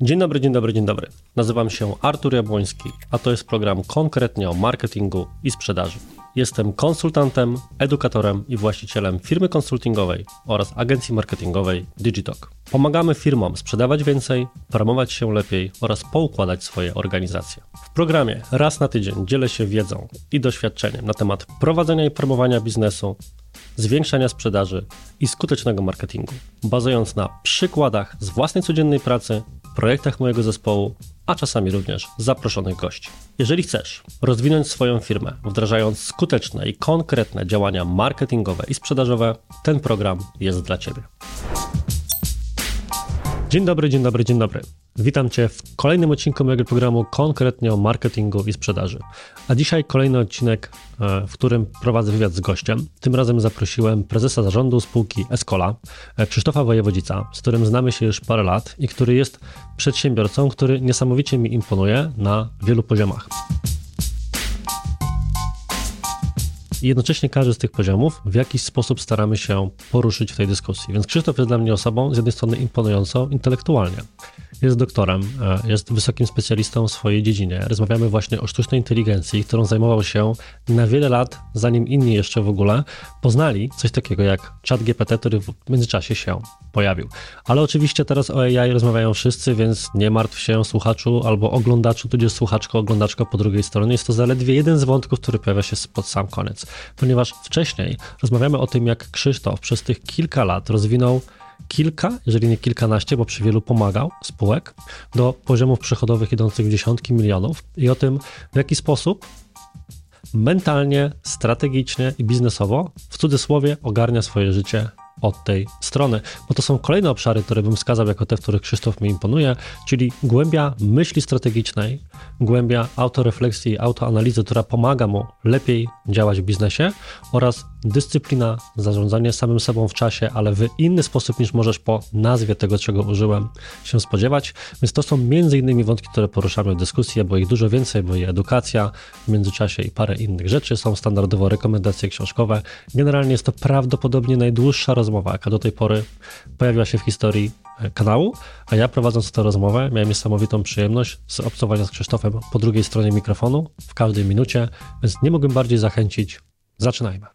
Dzień dobry, dzień dobry, dzień dobry. Nazywam się Artur Jabłoński, a to jest program konkretnie o marketingu i sprzedaży. Jestem konsultantem, edukatorem i właścicielem firmy konsultingowej oraz agencji marketingowej Digitalk. Pomagamy firmom sprzedawać więcej, promować się lepiej oraz poukładać swoje organizacje. W programie raz na tydzień dzielę się wiedzą i doświadczeniem na temat prowadzenia i promowania biznesu, zwiększania sprzedaży i skutecznego marketingu, bazując na przykładach z własnej codziennej pracy projektach mojego zespołu, a czasami również zaproszonych gości. Jeżeli chcesz rozwinąć swoją firmę, wdrażając skuteczne i konkretne działania marketingowe i sprzedażowe, ten program jest dla Ciebie. Dzień dobry, dzień dobry, dzień dobry. Witam Cię w kolejnym odcinku mojego programu konkretnie o marketingu i sprzedaży. A dzisiaj kolejny odcinek, e, w którym prowadzę wywiad z gościem. Tym razem zaprosiłem prezesa zarządu spółki Escola, e, Krzysztofa Wojewodzica, z którym znamy się już parę lat i który jest przedsiębiorcą, który niesamowicie mi imponuje na wielu poziomach. I jednocześnie każdy z tych poziomów w jakiś sposób staramy się poruszyć w tej dyskusji. Więc Krzysztof jest dla mnie osobą z jednej strony imponującą intelektualnie. Jest doktorem, e, jest wysokim specjalistą w swojej dziedzinie. Rozmawiamy właśnie o sztucznej inteligencji, którą zajmował się na wiele lat, zanim inni jeszcze w ogóle poznali coś takiego jak chat GPT, który w międzyczasie się pojawił. Ale oczywiście teraz o AI rozmawiają wszyscy, więc nie martw się słuchaczu albo oglądaczu, tudzież słuchaczko, oglądaczko po drugiej stronie. Jest to zaledwie jeden z wątków, który pojawia się pod sam koniec ponieważ wcześniej rozmawiamy o tym, jak Krzysztof przez tych kilka lat rozwinął kilka, jeżeli nie kilkanaście, bo przy wielu pomagał spółek, do poziomów przychodowych idących w dziesiątki milionów i o tym, w jaki sposób mentalnie, strategicznie i biznesowo, w cudzysłowie, ogarnia swoje życie od tej strony, bo to są kolejne obszary, które bym wskazał jako te, w których Krzysztof mi imponuje, czyli głębia myśli strategicznej, głębia autorefleksji, autoanalizy, która pomaga mu lepiej działać w biznesie oraz dyscyplina, zarządzanie samym sobą w czasie, ale w inny sposób niż możesz po nazwie tego, czego użyłem, się spodziewać. Więc to są między innymi wątki, które poruszamy w dyskusji, bo ich dużo więcej, bo i edukacja w międzyczasie i parę innych rzeczy. Są standardowo rekomendacje książkowe. Generalnie jest to prawdopodobnie najdłuższa rozmowa, jaka do tej pory pojawiła się w historii e, kanału, a ja prowadząc tę rozmowę miałem niesamowitą przyjemność z obcowania z Krzysztofem po drugiej stronie mikrofonu w każdej minucie, więc nie mogłem bardziej zachęcić. Zaczynajmy.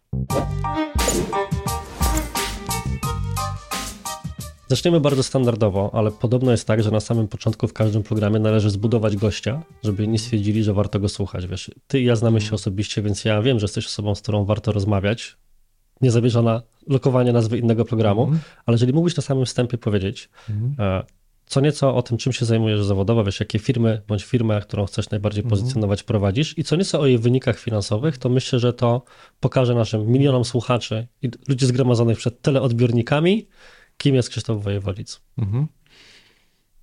Zaczniemy bardzo standardowo, ale podobno jest tak, że na samym początku w każdym programie należy zbudować gościa, żeby inni stwierdzili, że warto go słuchać. Wiesz, ty i ja znamy się osobiście, więc ja wiem, że jesteś osobą, z którą warto rozmawiać. Nie zabierza na lokowanie nazwy innego programu, mm. ale jeżeli mógłbyś na samym wstępie powiedzieć, mm. Co nieco o tym, czym się zajmujesz zawodowo, wiesz, jakie firmy bądź firmę, którą chcesz najbardziej mm. pozycjonować, prowadzisz i co nieco o jej wynikach finansowych, to myślę, że to pokaże naszym milionom słuchaczy i ludzi zgromadzonych przed teleodbiornikami, kim jest Krzysztof Wojewolic. Mhm.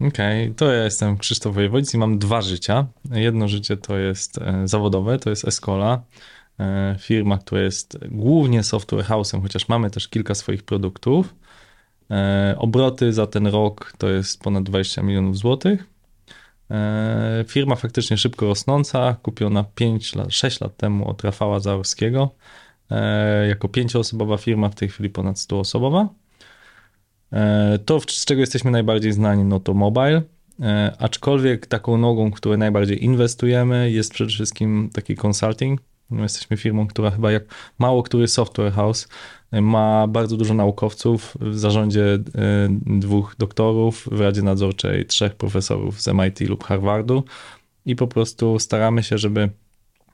Okej, okay. to ja jestem Krzysztof Wojewolic i mam dwa życia. Jedno życie to jest e, zawodowe, to jest Escola, e, firma, która jest głównie software house'em, chociaż mamy też kilka swoich produktów. E, obroty za ten rok to jest ponad 20 milionów złotych. Firma faktycznie szybko rosnąca, kupiona 5 lat, 6 lat temu od Rafała Zaorskiego. Jako pięcioosobowa firma, w tej chwili ponad 100-osobowa. E, to, z czego jesteśmy najbardziej znani, no to mobile. E, aczkolwiek taką nogą, której najbardziej inwestujemy, jest przede wszystkim taki consulting. No, jesteśmy firmą, która chyba jak mało który software house e, ma bardzo dużo naukowców w zarządzie dwóch doktorów, w Radzie Nadzorczej trzech profesorów z MIT lub Harvardu i po prostu staramy się, żeby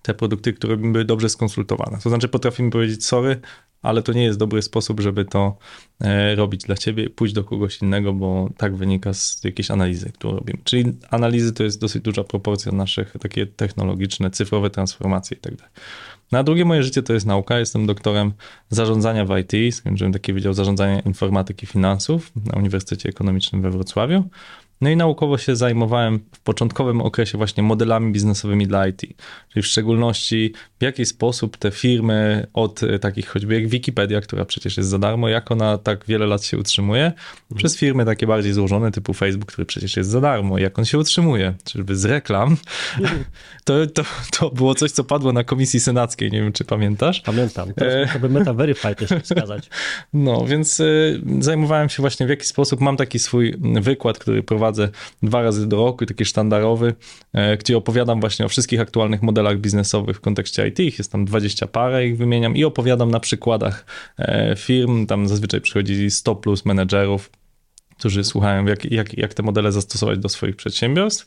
te produkty, które były dobrze skonsultowane. To znaczy potrafimy powiedzieć sorry, ale to nie jest dobry sposób, żeby to e, robić dla ciebie, pójść do kogoś innego, bo tak wynika z jakiejś analizy, którą robimy. Czyli analizy to jest dosyć duża proporcja naszych takie technologiczne, cyfrowe transformacje i tak. Na drugie moje życie to jest nauka. Jestem doktorem zarządzania w IT. Skończyłem taki Wydział Zarządzania Informatyki i Finansów na Uniwersytecie Ekonomicznym we Wrocławiu. No i naukowo się zajmowałem w początkowym okresie właśnie modelami biznesowymi dla IT, czyli w szczególności w jaki sposób te firmy od e, takich choćby jak Wikipedia, która przecież jest za darmo, jak ona tak wiele lat się utrzymuje, mhm. przez firmy takie bardziej złożone typu Facebook, który przecież jest za darmo, jak on się utrzymuje, czyżby z reklam. Mhm. To, to, to było coś, co padło na komisji senackiej, nie wiem czy pamiętasz. Pamiętam, teraz e... by Meta Verified jeszcze wskazać. No, więc y, zajmowałem się właśnie w jaki sposób, mam taki swój wykład, który prowadzę prowadzę dwa razy do roku, taki sztandarowy, e, gdzie opowiadam właśnie o wszystkich aktualnych modelach biznesowych w kontekście IT. Ich jest tam 20 parę, ich wymieniam i opowiadam na przykładach e, firm. Tam zazwyczaj przychodzi 100 plus menedżerów, którzy słuchają, jak, jak, jak te modele zastosować do swoich przedsiębiorstw.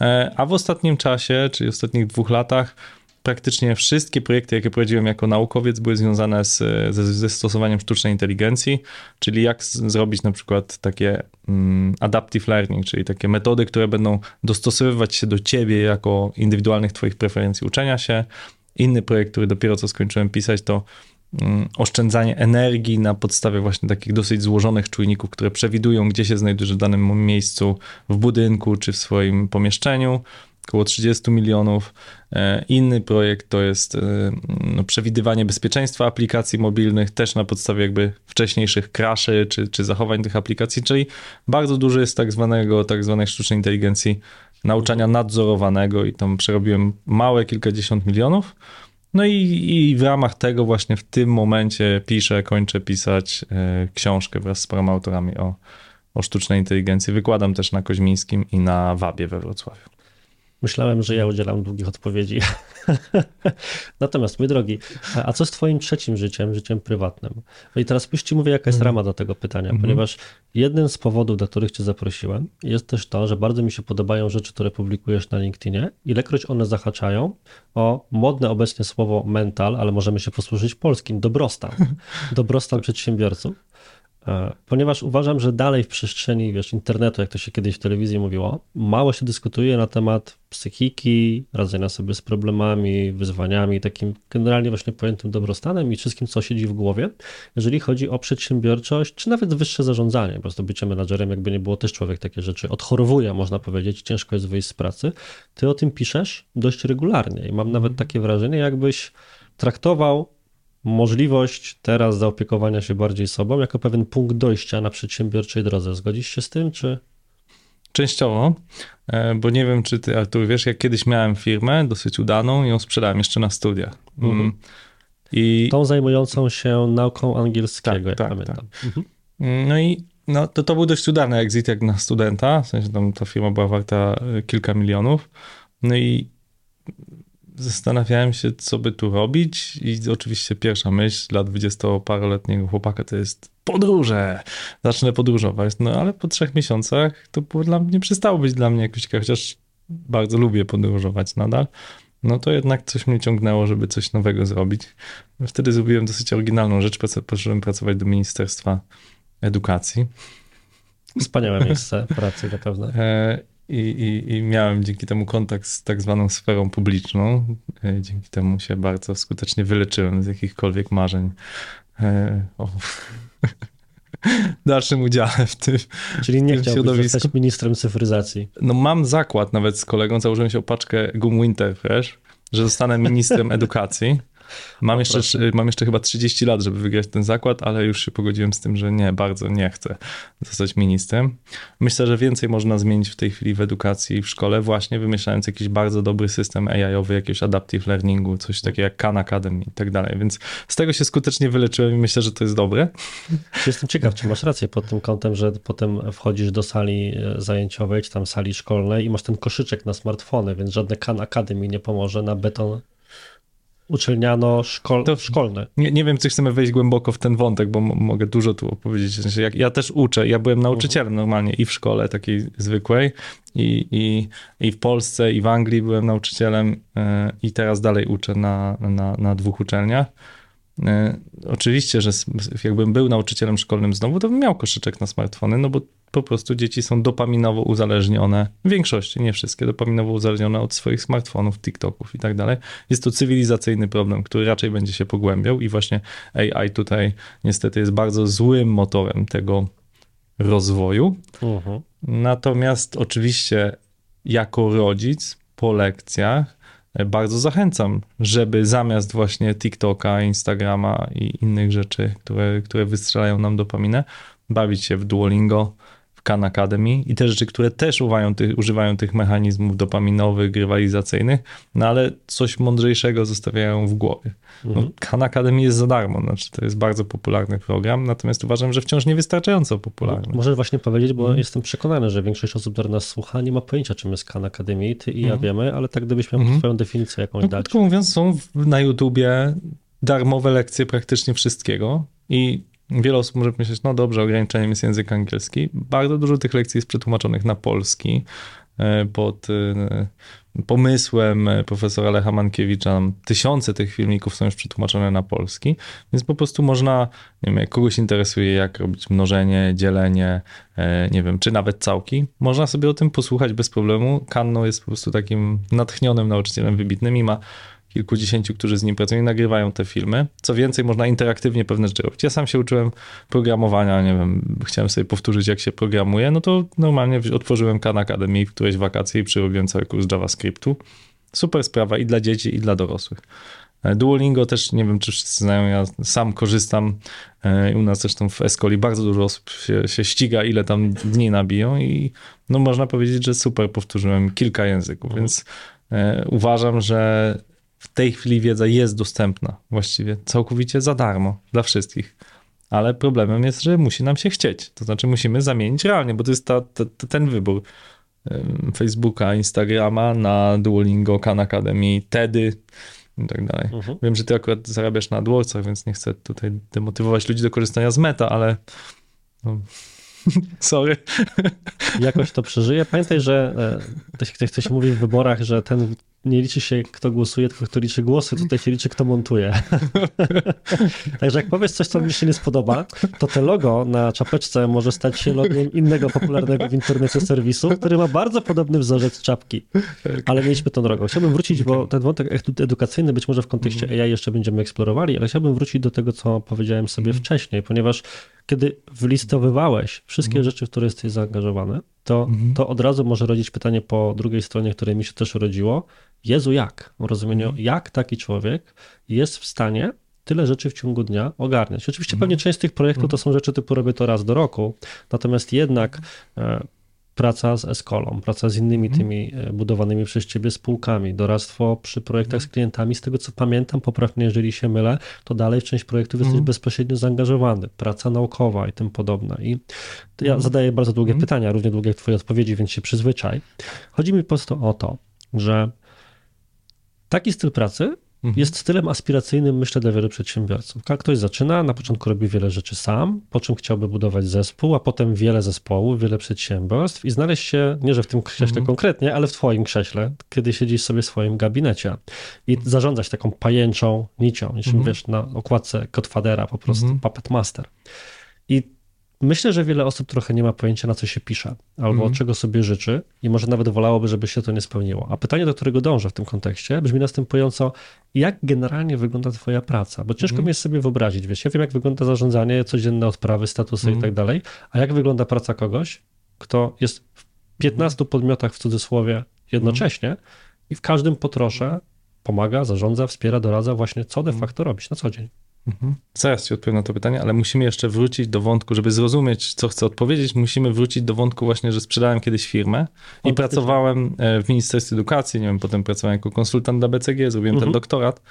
E, a w ostatnim czasie, czyli w ostatnich dwóch latach, praktycznie wszystkie projekty, jakie prowadziłem jako naukowiec, były związane z, ze, ze stosowaniem sztucznej inteligencji, czyli jak z, zrobić na przykład takie mm, adaptive learning, czyli takie metody, które będą dostosowywać się do ciebie jako indywidualnych twoich preferencji uczenia się. Inny projekt, który dopiero co skończyłem pisać, to mm, oszczędzanie energii na podstawie właśnie takich dosyć złożonych czujników, które przewidują, gdzie się znajdujesz w danym miejscu, w budynku czy w swoim pomieszczeniu około 30 milionów. E, inny projekt to jest e, no, przewidywanie bezpieczeństwa aplikacji mobilnych, też na podstawie jakby wcześniejszych crashy czy, czy zachowań tych aplikacji, czyli bardzo dużo jest tak zwanego, tak zwanej sztucznej inteligencji nauczania nadzorowanego i tam przerobiłem małe kilkadziesiąt milionów. No i, i w ramach tego właśnie w tym momencie piszę, kończę pisać e, książkę wraz z paroma autorami o, o sztucznej inteligencji. Wykładam też na Koźmińskim i na Wabie we Wrocławiu. Myślałem, że ja udzielam długich odpowiedzi. Natomiast, mój drogi, a co z Twoim trzecim życiem, życiem prywatnym? No i teraz już Ci mówię, jaka jest mhm. rama do tego pytania, -hmm. ponieważ jednym z powodów, dla których Cię zaprosiłem, jest też to, że bardzo mi się podobają rzeczy, które publikujesz na LinkedInie, ilekroć one zahaczają o modne obecnie słowo mental, ale możemy się posłużyć polskim, dobrostan. Dobrostan przedsiębiorców. E, ponieważ uważam, że dalej w przestrzeni wiesz, internetu, jak to się kiedyś w telewizji mówiło, mało się dyskutuje na temat psychiki, radzenia sobie z problemami, wyzwaniami, takim generalnie właśnie pojętym dobrostanem i wszystkim, co siedzi w głowie, jeżeli chodzi o przedsiębiorczość, czy nawet wyższe zarządzanie, bo z bycie menadżerem, jakby nie było, też człowiek takie rzeczy odchorowuje, można powiedzieć, ciężko jest wyjść z pracy. Ty o tym piszesz dość regularnie i mam nawet takie wrażenie, jakbyś traktował możliwość teraz zaopiekowania się bardziej sobą jako pewien punkt dojścia na przedsiębiorczej drodze. Zgodzisz się z tym, czy? Częściowo, e, bo nie wiem, czy ty, Artur, wiesz, jak kiedyś miałem firmę dosyć udaną i ją sprzedałem jeszcze na studiach. Mm. Mhm. I... Tą zajmującą się nauką angielskiego, tak, jak tak, pamiętam. Tak. Mhm. No i no, to, to był dość udany exit jak na studenta, w sensie tam ta firma była warta e, kilka milionów. No i zastanawiałem się, co by tu robić i oczywiście pierwsza myśl dla dwudziestoparoletniego chłopaka to jest podróże, zacznę podróżować, no ale po trzech miesiącach to było dla mnie, przestało być dla mnie jakoś ciekawe, chociaż bardzo lubię podróżować nadal, no to jednak coś mnie ciągnęło, żeby coś nowego zrobić. Wtedy zrobiłem dosyć oryginalną rzecz, poszedłem pracować do Ministerstwa Edukacji. Wspaniałe miejsce pracy zapewne. E, i, i, I, miałem dzięki temu kontakt z tak zwaną sferą publiczną. E, dzięki temu się bardzo skutecznie wyleczyłem z jakichkolwiek marzeń e, o dalszym udziale w tym Czyli nie chciałbyś zostać ministrem cyfryzacji? No mam zakład nawet z kolegą, założyłem się opaczkę gum Winterfresh, że zostanę ministrem edukacji. Mam jeszcze, mam jeszcze chyba 30 lat, żeby wygrać ten zakład, ale już się pogodziłem z tym, że nie, bardzo nie chcę zostać ministrem. Myślę, że więcej można zmienić w tej chwili w edukacji i w szkole, właśnie wymyślając jakiś bardzo dobry system AI-owy, jakiegoś adaptive learningu, coś takiego jak Khan Academy i tak dalej. Więc z tego się skutecznie wyleczyłem i myślę, że to jest dobre. Jestem ciekaw, czy masz rację pod tym kątem, że potem wchodzisz do sali e, zajęciowej, czy tam sali szkolnej i masz ten koszyczek na smartfony, więc żadne Khan Academy nie pomoże na beton uczelniano szkol, to szkolne. Nie, nie wiem, czy chcemy wejść głęboko w ten wątek, bo mogę dużo tu opowiedzieć. Znaczy, jak, ja też uczę, ja byłem nauczycielem normalnie i w szkole takiej zwykłej, i, i, i w Polsce, i w Anglii byłem nauczycielem, yy, i teraz dalej uczę na, na, na dwóch uczelniach. Yy, oczywiście, że jakbym był nauczycielem szkolnym znowu, to bym miał koszyczek na smartfony, no bo po prostu dzieci są dopaminowo uzależnione, w większości, nie wszystkie, dopaminowo uzależnione od swoich smartfonów, TikToków i tak dalej. Jest to cywilizacyjny problem, który raczej będzie się pogłębiał i właśnie AI tutaj niestety jest bardzo złym motorem tego rozwoju. Uh-huh. Natomiast oczywiście jako rodzic po lekcjach e, bardzo zachęcam, żeby zamiast właśnie TikToka, Instagrama i innych rzeczy, które, które wystrzelają nam dopaminę, bawić się w Duolingo, w Khan Academy i te rzeczy, które też używają tych, używają tych mechanizmów dopaminowych, grywalizacyjnych, no ale coś mądrzejszego zostawiają w głowie. No, mhm. Khan Academy jest za darmo, znaczy to jest bardzo popularny program, natomiast uważam, że wciąż niewystarczająco popularny. No, możesz właśnie powiedzieć, bo mhm. jestem przekonany, że większość osób, które nas słucha, nie ma pojęcia, czym jest Khan Academy, ty i ja mhm. wiemy, ale tak gdybyś miał swoją definicję jakąś no, dać. Krótko mówiąc, są na YouTubie darmowe lekcje praktycznie wszystkiego i wiele osób może myśleć, no dobrze, ograniczeniem jest język angielski. Bardzo dużo tych lekcji jest przetłumaczonych na polski e, pod e, pomysłem profesora Lecha Mankiewicza. Tysiące tych filmików są już przetłumaczone na polski, więc po prostu można, nie wiem, jak kogoś interesuje, jak robić mnożenie, dzielenie, e, nie wiem, czy nawet całki, można sobie o tym posłuchać bez problemu. Kanno jest po prostu takim natchnionym nauczycielem wybitnym i ma kilkudziesięciu, którzy z nim pracują i nagrywają te filmy. Co więcej, można interaktywnie pewne rzeczy robić. Ja sam się uczyłem programowania, nie wiem, chciałem sobie powtórzyć, jak się programuje, no to normalnie otworzyłem Khan Academy w którejś wakacje i przyrobiłem cały kurs JavaScriptu. Super sprawa i dla dzieci, i dla dorosłych. E, Duolingo też, nie wiem, czy wszyscy znają, ja sam korzystam. E, u nas zresztą w Escoli bardzo dużo osób się, się, ściga, ile tam dni nabiją i no można powiedzieć, że super powtórzyłem kilka języków, mhm. więc e, uważam, że w tej chwili wiedza jest dostępna właściwie całkowicie za darmo dla wszystkich. Ale problemem jest, że musi nam się chcieć. To znaczy musimy zamienić realnie, bo to jest ta, ta, ten wybór Facebooka, Instagrama na Duolingo, Khan Academy, TEDy i tak dalej. Mhm. Wiem, że ty akurat zarabiasz na AdWordsach, więc nie chcę tutaj demotywować ludzi do korzystania z meta, ale no, sorry. Jakoś to przeżyje. Pamiętaj, że e, ktoś mówi w wyborach, że ten nie liczy się, kto głosuje, tylko kto liczy głosy, tutaj się liczy, kto montuje. Także jak powiesz coś, co mi się nie spodoba, to te logo na czapeczce może stać się logiem innego popularnego w internecie serwisu, który ma bardzo podobny wzorzec czapki. Ale mieliśmy tą drogą. Chciałbym wrócić, bo ten wątek edukacyjny być może w kontekście mhm. AI jeszcze będziemy eksplorowali, ale chciałbym wrócić do tego, co powiedziałem sobie mhm. wcześniej, ponieważ kiedy wylistowywałeś wszystkie mhm. rzeczy, w które jesteś zaangażowany, to, to od razu może rodzić pytanie po drugiej stronie, które mi się też urodziło, Jezu, jak? W rozumieniu, mhm. jak taki człowiek jest w stanie tyle rzeczy w ciągu dnia ogarniać. Oczywiście mhm. pewnie część z tych projektów to są rzeczy typu robię to raz do roku, natomiast jednak e, praca z Eskolą, praca z innymi mhm. tymi e, budowanymi przez ciebie spółkami, doradztwo przy projektach z klientami, z tego co pamiętam, poprawnie jeżeli się mylę, to dalej w część projektów jesteś bezpośrednio zaangażowany, praca naukowa i tym podobna. I ja zadaję bardzo długie pytania, równie długie jak twoje odpowiedzi, więc się przyzwyczaj. Chodzi mi po prostu o to, że Taki styl pracy mhm. jest stylem aspiracyjnym, myślę, dla wielu przedsiębiorców. Ktoś zaczyna, na początku robi wiele rzeczy sam, po czym chciałby budować zespół, a potem wiele zespołów, wiele przedsiębiorstw i znaleźć się, nie że w tym krześle mhm. konkretnie, ale w twoim krześle, kiedy siedzisz sobie w swoim gabinecie i zarządzać taką pajęczą nicią, niczym mhm. wiesz, na okładce Godfathera, po prostu mhm. Puppet Master. I Myślę, że wiele osób trochę nie ma pojęcia, na co się pisze, albo mm. czego sobie życzy i może nawet wolałoby, żeby się to nie spełniło. A pytanie, do którego dążę w tym kontekście, brzmi następująco, jak generalnie wygląda twoja praca? Bo ciężko mm. mi jest sobie wyobrazić, wiesz, ja wiem, jak wygląda zarządzanie, codzienne odprawy, statusy mm. i tak dalej, a jak wygląda praca kogoś, kto jest w 15 podmiotach w cudzysłowie jednocześnie i w każdym potrosze pomaga, zarządza, wspiera, doradza właśnie, co de facto robić na co dzień. Mhm. Zaraz ci odpowiem na to pytanie, ale musimy jeszcze wrócić do wątku, żeby zrozumieć, co chcę odpowiedzieć, musimy wrócić do wątku właśnie, że sprzedałem kiedyś firmę i pracowałem e, w Ministerstwie Edukacji, nie wiem, potem pracowałem jako konsultant dla BCG, zrobiłem mhm. ten doktorat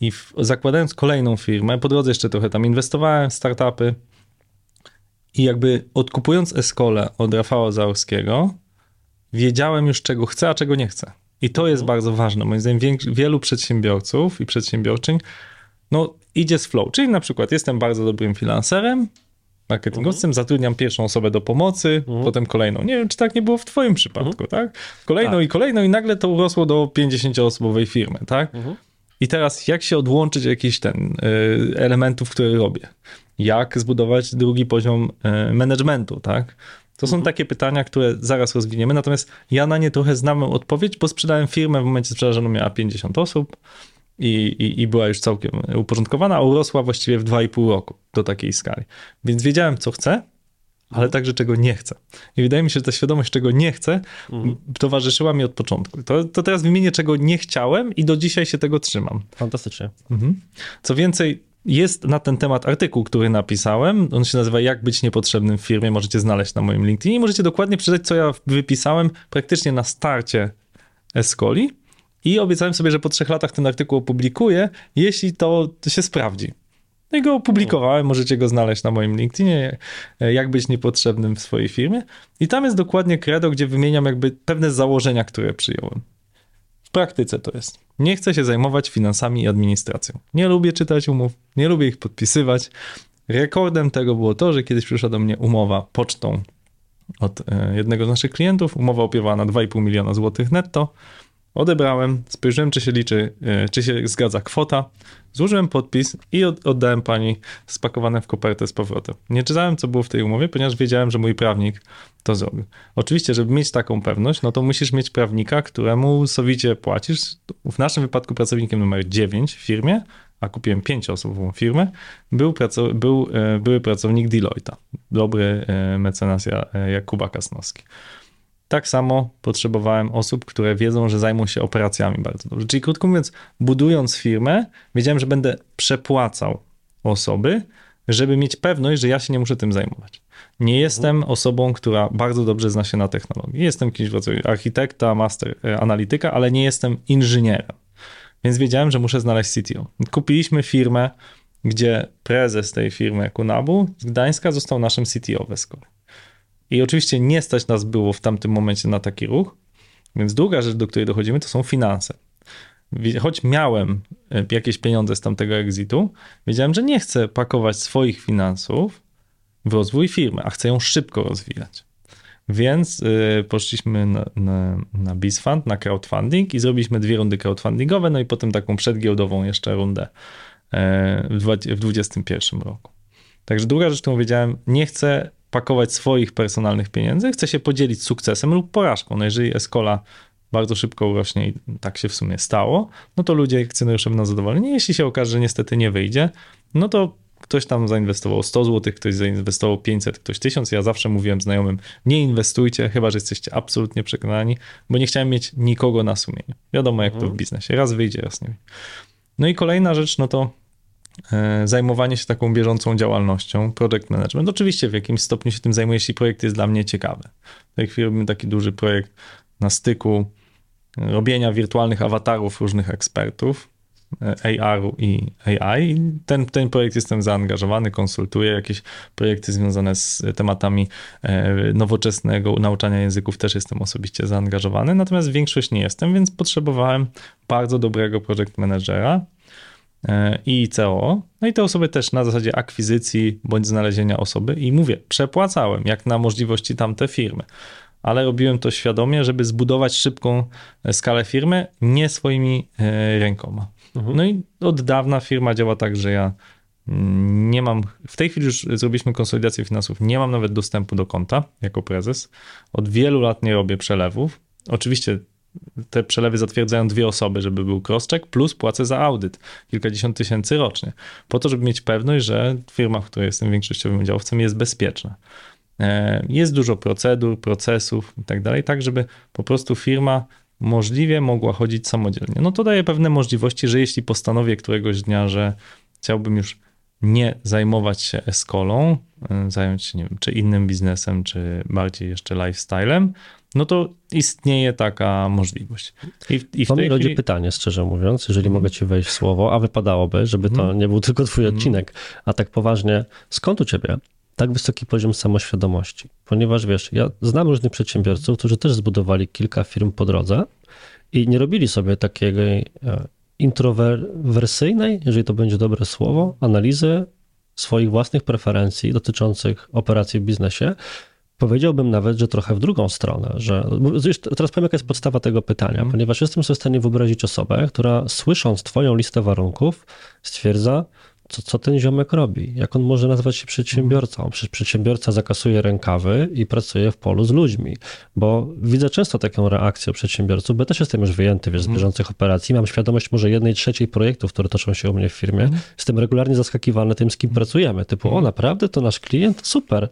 i w, zakładając kolejną firmę, po drodze jeszcze trochę tam inwestowałem w startupy i jakby odkupując Eskolę od Rafała Zaorskiego, wiedziałem już, czego chcę, a czego nie chcę. I to jest mhm. bardzo ważne. Moim zdaniem wielu przedsiębiorców i przedsiębiorczyń no idzie z flow, czyli na przykład jestem bardzo dobrym finanserem, marketingowcem, mhm. zatrudniam pierwszą osobę do pomocy, mhm. potem kolejną. Nie wiem, czy tak nie było w twoim przypadku, mhm. tak? Kolejną tak. i kolejną i nagle to urosło do 50-osobowej firmy, tak? Mhm. I teraz jak się odłączyć jakiś ten y, elementów, które robię? Jak zbudować drugi poziom y, managementu, tak? To są mhm. takie pytania, które zaraz rozwiniemy, natomiast ja na nie trochę znam odpowiedź, bo sprzedałem firmę w momencie sprzedaży, ona miała 50 osób, i, i, i była już całkiem uporządkowana, a urosła właściwie w 2,5 roku do takiej skali. Więc wiedziałem, co chcę, ale także czego nie chcę. I wydaje mi się, że ta świadomość, czego nie chcę, mhm. towarzyszyła mi od początku. To, to teraz wymienię, czego nie chciałem i do dzisiaj się tego trzymam. Fantastycznie. Mhm. Co więcej, jest na ten temat artykuł, który napisałem. On się nazywa Jak być niepotrzebnym w firmie. Możecie znaleźć na moim LinkedInie. Możecie dokładnie przeczytać, co ja wypisałem praktycznie na starcie Escoli. I obiecałem sobie, że po trzech latach ten artykuł opublikuję, jeśli to się sprawdzi. No i go opublikowałem, możecie go znaleźć na moim LinkedInie, jak być niepotrzebnym w swojej firmie. I tam jest dokładnie credo, gdzie wymieniam jakby pewne założenia, które przyjąłem. W praktyce to jest. Nie chcę się zajmować finansami i administracją. Nie lubię czytać umów, nie lubię ich podpisywać. Rekordem tego było to, że kiedyś przyszła do mnie umowa pocztą od e, jednego z naszych klientów. Umowa opiewa na 2,5 miliona złotych netto. Odebrałem, spojrzałem, czy się liczy, e, czy się zgadza kwota, złożyłem podpis i oddałem pani spakowane w kopertę z powrotem. Nie czytałem, co było w tej umowie, ponieważ wiedziałem, że mój prawnik to zrobił. Oczywiście, żeby mieć taką pewność, no to musisz mieć prawnika, któremu sowicie płacisz. W naszym wypadku pracownikiem numer 9 w firmie, a kupiłem pięcioosobową firmę, był, był e, były pracownik Deloitte'a, dobry e, mecenas Jakuba Kasnowski. Tak samo potrzebowałem osób, które wiedzą, że zajmą się operacjami bardzo dobrze. Czyli krótko mówiąc, budując firmę, wiedziałem, że będę przepłacał osoby, żeby mieć pewność, że ja się nie muszę tym zajmować. Nie jestem osobą, która bardzo dobrze zna się na technologii. Jestem kimś w rodzaju architekta, master e, analityka, ale nie jestem inżynierem. Więc wiedziałem, że muszę znaleźć CTO. Kupiliśmy firmę, gdzie prezes tej firmy Kunabu z Gdańska został naszym CTO w Escore. I oczywiście nie stać nas było w tamtym momencie na taki ruch. Więc druga rzecz, do której dochodzimy, to są finanse. Choć miałem e, jakieś pieniądze z tamtego exitu, wiedziałem, że nie chcę pakować swoich finansów w rozwój firmy, a chcę ją szybko rozwijać. Więc y, poszliśmy na, na, na BizFund, na crowdfunding i zrobiliśmy dwie rundy crowdfundingowe, no i potem taką przedgiełdową jeszcze rundę y, w 2021 roku. Także druga rzecz, którą wiedziałem, nie chcę pakować swoich personalnych pieniędzy, chce się podzielić sukcesem lub porażką. No jeżeli Escola bardzo szybko urośnie i tak się w sumie stało, no to ludzie, akcjonariusze będą zadowoleni. Jeśli się okaże, że niestety nie wyjdzie, no to ktoś tam zainwestował 100 zł, ktoś zainwestował 500, ktoś 1000. Ja zawsze mówiłem znajomym, nie inwestujcie, chyba że jesteście absolutnie przekonani, bo nie chciałem mieć nikogo na sumieniu. Wiadomo, jak to w mhm. biznesie. Raz wyjdzie, raz nie. No i kolejna rzecz, no to zajmowanie się taką bieżącą działalnością, project management. Oczywiście w jakimś stopniu się tym zajmuję, jeśli projekt jest dla mnie ciekawy. W tej chwili robimy taki duży projekt na styku robienia wirtualnych awatarów różnych ekspertów, e, AR-u i AI. Ten, ten projekt jestem zaangażowany, konsultuję jakieś projekty związane z tematami e, nowoczesnego nauczania języków, też jestem osobiście zaangażowany, natomiast większość nie jestem, więc potrzebowałem bardzo dobrego project managera, E, i COO. No i te osoby też na zasadzie akwizycji bądź znalezienia osoby i mówię, przepłacałem jak na możliwości tamte firmy, ale robiłem to świadomie, żeby zbudować szybką e, skalę firmy, nie swoimi e, rękoma. Mhm. No i od dawna firma działa tak, że ja mm, nie mam, w tej chwili już zrobiliśmy konsolidację finansów, nie mam nawet dostępu do konta jako prezes. Od wielu lat nie robię przelewów. Oczywiście te przelewy zatwierdzają dwie osoby, żeby był crosscheck, plus płacę za audyt, kilkadziesiąt tysięcy rocznie, po to, żeby mieć pewność, że firma, w której jestem większościowym udziałowcem, jest bezpieczna. E, jest dużo procedur, procesów i tak dalej, tak żeby po prostu firma możliwie mogła chodzić samodzielnie. No to daje pewne możliwości, że jeśli postanowię któregoś dnia, że chciałbym już nie zajmować się eskolą, e, zająć się, nie wiem, czy innym biznesem, czy bardziej jeszcze lifestylem, no to istnieje taka możliwość. I, i w to mi rodzi chwili... pytanie, szczerze mówiąc, jeżeli mm. mogę ci wejść w słowo, a wypadałoby, żeby to mhm. nie był tylko twój mm. odcinek, a tak poważnie, skąd u ciebie tak wysoki poziom samoświadomości? Ponieważ wiesz, ja znam różnych przedsiębiorców, którzy też zbudowali kilka firm po drodze i nie robili sobie takiej e, introwersyjnej, jeżeli to będzie dobre słowo, analizy swoich własnych preferencji dotyczących operacji w biznesie, Powiedziałbym nawet, że trochę w drugą stronę, że teraz powiem, jaka jest podstawa tego pytania, hmm. ponieważ jestem sobie w stanie wyobrazić osobę, która słysząc Twoją listę warunków, stwierdza, co, co ten ziomek robi, jak on może nazwać się przedsiębiorcą. Przecież przedsiębiorca zakasuje rękawy i pracuje w polu z ludźmi, bo widzę często taką reakcję przedsiębiorców, bo też jestem już wyjęty wiesz, z mhm. bieżących operacji, mam świadomość może jednej trzeciej projektów, które toczą się u mnie w firmie, mm. jestem regularnie zaskakiwany tym, z kim pracujemy, typu, o naprawdę, to nasz klient? Super.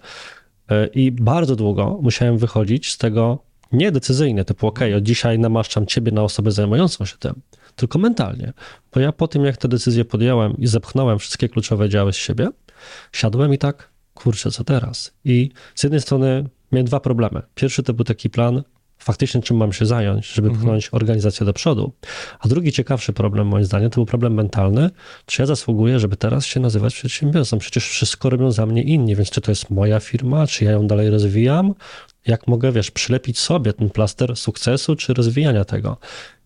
E, I bardzo długo musiałem wychodzić z tego Nie decyzyjnie, typu ok, od dzisiaj namaszczam ciebie na osobę zajmującą się tym, tylko mentalnie. Bo ja po tym, jak tę decyzję podjąłem i zepchnąłem wszystkie kluczowe działy z siebie, siadłem i tak, kurczę, co teraz? I z jednej strony miałem dwa problemy. Pierwszy to był taki plan, faktycznie czym mam się zająć, żeby mhm. pchnąć organizację do przodu. A drugi ciekawszy problem, moim zdaniem, to był problem mentalny, czy ja zasługuję, żeby teraz się nazywać przedsiębiorcą? Przecież wszystko robią za mnie inni, więc czy to jest moja firma, czy ja ją dalej rozwijam? Jak mogę, wiesz, przylepić sobie ten plaster sukcesu, czy rozwijania tego?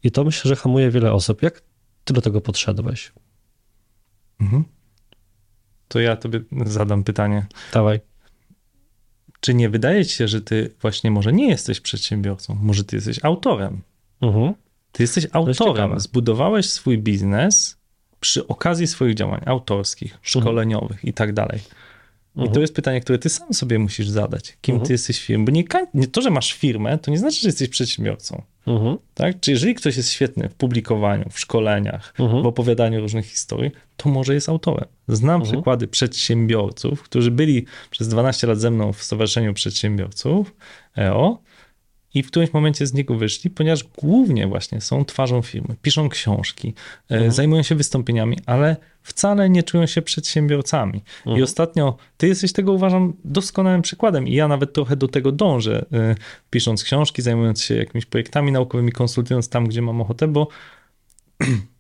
I to myślę, że hamuje wiele osób. Jak ty do tego podszedłeś? Mhm. To ja tobie zadam pytanie. Dawaj. Czy nie wydaje ci się, że ty właśnie może nie jesteś przedsiębiorcą, może ty jesteś autorem? Mhm. Ty jesteś autorem, zbudowałeś swój biznes przy okazji swoich działań autorskich, mhm. szkoleniowych mhm. i tak dalej. I to mhm. jest pytanie, które ty sam sobie musisz zadać. Kim ty jesteś firmą? Bo nie, nie, to, że masz firmę, to nie znaczy, że jesteś przedsiębiorcą. Mhm. Tak? Czy jeżeli ktoś jest świetny w publikowaniu, w szkoleniach, mhm. w opowiadaniu różnych historii, to może jest autorem. Znam mhm. przykłady przedsiębiorców, którzy byli przez 12 lat ze mną w Stowarzyszeniu Przedsiębiorców EO i w którymś momencie z niego wyszli, ponieważ głównie właśnie są twarzą firmy, piszą książki, e, mhm. zajmują się wystąpieniami, ale wcale nie czują się przedsiębiorcami. Mhm. I ostatnio ty jesteś tego, uważam, doskonałym przykładem i ja nawet trochę do tego dążę, e, pisząc książki, zajmując się jakimiś projektami naukowymi, konsultując tam, gdzie mam ochotę, bo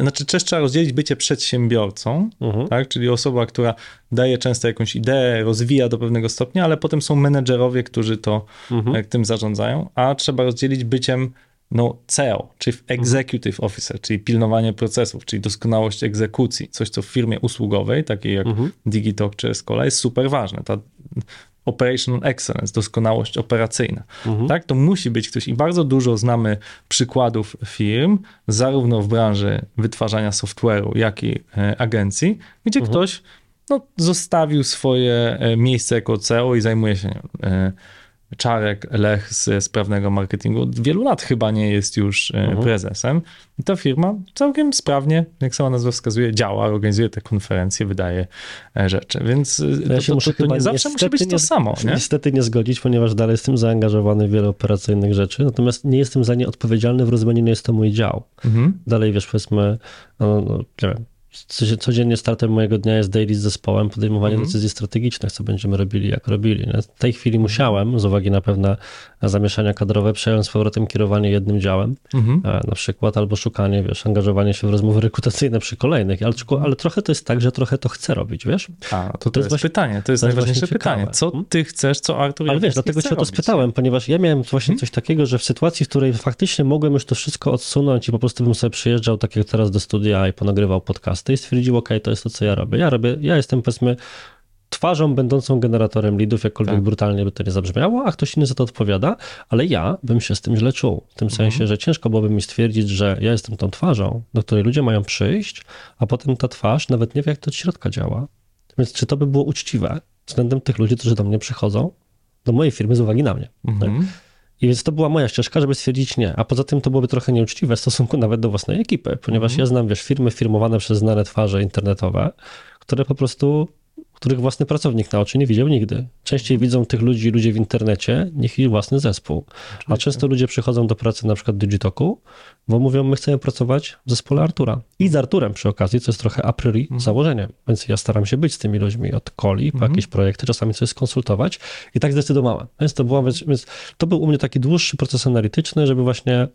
znaczy, też trzeba rozdzielić bycie przedsiębiorcą, mhm. tak? czyli osoba, która daje często jakąś ideę, rozwija do pewnego stopnia, ale potem są menedżerowie, którzy to mhm. tym zarządzają, a trzeba rozdzielić byciem no, CEO, czyli executive officer, czyli pilnowanie procesów, czyli doskonałość egzekucji, coś co w firmie usługowej, takiej jak mhm. Digitalk czy Escola jest super ważne. Ta operational excellence, doskonałość operacyjna. Mhm. Tak, to musi być ktoś i bardzo dużo znamy przykładów firm, zarówno w branży wytwarzania software'u, jak i e, agencji, gdzie mhm. ktoś no, zostawił swoje e, miejsce jako CEO i zajmuje się nie, Czarek Lech z sprawnego marketingu od wielu lat chyba nie jest już e, mhm. prezesem. I ta firma całkiem sprawnie, jak sama nazwa wskazuje, działa, organizuje te konferencje, wydaje e, rzeczy. Więc e, ja to, to, to, to nie zawsze musi być to nie, samo. Nie? Niestety nie zgodzić, ponieważ dalej jestem zaangażowany w wiele operacyjnych rzeczy, natomiast nie jestem za nie odpowiedzialny w rozumieniu, nie jest to mój dział. Mhm. Dalej, wiesz, powiedzmy, no, no, nie wiem, codziennie startem mojego dnia jest daily z zespołem, podejmowanie mm -hmm. decyzji strategicznych, co będziemy robili, jak robili. W tej chwili musiałem, z uwagi na pewne zamieszania kadrowe, przejąć z powrotem kierowanie jednym działem, mm -hmm. na przykład, albo szukanie, wiesz, angażowanie się w rozmowy rekrutacyjne przy kolejnych, ale, ale trochę to jest tak, że trochę to chcę robić, wiesz? A, to, to, to jest, właśnie, pytanie, to jest to najważniejsze jest pytanie. Co mhm. ty chcesz, co Artur Ale wiesz, dlatego cię o to spytałem, ponieważ ja miałem właśnie -hmm. coś takiego, że w sytuacji, w której faktycznie mogłem już to wszystko odsunąć i po prostu bym sobie przyjeżdżał, tak jak teraz do studia i ponagrywał podcasty i stwierdził, ok, to jest to, co ja robię. Ja robię, ja jestem powiedzmy twarzą będącą generatorem lidów, jakkolwiek tak. brutalnie by to nie zabrzmiało, a ktoś inny za to odpowiada, ale ja bym się z tym źle czuł. W tym mhm. sensie, że ciężko byłoby mi stwierdzić, że ja jestem tą twarzą, do której ludzie mają przyjść, a potem ta twarz nawet nie wie, jak to od środka działa. Więc czy to by było uczciwe względem tych ludzi, którzy do mnie przychodzą, do mojej firmy z uwagi na mnie. Mhm. Tak? I więc to była moja ścieżka, żeby stwierdzić nie. A poza tym to byłoby trochę nieuczciwe w stosunku nawet do własnej ekipy, ponieważ mhm. ja znam, wiesz, firmy firmowane przez znane twarze internetowe, które po prostu których własny pracownik na oczy nie widział nigdy. Częściej widzą tych ludzi ludzie w internecie, niż ich własny zespół. A często ludzie przychodzą do pracy na przykład Digitoku, bo mówią, my chcemy pracować w zespole Artura. I z Arturem przy okazji, co jest trochę a priori mhm. założeniem. Więc ja staram się być z tymi ludźmi od coli, po mhm. jakieś projekty, czasami coś skonsultować i tak zdecydowałem. Więc to, była, więc to był u mnie taki dłuższy proces analityczny, żeby właśnie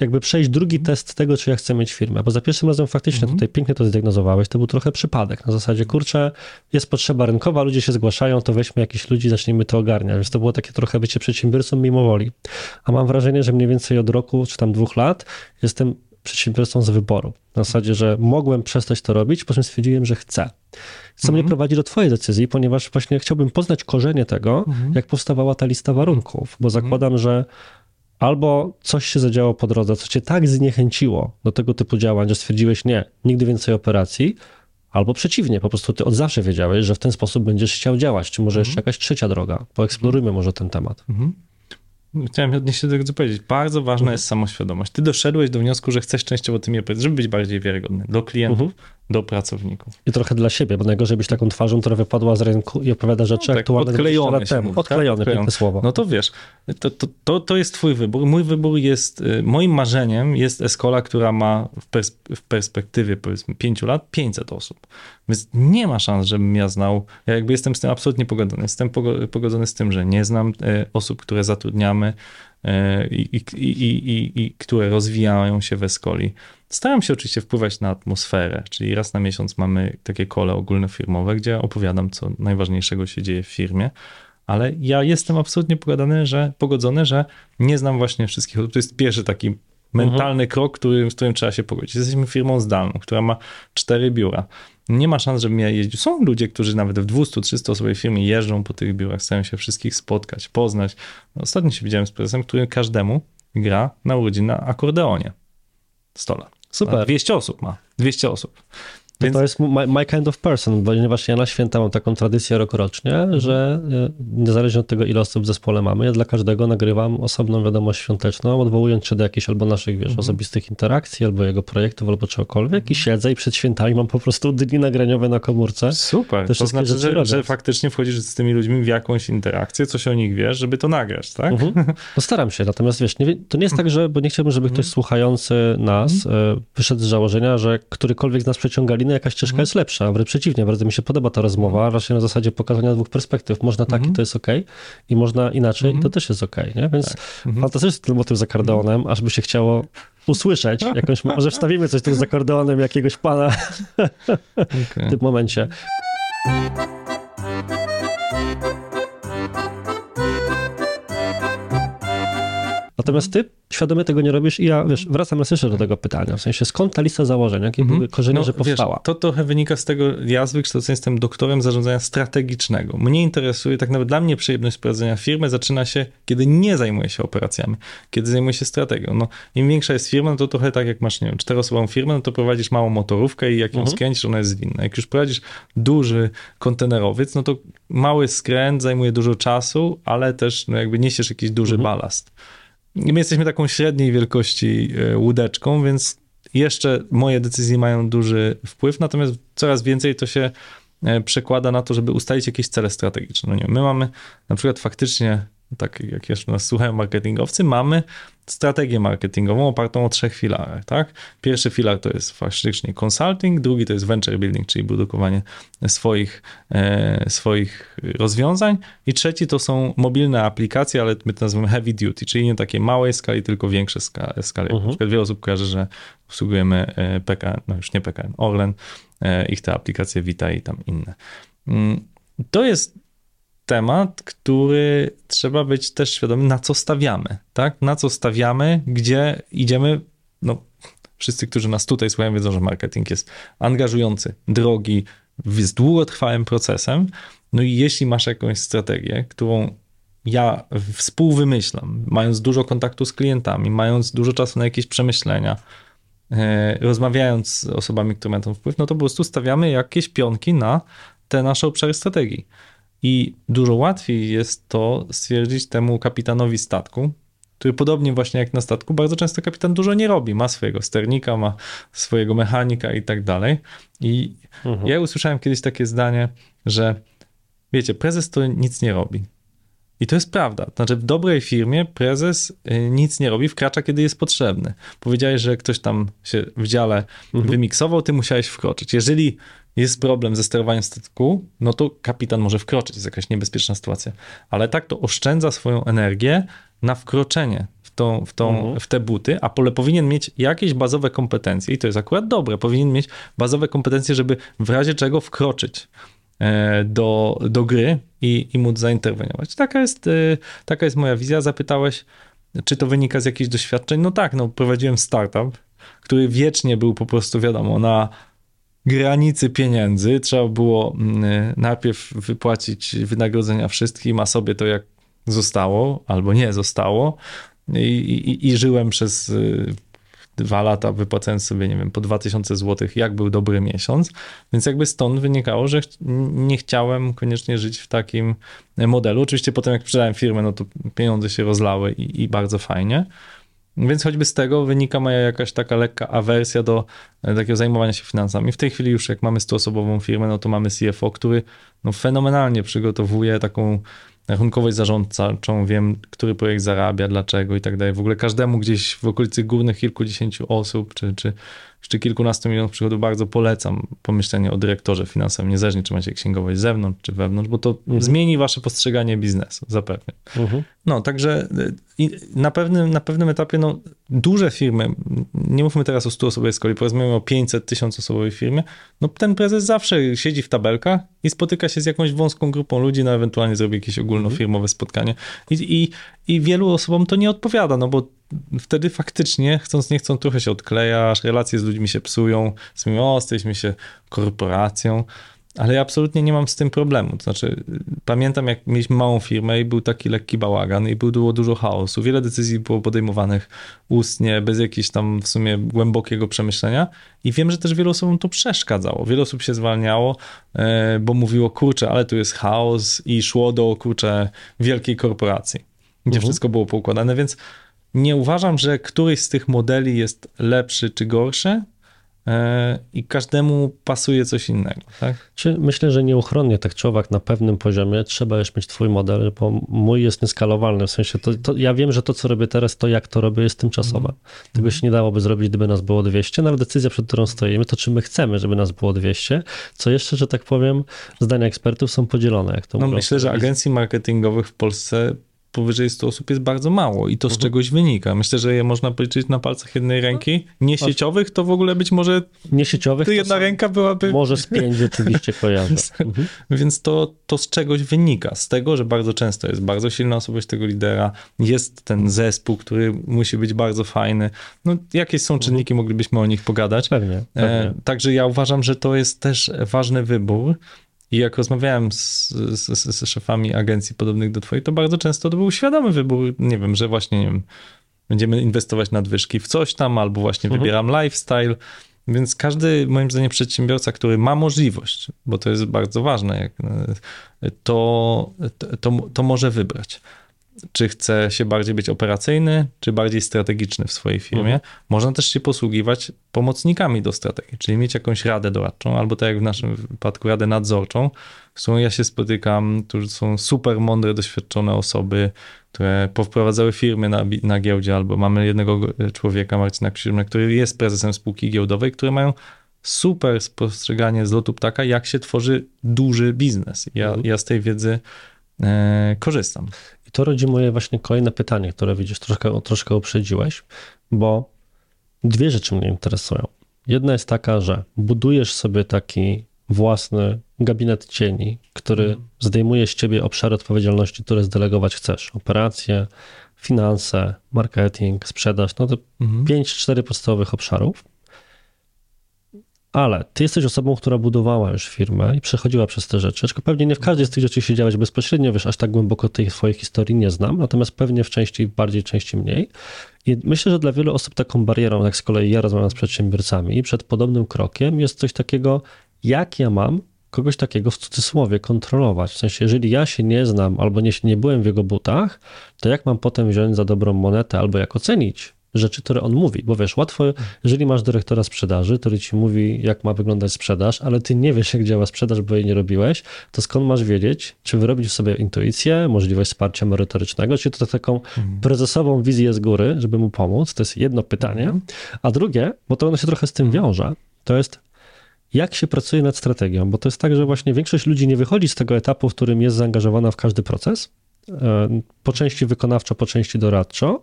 jakby przejść drugi test tego, czy ja chcę mieć firmę, bo za pierwszym razem faktycznie mhm. tutaj pięknie to zdiagnozowałeś, to był trochę przypadek, na zasadzie, kurczę, jest potrzeba rynkowa, ludzie się zgłaszają, to weźmy jakichś ludzi, zacznijmy to ogarniać, więc to było takie trochę bycie przedsiębiorcą mimo woli, a mam wrażenie, że mniej więcej od roku, czy tam dwóch lat jestem przedsiębiorcą z wyboru, na zasadzie, że mogłem przestać to robić, po czym stwierdziłem, że chcę. Co mhm. mnie prowadzi do twojej decyzji, ponieważ właśnie chciałbym poznać korzenie tego, mhm. jak powstawała ta lista warunków, bo zakładam, mhm. że albo coś się zadziało po drodze, co cię tak zniechęciło do tego typu działań, że stwierdziłeś nie, nigdy więcej operacji, albo przeciwnie, po prostu ty od zawsze wiedziałeś, że w ten sposób będziesz chciał działać, czy może mhm. jeszcze jakaś trzecia droga. Poeksplorujmy może ten temat. Mhm. Chciałem odnieść się do tego, co powiedzieć. Bardzo ważna mhm. jest samoświadomość. Ty doszedłeś do wniosku, że chcesz częściowo tym opowiedzieć, żeby być bardziej wiarygodny dla klientów, mhm. Do pracowników. I trochę dla siebie, bo najgorzej być taką twarzą, która wypadła z rynku i opowiada rzeczy no, tak, aktualne odklejone lat temu. Mówi, odklejone, tak? piękne słowo. No to wiesz, to, to, to, to jest twój wybór. Mój wybór jest, y, moim marzeniem jest Escola, która ma w, pers w perspektywie powiedzmy pięciu lat 500 osób. Więc nie ma szans, żebym ja znał, ja jakby jestem z tym absolutnie pogodzony. Jestem pogodzony z tym, że nie znam y, osób, które zatrudniamy, i, i, i, i, które rozwijają się w Escoli. Staram się oczywiście wpływać na atmosferę, czyli raz na miesiąc mamy takie kole ogólnofirmowe, gdzie opowiadam, co najważniejszego się dzieje w firmie, ale ja jestem absolutnie pogadany, że, pogodzony, że nie znam właśnie wszystkich. To jest pierwszy taki mentalny mhm. krok, który, z którym trzeba się pogodzić. Jesteśmy firmą zdalną, która ma cztery biura. Nie ma szans, żebym ja jeździł. Są ludzie, którzy nawet w 200-300 osobowej firmie jeżdżą po tych biurach, starają się wszystkich spotkać, poznać. Ostatnio się widziałem z prezesem, który każdemu gra na urodziny na akordeonie. Stola. Super. 200 osób ma. 200 osób. Więc... To jest my, my, kind of person, ponieważ ja na święta mam taką tradycję rokrocznie, mhm. że e, niezależnie od tego, ile osób w zespole mamy, ja dla każdego nagrywam osobną wiadomość świąteczną, odwołując się do jakichś albo naszych, wiesz, mhm. osobistych interakcji, albo jego projektów, albo czegokolwiek mhm. i siedzę i przed świętami mam po prostu dni nagraniowe na komórce. Super, to znaczy, że, że, faktycznie wchodzisz z tymi ludźmi w jakąś interakcję, coś o nich wiesz, żeby to nagrać, tak? Mhm. No staram się, natomiast wiesz, nie, to nie jest tak, że, bo nie chciałbym, żeby ktoś mhm. słuchający nas mhm. e, wyszedł z założenia, że którykolwiek z nas przeciągali jakaś ścieżka mhm. jest lepsza. Wręcz przeciwnie, bardzo mi się podoba ta rozmowa, właśnie na zasadzie pokazania dwóch perspektyw. Można tak i to jest ok, i można inaczej i to też jest ok, nie? Więc tak. fantastyczny ten motyw z akordeonem, aż by się chciało usłyszeć jakąś, może wstawimy coś tu z akordeonem jakiegoś pana okay. w tym momencie. Natomiast ty świadomie tego nie robisz i ja, wiesz, wracam raz jeszcze do tego pytania, w sensie skąd ta lista założeń, jakie mm -hmm. były korzenie, no, że powstała? Wiesz, to trochę wynika z tego, ja z wykształcenia jestem doktorem zarządzania strategicznego. Mnie interesuje, tak nawet dla mnie przyjemność prowadzenia firmy zaczyna się, kiedy nie zajmuję się operacjami, kiedy zajmuję się strategią. No, im większa jest firma, no to trochę tak jak masz, nie wiem, czteroosobową firmę, no to prowadzisz małą motorówkę i jak ją mm -hmm. skręcisz, ona jest zwinna. Jak już prowadzisz duży kontenerowiec, no to mały skręt zajmuje dużo czasu, ale też no, jakby niesiesz jakiś duży mm -hmm. balast. My jesteśmy taką średniej wielkości e, łódeczką, więc jeszcze moje decyzje mają duży wpływ, natomiast coraz więcej to się e, przekłada na to, żeby ustalić jakieś cele strategiczne. No nie, my mamy na przykład faktycznie tak jak jeszcze nas słuchają marketingowcy, mamy strategię marketingową opartą o trzech filarach. Tak? Pierwszy filar to jest faktycznie consulting, drugi to jest venture building, czyli produkowanie swoich, e, swoich rozwiązań i trzeci to są mobilne aplikacje, ale my to nazywamy heavy duty, czyli nie takie małej skali, tylko większe skali. skali. Mhm. Na przykład wiele osób kojarzy, że obsługujemy e, PKN, no już nie PKN, Orlen, e, ich te aplikacje Vita i tam inne. Mm, to jest temat, który trzeba być też świadomy, na co stawiamy, tak? Na co stawiamy, gdzie idziemy, no wszyscy, którzy nas tutaj słuchają, wiedzą, że marketing jest angażujący, drogi, jest długotrwałym procesem, no i jeśli masz jakąś strategię, którą ja współwymyślam, mając dużo kontaktu z klientami, mając dużo czasu na jakieś przemyślenia, e, rozmawiając z osobami, które mają ten wpływ, no to po prostu stawiamy jakieś pionki na te nasze obszary strategii. I dużo łatwiej jest to stwierdzić temu kapitanowi statku, który podobnie właśnie jak na statku, bardzo często kapitan dużo nie robi. Ma swojego sternika, ma swojego mechanika i tak dalej. I mhm. ja usłyszałem kiedyś takie zdanie, że wiecie, prezes to nic nie robi. I to jest prawda. Znaczy, w dobrej firmie prezes y, nic nie robi, wkracza, kiedy jest potrzebny. Powiedziałeś, że ktoś tam się w dziale mhm. wymiksował, ty musiałeś wkroczyć. Jeżeli jest problem ze sterowaniem statku, no to kapitan może wkroczyć, jest jakaś niebezpieczna sytuacja. Ale tak to oszczędza swoją energię na wkroczenie w, tą, w, tą, mhm. w te buty, a pole powinien mieć jakieś bazowe kompetencje i to jest akurat dobre, powinien mieć bazowe kompetencje, żeby w razie czego wkroczyć e, do, do gry i, i móc zainterweniować. Taka jest, e, taka jest moja wizja. Zapytałeś, czy to wynika z jakichś doświadczeń? No tak, no prowadziłem startup, który wiecznie był po prostu, wiadomo, na granicy pieniędzy. Trzeba było mm, najpierw wypłacić wynagrodzenia wszystkim, a sobie to jak zostało albo nie zostało. I, i, i żyłem przez y, dwa lata, wypłacając sobie, nie wiem, po 2000 zł, jak był dobry miesiąc. Więc jakby stąd wynikało, że nie chciałem koniecznie żyć w takim modelu. Oczywiście potem, jak sprzedałem firmę, no to pieniądze się rozlały i, i bardzo fajnie. Więc choćby z tego wynika moja jakaś taka lekka awersja do e, takiego zajmowania się finansami. W tej chwili już jak mamy 100-osobową firmę, no to mamy CFO, który no, fenomenalnie przygotowuje taką rachunkowość zarządczą, wiem, który projekt zarabia, dlaczego i tak dalej. W ogóle każdemu gdzieś w okolicy górnych kilkudziesięciu osób, czy, czy, czy kilkunastu milionów przychodów bardzo polecam pomyślenie o dyrektorze finansowym, niezależnie czy macie księgowość z zewnątrz, czy wewnątrz, bo to mhm. zmieni wasze postrzeganie biznesu, zapewne. Mhm. No, także na pewnym, na pewnym etapie, no, duże firmy, nie mówmy teraz o 100 osobowej skoli, porozmawiamy o 500, 1000 osobowej firmie, no ten prezes zawsze siedzi w tabelkach i spotyka się z jakąś wąską grupą ludzi, no ewentualnie zrobi jakieś ogólnofirmowe spotkanie i, i, i wielu osobom to nie odpowiada, no bo wtedy faktycznie, chcąc nie chcąc, trochę się odklejasz, relacje z ludźmi się psują, mówią, o, jesteśmy się korporacją, ale ja absolutnie nie mam z tym problemu. To znaczy, pamiętam, jak mieliśmy małą firmę i był taki lekki bałagan i było dużo chaosu. Wiele decyzji było podejmowanych ustnie, bez jakiegoś tam w sumie głębokiego przemyślenia. I wiem, że też wielu osobom to przeszkadzało. Wiele osób się zwalniało, e, bo mówiło, kurczę, ale tu jest chaos i szło do, kurczę, wielkiej korporacji, gdzie uh-huh. wszystko było poukładane, więc nie uważam, że któryś z tych modeli jest lepszy czy gorszy e, i każdemu pasuje coś innego. Tak? Czy myślę, że nieuchronnie tak czy owak na pewnym poziomie trzeba już mieć twój model, bo mój jest nieskalowalny, w sensie to, to ja wiem, że to, co robię teraz, to jak to robię jest tymczasowe. Mm. Tego się nie dałoby zrobić, gdyby nas było 200, nawet decyzja, przed którą stoimy, to czy my chcemy, żeby nas było 200, co jeszcze, że tak powiem, zdania ekspertów są podzielone. Jak to no, myślę, że agencji marketingowych w Polsce powyżej 100 osób jest bardzo mało i to z mhm. czegoś wynika. Myślę, że je można policzyć na palcach jednej ręki. Niesieciowych to w ogóle być może... Niesieciowych to jedna ręka byłaby... Może z pięć rzeczywiście kojarzę. Więc, mhm. więc to, to z czegoś wynika. Z tego, że bardzo często jest bardzo silna osobowość tego lidera, jest ten zespół, który musi być bardzo fajny. No, jakieś są mhm. czynniki, moglibyśmy o nich pogadać. Pewnie, pewnie. E, także ja uważam, że to jest też ważny wybór. I jak rozmawiałem z, z, z, szefami agencji podobnych do twojej, to bardzo często to był świadomy wybór, nie wiem, że właśnie, nie wiem, będziemy inwestować nadwyżki w coś tam, albo właśnie mhm. wybieram lifestyle, więc każdy, moim zdaniem, przedsiębiorca, który ma możliwość, bo to jest bardzo ważne, jak, to, to, to może wybrać czy chce się bardziej być operacyjny, czy bardziej strategiczny w swojej firmie. Mhm. Można też się posługiwać pomocnikami do strategii, czyli mieć jakąś radę doradczą, albo tak jak w naszym wypadku radę nadzorczą, z którą ja się spotykam, to są super mądre, doświadczone osoby, które powprowadzały firmy na, na giełdzie, albo mamy jednego człowieka, Marcina Krzyżmę, który jest prezesem spółki giełdowej, które mają super spostrzeganie z lotu ptaka, jak się tworzy duży biznes. Ja, mhm. ja z tej wiedzy e, korzystam to rodzi moje właśnie kolejne pytanie, które widzisz, troszkę, troszkę uprzedziłeś, bo dwie rzeczy mnie interesują. Jedna jest taka, że budujesz sobie taki własny gabinet cieni, który mhm. zdejmuje z ciebie obszary odpowiedzialności, które zdelegować chcesz. Operacje, finanse, marketing, sprzedaż, no to mhm. pięć, cztery podstawowych obszarów ale ty jesteś osobą, która budowała już firmę i przechodziła przez te rzeczy. Aczkolwiek pewnie nie w każdej z tych rzeczy siedziałeś bezpośrednio, wiesz, aż tak głęboko tej swojej historii nie znam, natomiast pewnie w części bardziej, części mniej. I myślę, że dla wielu osób taką barierą, jak z kolei ja rozmawiam z przedsiębiorcami, przed podobnym krokiem jest coś takiego, jak ja mam kogoś takiego w cudzysłowie kontrolować. W sensie, jeżeli ja się nie znam albo nie, nie byłem w jego butach, to jak mam potem wziąć za dobrą monetę albo jak ocenić rzeczy, które on mówi. Bo wiesz, łatwo, jeżeli masz dyrektora sprzedaży, który ci mówi, jak ma wyglądać sprzedaż, ale ty nie wiesz, jak działa sprzedaż, bo jej nie robiłeś, to skąd masz wiedzieć, czy wyrobić sobie intuicję, możliwość wsparcia merytorycznego, czy to taką mhm. prezesową wizję z góry, żeby mu pomóc? To jest jedno pytanie. Mhm. A drugie, bo to ono się trochę z tym wiąże, to jest jak się pracuje nad strategią, bo to jest tak, że właśnie większość ludzi nie wychodzi z tego etapu, w którym jest zaangażowana w każdy proces, e, po części wykonawczo, po części doradczo,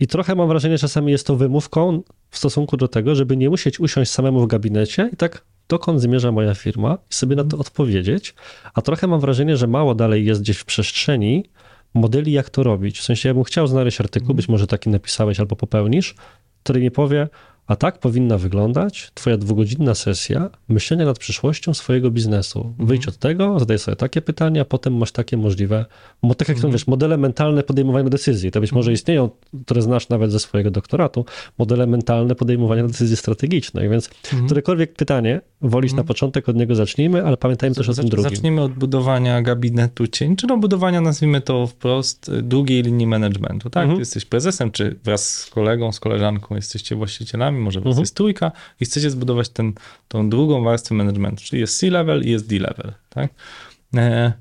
i trochę mam wrażenie, że czasami jest to wymówką w stosunku do tego, żeby nie musieć usiąść samemu w gabinecie i tak dokąd zmierza moja firma i sobie na to odpowiedzieć. A trochę mam wrażenie, że mało dalej jest gdzieś w przestrzeni modeli, jak to robić. W sensie, ja bym chciał znaleźć artykuł, być może taki napisałeś albo popełnisz, który mi powie, A tak powinna wyglądać Twoja dwugodzinna sesja myślenia nad przyszłością swojego biznesu. Mhm. Wyjdź od tego, zadaj sobie takie pytania, a potem masz takie możliwe, bo tak jak Mhm. wiesz, modele mentalne podejmowania decyzji. To być może istnieją, które znasz nawet ze swojego doktoratu, modele mentalne podejmowania decyzji strategicznych. Więc Mhm. którekolwiek pytanie wolisz na początek, od niego zacznijmy, ale pamiętajmy też o tym drugim. Zacznijmy od budowania gabinetu cień, czy no budowania, nazwijmy to wprost, y, długiej linii managementu, tak? Mhm. Ty jesteś prezesem, czy wraz z kolegą, z koleżanką jesteście właścicielami, może was Mhm. jest trójka i chcecie zbudować ten, tą drugą warstwę managementu, czyli jest C-level i jest D-level, tak? E,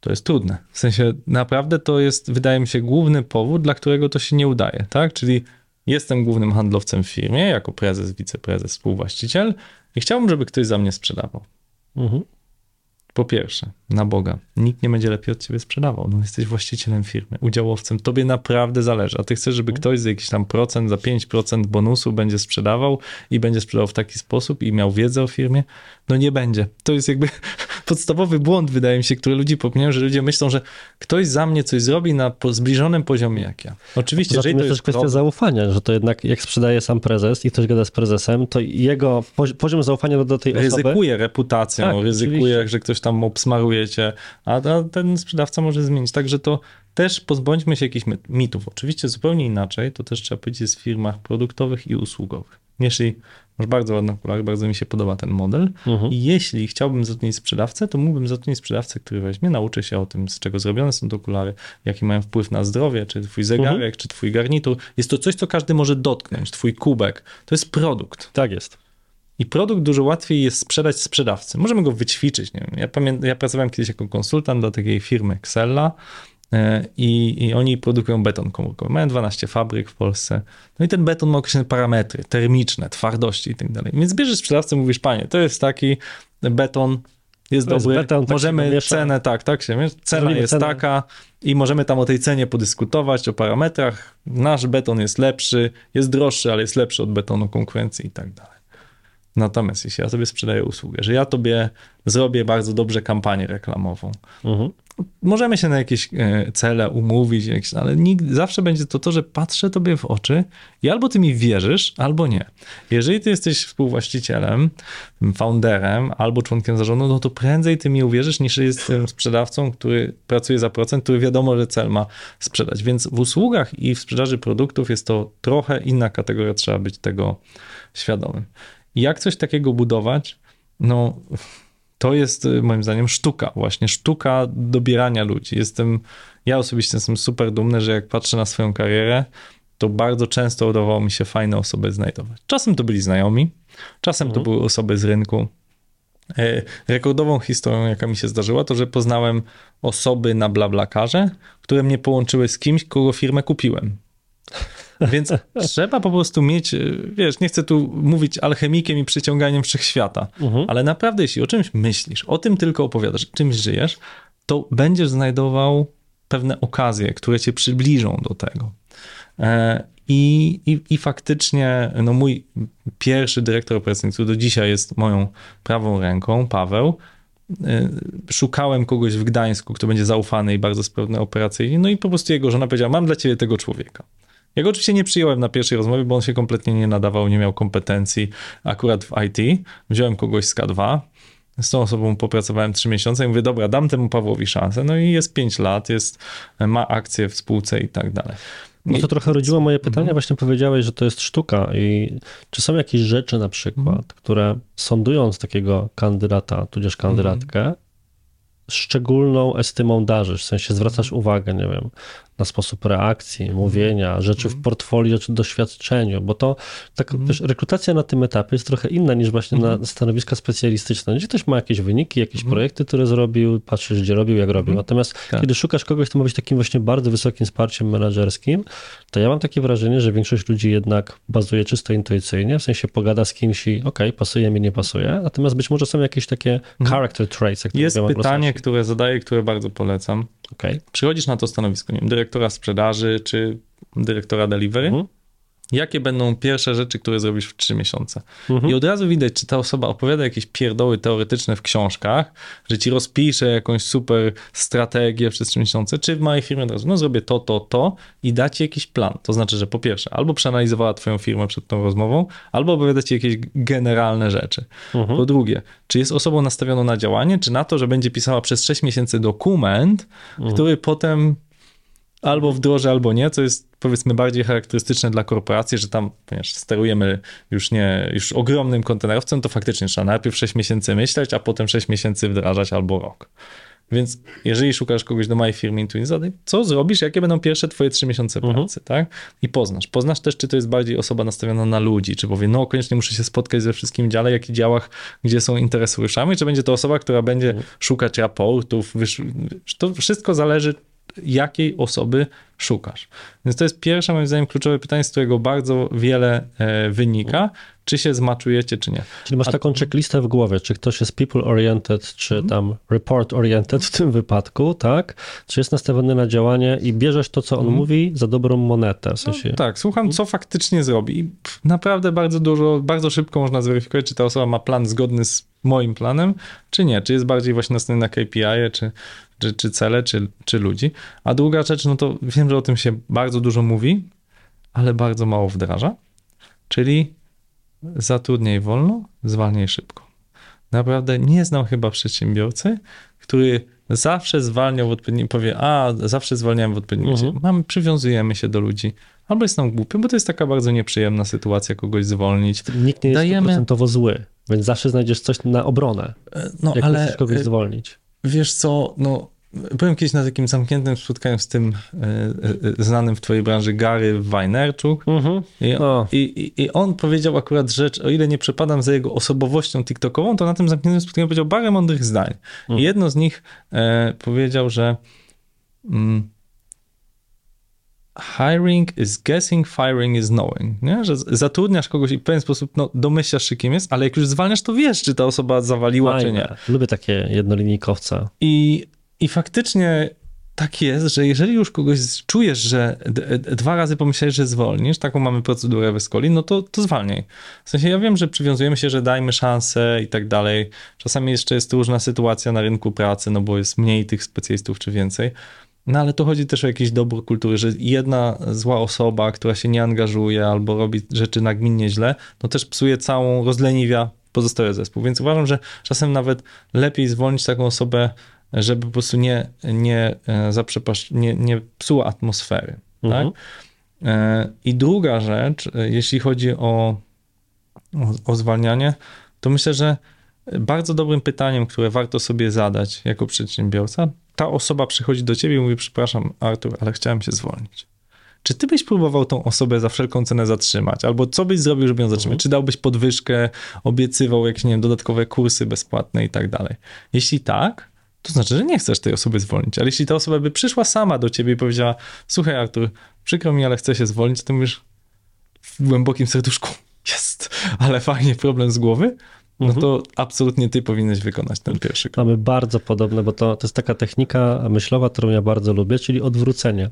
to jest trudne. W sensie naprawdę to jest, wydaje mi się, główny powód, dla którego to się nie udaje, tak? Czyli jestem głównym handlowcem w firmie, jako prezes, wiceprezes, współwłaściciel i chciałbym, żeby ktoś za mnie sprzedawał. Mhm. Po pierwsze, na Boga, nikt nie będzie lepiej od ciebie sprzedawał. No, jesteś właścicielem firmy, udziałowcem, tobie naprawdę zależy, a ty chcesz, żeby ktoś za jakiś tam procent, za 5% bonusu będzie sprzedawał i będzie sprzedawał w taki sposób i miał wiedzę o firmie? No nie będzie. To jest jakby podstawowy błąd, wydaje mi się, który ludzi popełniają, że ludzie myślą, że ktoś za mnie coś zrobi na zbliżonym poziomie jak ja. Oczywiście, tym to jest też kwestia problem- zaufania, że to jednak jak sprzedaje sam prezes i ktoś gada z prezesem, to jego pozi- poziom zaufania do, do tej osoby... ryzykuje reputacją, Tak, ryzykuje, oczywiście. że ktoś tam obsmaruje cię, a a ten sprzedawca może zmienić. Także to też pozbądźmy się jakichś mit- mitów. Oczywiście zupełnie inaczej, to też trzeba powiedzieć jest w firmach produktowych i usługowych. Jeśli masz bardzo ładne okulary, bardzo mi się podoba ten model Mhm. i jeśli chciałbym zatrudnić sprzedawcę, to mógłbym zatrudnić sprzedawcę, który weźmie, nauczy się o tym, z czego zrobione są te okulary, jaki mają wpływ na zdrowie, czy twój zegarek, Mhm. czy twój garnitur. Jest to coś, co każdy może dotknąć, twój kubek. To jest produkt. Tak jest. I produkt dużo łatwiej jest sprzedać sprzedawcy. Możemy go wyćwiczyć. Nie wiem. Ja, pamię- ja pracowałem kiedyś jako konsultant dla takiej firmy Xella e, i, i oni produkują beton komórkowy. Mają 12 fabryk w Polsce. No i ten beton ma określone parametry termiczne, twardości i tak dalej. Więc bierzesz sprzedawcę, mówisz, panie, to jest taki beton, jest To jest dobry, beton, tak możemy miesza. cenę, tak, tak się miesza. Cena Zrobimy jest cenę. taka i możemy tam o tej cenie podyskutować, o parametrach. Nasz beton jest lepszy, jest droższy, ale jest lepszy od betonu konkurencji i tak dalej. Natomiast jeśli ja sobie sprzedaję usługę, że ja tobie zrobię bardzo dobrze kampanię reklamową, Mhm. Możemy się na jakieś e, cele umówić, jakieś, ale nigdy, zawsze będzie to to, że patrzę tobie w oczy i albo ty mi wierzysz, albo nie. Jeżeli ty jesteś współwłaścicielem, founderem albo członkiem zarządu, no to prędzej ty mi uwierzysz, niż jestem sprzedawcą, który pracuje za procent, który wiadomo, że cel ma sprzedać. Więc w usługach i w sprzedaży produktów jest to trochę inna kategoria, trzeba być tego świadomym. Jak coś takiego budować? No, to jest y, moim zdaniem sztuka, właśnie sztuka dobierania ludzi. Jestem, ja osobiście jestem super dumny, że jak patrzę na swoją karierę, to bardzo często udawało mi się fajne osoby znajdować. Czasem to byli znajomi, czasem to były osoby z rynku. E, Rekordową historią, jaka mi się zdarzyła, to że poznałem osoby na Blablakarze, które mnie połączyły z kimś, kogo firmę kupiłem. Więc trzeba po prostu mieć, y, wiesz, nie chcę tu mówić alchemikiem i przyciąganiem wszechświata, Mhm. ale naprawdę, jeśli o czymś myślisz, o tym tylko opowiadasz, czymś żyjesz, to będziesz znajdował pewne okazje, które cię przybliżą do tego. E, I, i, I faktycznie, no mój pierwszy dyrektor operacyjny, który do dzisiaj jest moją prawą ręką, Paweł, e, szukałem kogoś w Gdańsku, kto będzie zaufany i bardzo sprawny operacyjnie, no i po prostu jego żona powiedziała, mam dla ciebie tego człowieka. Ja go oczywiście nie przyjąłem na pierwszej rozmowie, bo on się kompletnie nie nadawał, nie miał kompetencji akurat w IT. Wziąłem kogoś z K2, z tą osobą popracowałem trzy miesiące i mówię, dobra, dam temu Pawłowi szansę. No i jest pięć lat, jest, ma akcje w spółce i tak dalej. No to trochę rodziło moje pytanie, właśnie powiedziałeś, że to jest sztuka i czy są jakieś rzeczy na przykład, które sądując takiego kandydata, tudzież kandydatkę, szczególną estymą darzysz, w sensie zwracasz uwagę, nie wiem, na sposób reakcji, mówienia, rzeczy w portfolio czy doświadczeniu, bo to tak, wiesz, rekrutacja na tym etapie jest trochę inna niż właśnie na stanowiska specjalistyczne, gdzie ktoś ma jakieś wyniki, jakieś projekty, które zrobił, patrzysz, gdzie robił, jak robił. Natomiast Tak. kiedy szukasz kogoś, kto ma być takim właśnie bardzo wysokim wsparciem menedżerskim, to ja mam takie wrażenie, że większość ludzi jednak bazuje czysto intuicyjnie, w sensie pogada z kimś i okej, pasuje mi, nie pasuje, natomiast być może są jakieś takie character traits, jak Jest pytanie, które zadaję, które bardzo polecam. Okej. Przychodzisz na to stanowisko, nie wiem, dyrektora sprzedaży czy dyrektora delivery Mhm. Jakie będą pierwsze rzeczy, które zrobisz w trzy miesiące. Mhm. I od razu widać, czy ta osoba opowiada jakieś pierdoły teoretyczne w książkach, że ci rozpisze jakąś super strategię przez trzy miesiące, czy w małej firmie od razu, no zrobię to, to, to i da ci jakiś plan. To znaczy, że po pierwsze, albo przeanalizowała twoją firmę przed tą rozmową, albo opowiada ci jakieś generalne rzeczy. Mhm. Po drugie, czy jest osobą nastawioną na działanie, czy na to, że będzie pisała przez 6 miesięcy dokument, Mhm. który potem albo wdroży, albo nie, co jest powiedzmy bardziej charakterystyczne dla korporacji, że tam, ponieważ sterujemy już nie, już ogromnym kontenerowcem, to faktycznie trzeba najpierw 6 miesięcy myśleć, a potem 6 miesięcy wdrażać albo rok. Więc jeżeli szukasz kogoś do mojej firmy Intuit, zadaj, co zrobisz, jakie będą pierwsze twoje 3 miesiące pracy, tak? I poznasz. Poznasz też, czy to jest bardziej osoba nastawiona na ludzi, czy powie, no koniecznie muszę się spotkać ze wszystkim dziale, jak i działach, gdzie są interesariuszami, czy będzie to osoba, która będzie szukać raportów, wysz... to wszystko zależy, jakiej osoby szukasz. Więc to jest pierwsze, moim zdaniem, kluczowe pytanie, z którego bardzo wiele e, wynika, czy się zmaczujecie, czy nie. Czyli masz taką checklistę w głowie, czy ktoś jest people-oriented, czy Mhm. tam report-oriented w tym wypadku, tak? Czy jest nastawiony na działanie i bierzesz to, co on mówi, za dobrą monetę, w sensie... No, tak, słucham, co faktycznie zrobi. I naprawdę bardzo dużo, bardzo szybko można zweryfikować, czy ta osoba ma plan zgodny z moim planem, czy nie. Czy jest bardziej właśnie nastawiony na KPI, czy, czy, czy cele, czy, czy ludzi. A druga rzecz, no to wiem, że o tym się bardzo dużo mówi, ale bardzo mało wdraża. Czyli zatrudniaj wolno, zwalniaj szybko. Naprawdę nie znam chyba przedsiębiorcy, który zawsze zwalniał w odpowiednim, powie, a zawsze zwalniałem w odpowiednim Mhm. momencie. Mamy, przywiązujemy się do ludzi. Albo jest nam głupio, bo to jest taka bardzo nieprzyjemna sytuacja kogoś zwolnić. Nikt nie jest Dajemy- procentowo zły, więc zawsze znajdziesz coś na obronę, No jak ale kogoś e, zwolnić. wiesz co, no byłem kiedyś na takim zamkniętym spotkaniu z tym e, e, znanym w twojej branży Gary Wajnerczuk. Mhm. I, i, i, on powiedział akurat rzecz, o ile nie przepadam za jego osobowością TikTokową, to na tym zamkniętym spotkaniu powiedział parę mądrych zdań. I jedno z nich e, powiedział, że mm, hiring is guessing, firing is knowing. Nie? Że zatrudniasz kogoś i w pewien sposób no, domyślasz się, kim jest, ale jak już zwalniasz, to wiesz, czy ta osoba zawaliła, czy nie. Fajne. Lubię takie jednolinijkowce. I, I faktycznie tak jest, że jeżeli już kogoś czujesz, że dwa razy pomyślałeś, że zwolnisz, taką mamy procedurę w Escoli, no to, to zwalniaj. W sensie ja wiem, że przywiązujemy się, że dajmy szansę i tak dalej. Czasami jeszcze jest różna sytuacja na rynku pracy, no bo jest mniej tych specjalistów czy więcej. No ale to chodzi też o jakieś dobro kultury, że jedna zła osoba, która się nie angażuje albo robi rzeczy nagminnie źle, no też psuje całą, rozleniwia pozostały zespół. Więc uważam, że czasem nawet lepiej zwolnić taką osobę, żeby po prostu nie, nie, e, zaprzepasz, nie, nie psuła atmosfery. Mhm. Tak? I druga rzecz, e, jeśli chodzi o, o, o zwalnianie, to myślę, że bardzo dobrym pytaniem, które warto sobie zadać jako przedsiębiorca, ta osoba przychodzi do ciebie i mówi: Przepraszam, Artur, ale chciałem się zwolnić. Czy ty byś próbował tą osobę za wszelką cenę zatrzymać? Albo co byś zrobił, żeby ją zatrzymać? Czy dałbyś podwyżkę, obiecywał jakieś, nie wiem, dodatkowe kursy bezpłatne i tak dalej? Jeśli tak, to znaczy, że nie chcesz tej osoby zwolnić. Ale jeśli ta osoba by przyszła sama do ciebie i powiedziała: Słuchaj, Artur, przykro mi, ale chcę się zwolnić, to mówisz w głębokim serduszku: Jest, ale fajnie, problem z głowy. No Mhm. to absolutnie ty powinieneś wykonać ten pierwszy krok. Mamy bardzo podobne, bo to, to jest taka technika myślowa, którą ja bardzo lubię, czyli odwrócenie.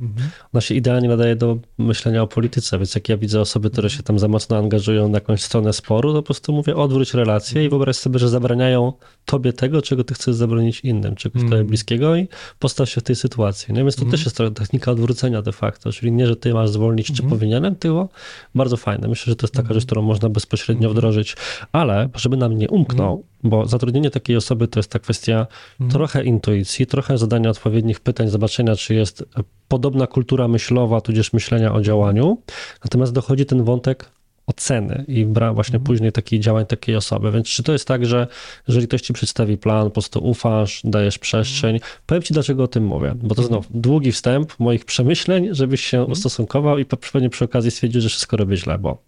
Ona się idealnie nadaje do myślenia o polityce, więc jak ja widzę osoby, które się tam za mocno angażują na jakąś stronę sporu, to po prostu mówię odwróć relację i wyobraź sobie, że zabraniają tobie tego, czego ty chcesz zabronić innym, czegoś tobie bliskiego i postaw się w tej sytuacji. No więc to też jest technika odwrócenia de facto, czyli nie, że ty masz zwolnić, czy powinienem, tylko bardzo fajne. Myślę, że to jest taka rzecz, którą można bezpośrednio wdrożyć, ale żeby nam nie umknął, bo zatrudnienie takiej osoby to jest ta kwestia trochę intuicji, trochę zadania odpowiednich pytań, zobaczenia, czy jest podobna kultura myślowa, tudzież myślenia o działaniu. Natomiast dochodzi ten wątek oceny i bra właśnie później takich działań takiej osoby. Więc czy to jest tak, że jeżeli ktoś ci przedstawi plan, po prostu ufasz, dajesz przestrzeń. Powiem ci, dlaczego o tym mówię, bo to znów długi wstęp moich przemyśleń, żebyś się ustosunkował i pewnie przy okazji stwierdził, że wszystko robię źle, bo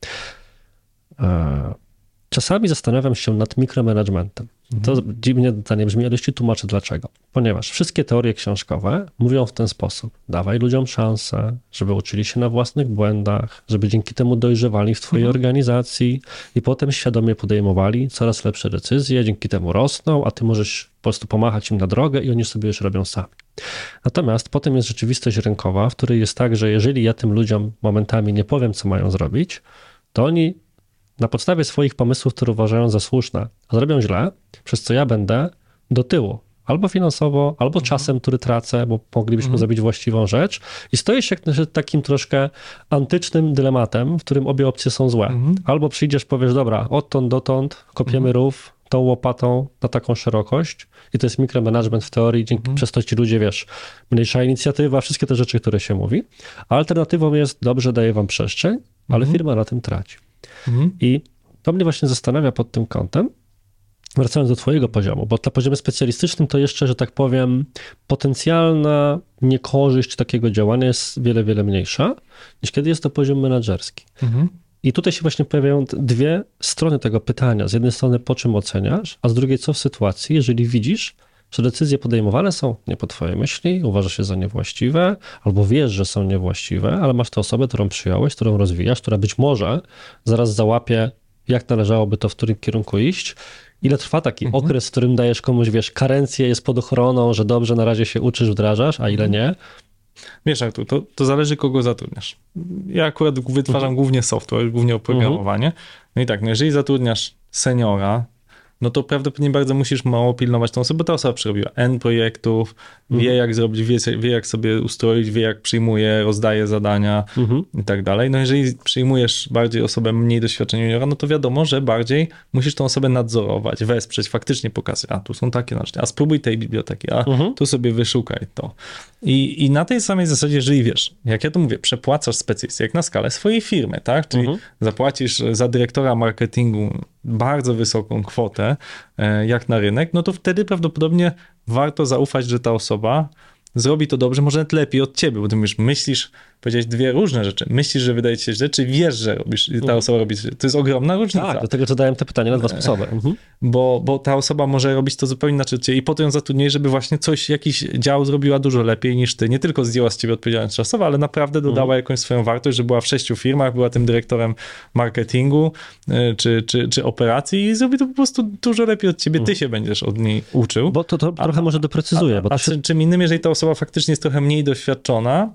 e, czasami zastanawiam się nad mikromanagementem. To Mhm. dziwnie zdanie brzmi, ale już ci tłumaczę dlaczego. Ponieważ wszystkie teorie książkowe mówią w ten sposób. Dawaj ludziom szansę, żeby uczyli się na własnych błędach, żeby dzięki temu dojrzewali w twojej Mhm. organizacji i potem świadomie podejmowali coraz lepsze decyzje, dzięki temu rosną, a ty możesz po prostu pomachać im na drogę i oni sobie już robią sami. Natomiast potem jest rzeczywistość rynkowa, w której jest tak, że jeżeli ja tym ludziom momentami nie powiem, co mają zrobić, to oni na podstawie swoich pomysłów, które uważają za słuszne, zrobią źle, przez co ja będę do tyłu. Albo finansowo, albo czasem, który tracę, bo moglibyśmy zrobić właściwą rzecz. I stoję się takim troszkę antycznym dylematem, w którym obie opcje są złe. Albo przyjdziesz, powiesz, dobra, odtąd dotąd kopiemy rów tą łopatą na taką szerokość i to jest mikromanagement w teorii, dzięki przez to ci ludzie, wiesz, mniejsza inicjatywa, wszystkie te rzeczy, które się mówi. A alternatywą jest, dobrze, daję wam przestrzeń, ale firma na tym traci. Mhm. I to mnie właśnie zastanawia pod tym kątem, wracając do twojego poziomu, bo na poziomie specjalistycznym to jeszcze, że tak powiem, potencjalna niekorzyść takiego działania jest wiele, wiele mniejsza, niż kiedy jest to poziom menedżerski. Mhm. I tutaj się właśnie pojawiają dwie strony tego pytania. Z jednej strony, po czym oceniasz, a z drugiej, co w sytuacji, jeżeli widzisz, że decyzje podejmowane są nie po twojej myśli, uważasz je za niewłaściwe, albo wiesz, że są niewłaściwe, ale masz tę osobę, którą przyjąłeś, którą rozwijasz, która być może zaraz załapie, jak należałoby to w którym kierunku iść. Ile trwa taki okres, w którym dajesz komuś, wiesz, karencję, jest pod ochroną, że dobrze, na razie się uczysz, wdrażasz, a ile nie? Wiesz, Artur, to, to zależy, kogo zatrudniasz. Ja akurat wytwarzam głównie software, głównie oprogramowanie. No i tak, no jeżeli zatrudniasz seniora, no to prawdopodobnie bardzo musisz mało pilnować tą osobę, bo ta osoba przerobiła N projektów, wie jak zrobić, wie, wie jak sobie ustroić, wie jak przyjmuje, rozdaje zadania Mhm. i tak dalej. No jeżeli przyjmujesz bardziej osobę mniej doświadczoną juniora, no to wiadomo, że bardziej musisz tą osobę nadzorować, wesprzeć, faktycznie pokazać, a tu są takie narzędzia, a spróbuj tej biblioteki, a Mhm. tu sobie wyszukaj to. I, I na tej samej zasadzie, jeżeli wiesz, jak ja to mówię, przepłacasz specjalistę, jak na skalę swojej firmy, tak? Czyli Mhm. zapłacisz za dyrektora marketingu bardzo wysoką kwotę, e, jak na rynek, no to wtedy prawdopodobnie warto zaufać, że ta osoba zrobi to dobrze, może nawet lepiej od ciebie, bo ty już myślisz, powiedziałeś dwie różne rzeczy. Myślisz, że wydaje ci się źle, czy wiesz, że robisz, ta osoba robi. To jest ogromna różnica Tak, dlatego zadałem te pytania na dwa sposoby. Mhm. bo, bo ta osoba może robić to zupełnie inaczej od ciebie i po to ją zatrudniej, żeby właśnie coś, jakiś dział zrobiła dużo lepiej niż ty. Nie tylko zdjęła z ciebie odpowiedzialność czasową, ale naprawdę dodała jakąś swoją wartość, że była w sześciu firmach, była tym dyrektorem marketingu y, czy, czy, czy operacji i zrobi to po prostu dużo lepiej od ciebie. Ty się będziesz od niej uczył. Bo to, to trochę może doprecyzuję, bo A to się czym innym, jeżeli ta osoba faktycznie jest trochę mniej doświadczona,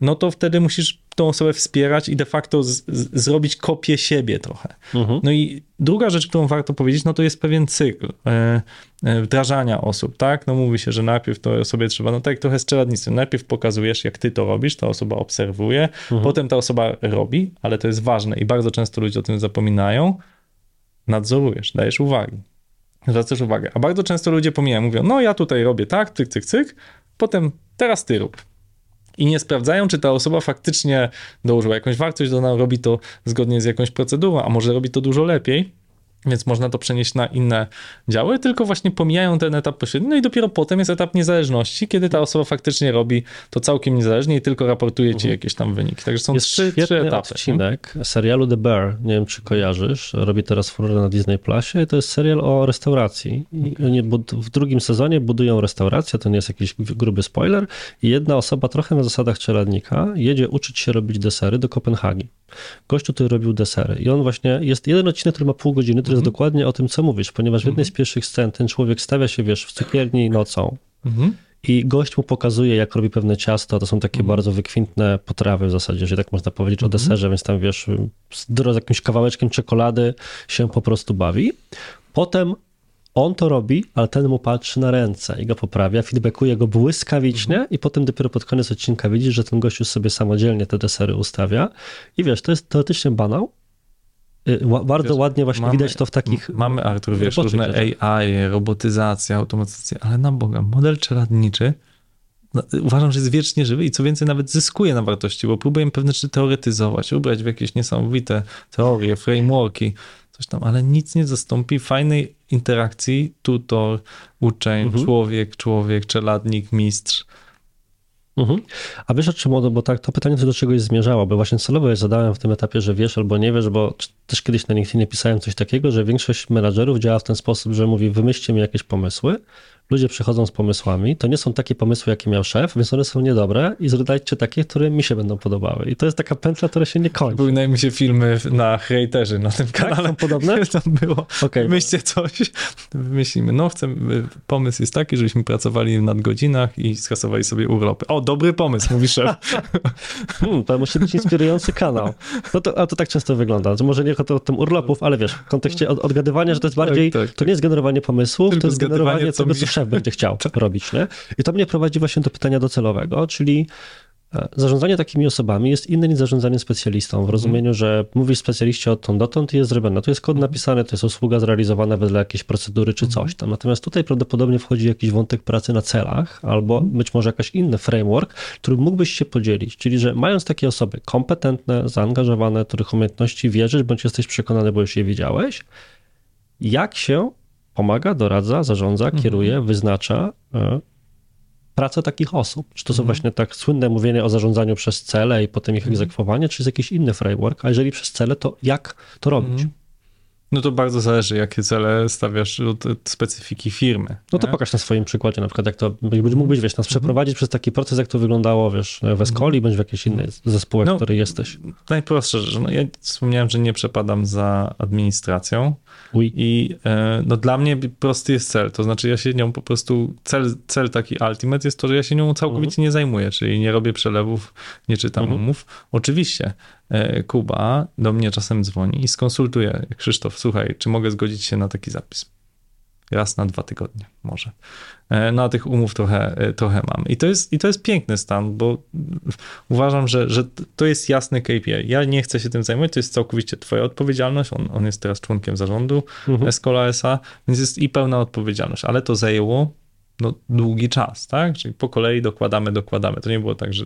no to wtedy musisz tą osobę wspierać i de facto z, z, zrobić kopię siebie trochę. Mhm. No i druga rzecz, którą warto powiedzieć, no to jest pewien cykl e, e, wdrażania osób, tak? No mówi się, że najpierw to osobie trzeba, no tak trochę z czeladnictwem, najpierw pokazujesz, jak ty to robisz, ta osoba obserwuje, potem ta osoba robi, ale to jest ważne i bardzo często ludzie o tym zapominają, nadzorujesz, dajesz uwagi. Zwracasz uwagę. A bardzo często ludzie pomijają, mówią, no ja tutaj robię tak, cyk, cyk, cyk, potem teraz ty rób. I nie sprawdzają, czy ta osoba faktycznie dołożyła jakąś wartość, ona robi to zgodnie z jakąś procedurą, a może robi to dużo lepiej. Więc można to przenieść na inne działy, tylko właśnie pomijają ten etap pośredni. No i dopiero potem jest etap niezależności, kiedy ta osoba faktycznie robi to całkiem niezależnie i tylko raportuje ci jakieś tam wyniki. Także są jest trzy, trzy etapy. odcinek serialu The Bear, nie wiem czy kojarzysz, robi teraz furorę na Disney Plusie i to jest serial o restauracji. I w drugim sezonie budują restaurację, to nie jest jakiś gruby spoiler i jedna osoba trochę na zasadach czeladnika jedzie uczyć się robić desery do Kopenhagi. Gościu, który robił desery i on właśnie, jest jeden odcinek, który ma pół godziny, który jest dokładnie o tym, co mówisz, ponieważ w jednej z pierwszych scen ten człowiek stawia się, wiesz, w cukierni nocą, Mhm. i gość mu pokazuje, jak robi pewne ciasto. To są takie Mhm. bardzo wykwintne potrawy w zasadzie, że tak można powiedzieć o deserze, więc tam wiesz, z jakimś kawałeczkiem czekolady się po prostu bawi. Potem on to robi, ale ten mu patrzy na ręce i go poprawia, feedbackuje go błyskawicznie Mhm. i potem dopiero pod koniec odcinka widzisz, że ten gościu sobie samodzielnie te desery ustawia. I wiesz, to jest teoretycznie banał. Y, Bardzo Wiesz, ładnie właśnie mamy- widać to w takich... Mamy, Artur, wiesz, różne rzeczach. AI, robotyzacja, automatyzacja, ale na Boga, model czeladniczy no, uważam, że jest wiecznie żywy i co więcej nawet zyskuje na wartości, bo próbujemy pewne rzeczy teoretyzować, ubrać w jakieś niesamowite teorie, frameworki, coś tam, ale nic nie zastąpi fajnej interakcji tutor, uczeń, Mhm. człowiek, człowiek, czeladnik, mistrz. Mhm. A wiesz o czym, bo tak, to pytanie do czegoś zmierzało, bo właśnie celowo je zadałem w tym etapie, że wiesz albo nie wiesz, bo też kiedyś na LinkedInie pisałem coś takiego, że większość menadżerów działa w ten sposób, że mówi wymyślcie mi jakieś pomysły, ludzie przychodzą z pomysłami, to nie są takie pomysły, jakie miał szef, więc one są niedobre i zrodajcie takie, które mi się będą podobały. I to jest taka pętla, która się nie kończy. Były mi się filmy na haterzy na tym kanale. Tak, są podobne? Tam było. Okay. Myślcie coś, wymyślimy. No, chcemy, pomysł jest taki, żebyśmy pracowali w nadgodzinach i skasowali sobie urlopy. O, dobry pomysł, mówi szef. hmm, to musi być inspirujący kanał. No to, a to tak często wygląda. To może nie o tym urlopów, ale wiesz, w kontekście odgadywania, że to jest bardziej, tak, tak, to nie jest generowanie pomysłów, Tylko to jest generowanie tego, co szef będzie chciał robić. Nie? I to mnie prowadzi właśnie do pytania docelowego, czyli e, Zarządzanie takimi osobami jest inne niż zarządzanie specjalistą, w rozumieniu, że mówisz specjaliście odtąd dotąd i jest zrobione. Tu jest kod napisany, to jest usługa zrealizowana wedle jakiejś procedury czy coś tam. Natomiast tutaj prawdopodobnie wchodzi jakiś wątek pracy na celach albo być może jakiś inny framework, którym mógłbyś się podzielić. Czyli, że mając takie osoby kompetentne, zaangażowane, których umiejętności wierzysz, bądź jesteś przekonany, bo już je widziałeś, jak się pomaga, doradza, zarządza, mhm. kieruje, wyznacza e, pracę takich osób. Czy to są mhm. właśnie tak słynne mówienie o zarządzaniu przez cele i potem ich mhm. egzekwowanie, czy jest jakiś inny framework, a jeżeli przez cele, to jak to robić? Mhm. No to bardzo zależy, jakie cele stawiasz od specyfiki firmy. No to nie? pokaż na swoim przykładzie na przykład, jak to mógłbyś, wiesz, nas przeprowadzić przez taki proces, jak to wyglądało, wiesz, w Escoli bądź w jakiejś innej zespół, no, który jesteś. Najprostsze, że no ja wspomniałem, że nie przepadam za administracją i e, no dla mnie prosty jest cel, to znaczy ja się nią po prostu, cel, cel taki ultimate jest to, że ja się nią całkowicie mhm. nie zajmuję, czyli nie robię przelewów, nie czytam mhm. umów. Oczywiście Kuba do mnie czasem dzwoni i skonsultuje. Krzysztof, słuchaj, czy mogę zgodzić się na taki zapis? Raz na dwa tygodnie może. E, no a tych umów trochę, e, trochę mam. I to, jest, I to jest piękny stan, bo uważam, że, że to jest jasny KPI. Ja nie chcę się tym zajmować, to jest całkowicie twoja odpowiedzialność. On, on jest teraz członkiem zarządu mhm. Escola SA, więc jest i pełna odpowiedzialność, ale to zajęło no, długi czas, tak? Czyli po kolei dokładamy, dokładamy. To nie było tak, że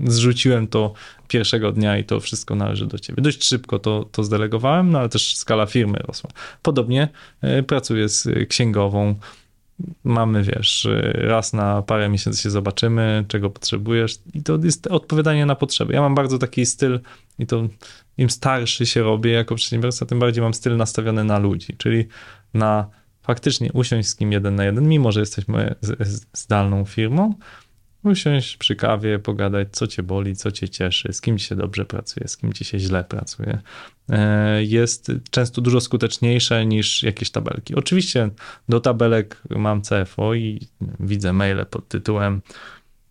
zrzuciłem to pierwszego dnia i to wszystko należy do ciebie. Dość szybko to, to zdelegowałem, no ale też skala firmy rosła. Podobnie e, pracuję z księgową. Mamy, wiesz, e, raz na parę miesięcy się zobaczymy, czego potrzebujesz i to jest odpowiadanie na potrzeby. Ja mam bardzo taki styl i to im starszy się robię jako przedsiębiorca, tym bardziej mam styl nastawiony na ludzi, czyli na faktycznie usiąść z kim jeden na jeden, mimo że jesteśmy zdalną firmą, usiąść przy kawie, pogadać, co cię boli, co cię cieszy, z kim ci się dobrze pracuje, z kim ci się źle pracuje, e, jest często dużo skuteczniejsze niż jakieś tabelki. Oczywiście do tabelek mam CFO i widzę maile pod tytułem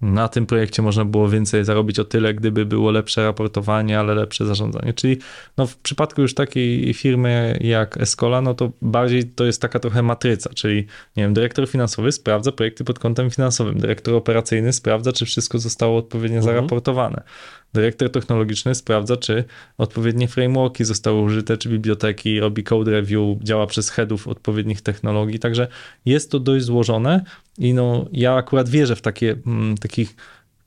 na tym projekcie można było więcej zarobić o tyle, gdyby było lepsze raportowanie, ale lepsze zarządzanie. Czyli no, w przypadku już takiej firmy jak Escola, no to bardziej to jest taka trochę matryca, czyli nie wiem, dyrektor finansowy sprawdza projekty pod kątem finansowym, dyrektor operacyjny sprawdza, czy wszystko zostało odpowiednio mhm. zaraportowane. Dyrektor technologiczny sprawdza, czy odpowiednie frameworki zostały użyte, czy biblioteki, robi code review, działa przez headów odpowiednich technologii, także jest to dość złożone i no, ja akurat wierzę w takie, mm, takich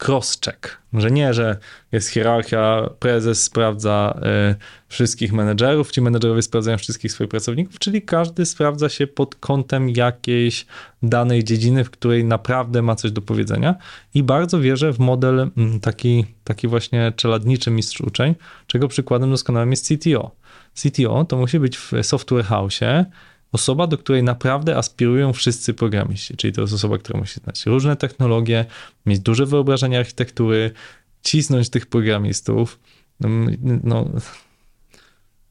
cross-check, że nie, że jest hierarchia, prezes sprawdza y, wszystkich menedżerów, ci menedżerowie sprawdzają wszystkich swoich pracowników, czyli każdy sprawdza się pod kątem jakiejś danej dziedziny, w której naprawdę ma coś do powiedzenia i bardzo wierzę w model y, taki, taki właśnie czeladniczy mistrz uczeń, czego przykładem doskonałym jest CTO. CTO to musi być w software house'ie osoba, do której naprawdę aspirują wszyscy programiści, czyli to jest osoba, która musi znać różne technologie, mieć duże wyobrażenie architektury, cisnąć tych programistów. No, no,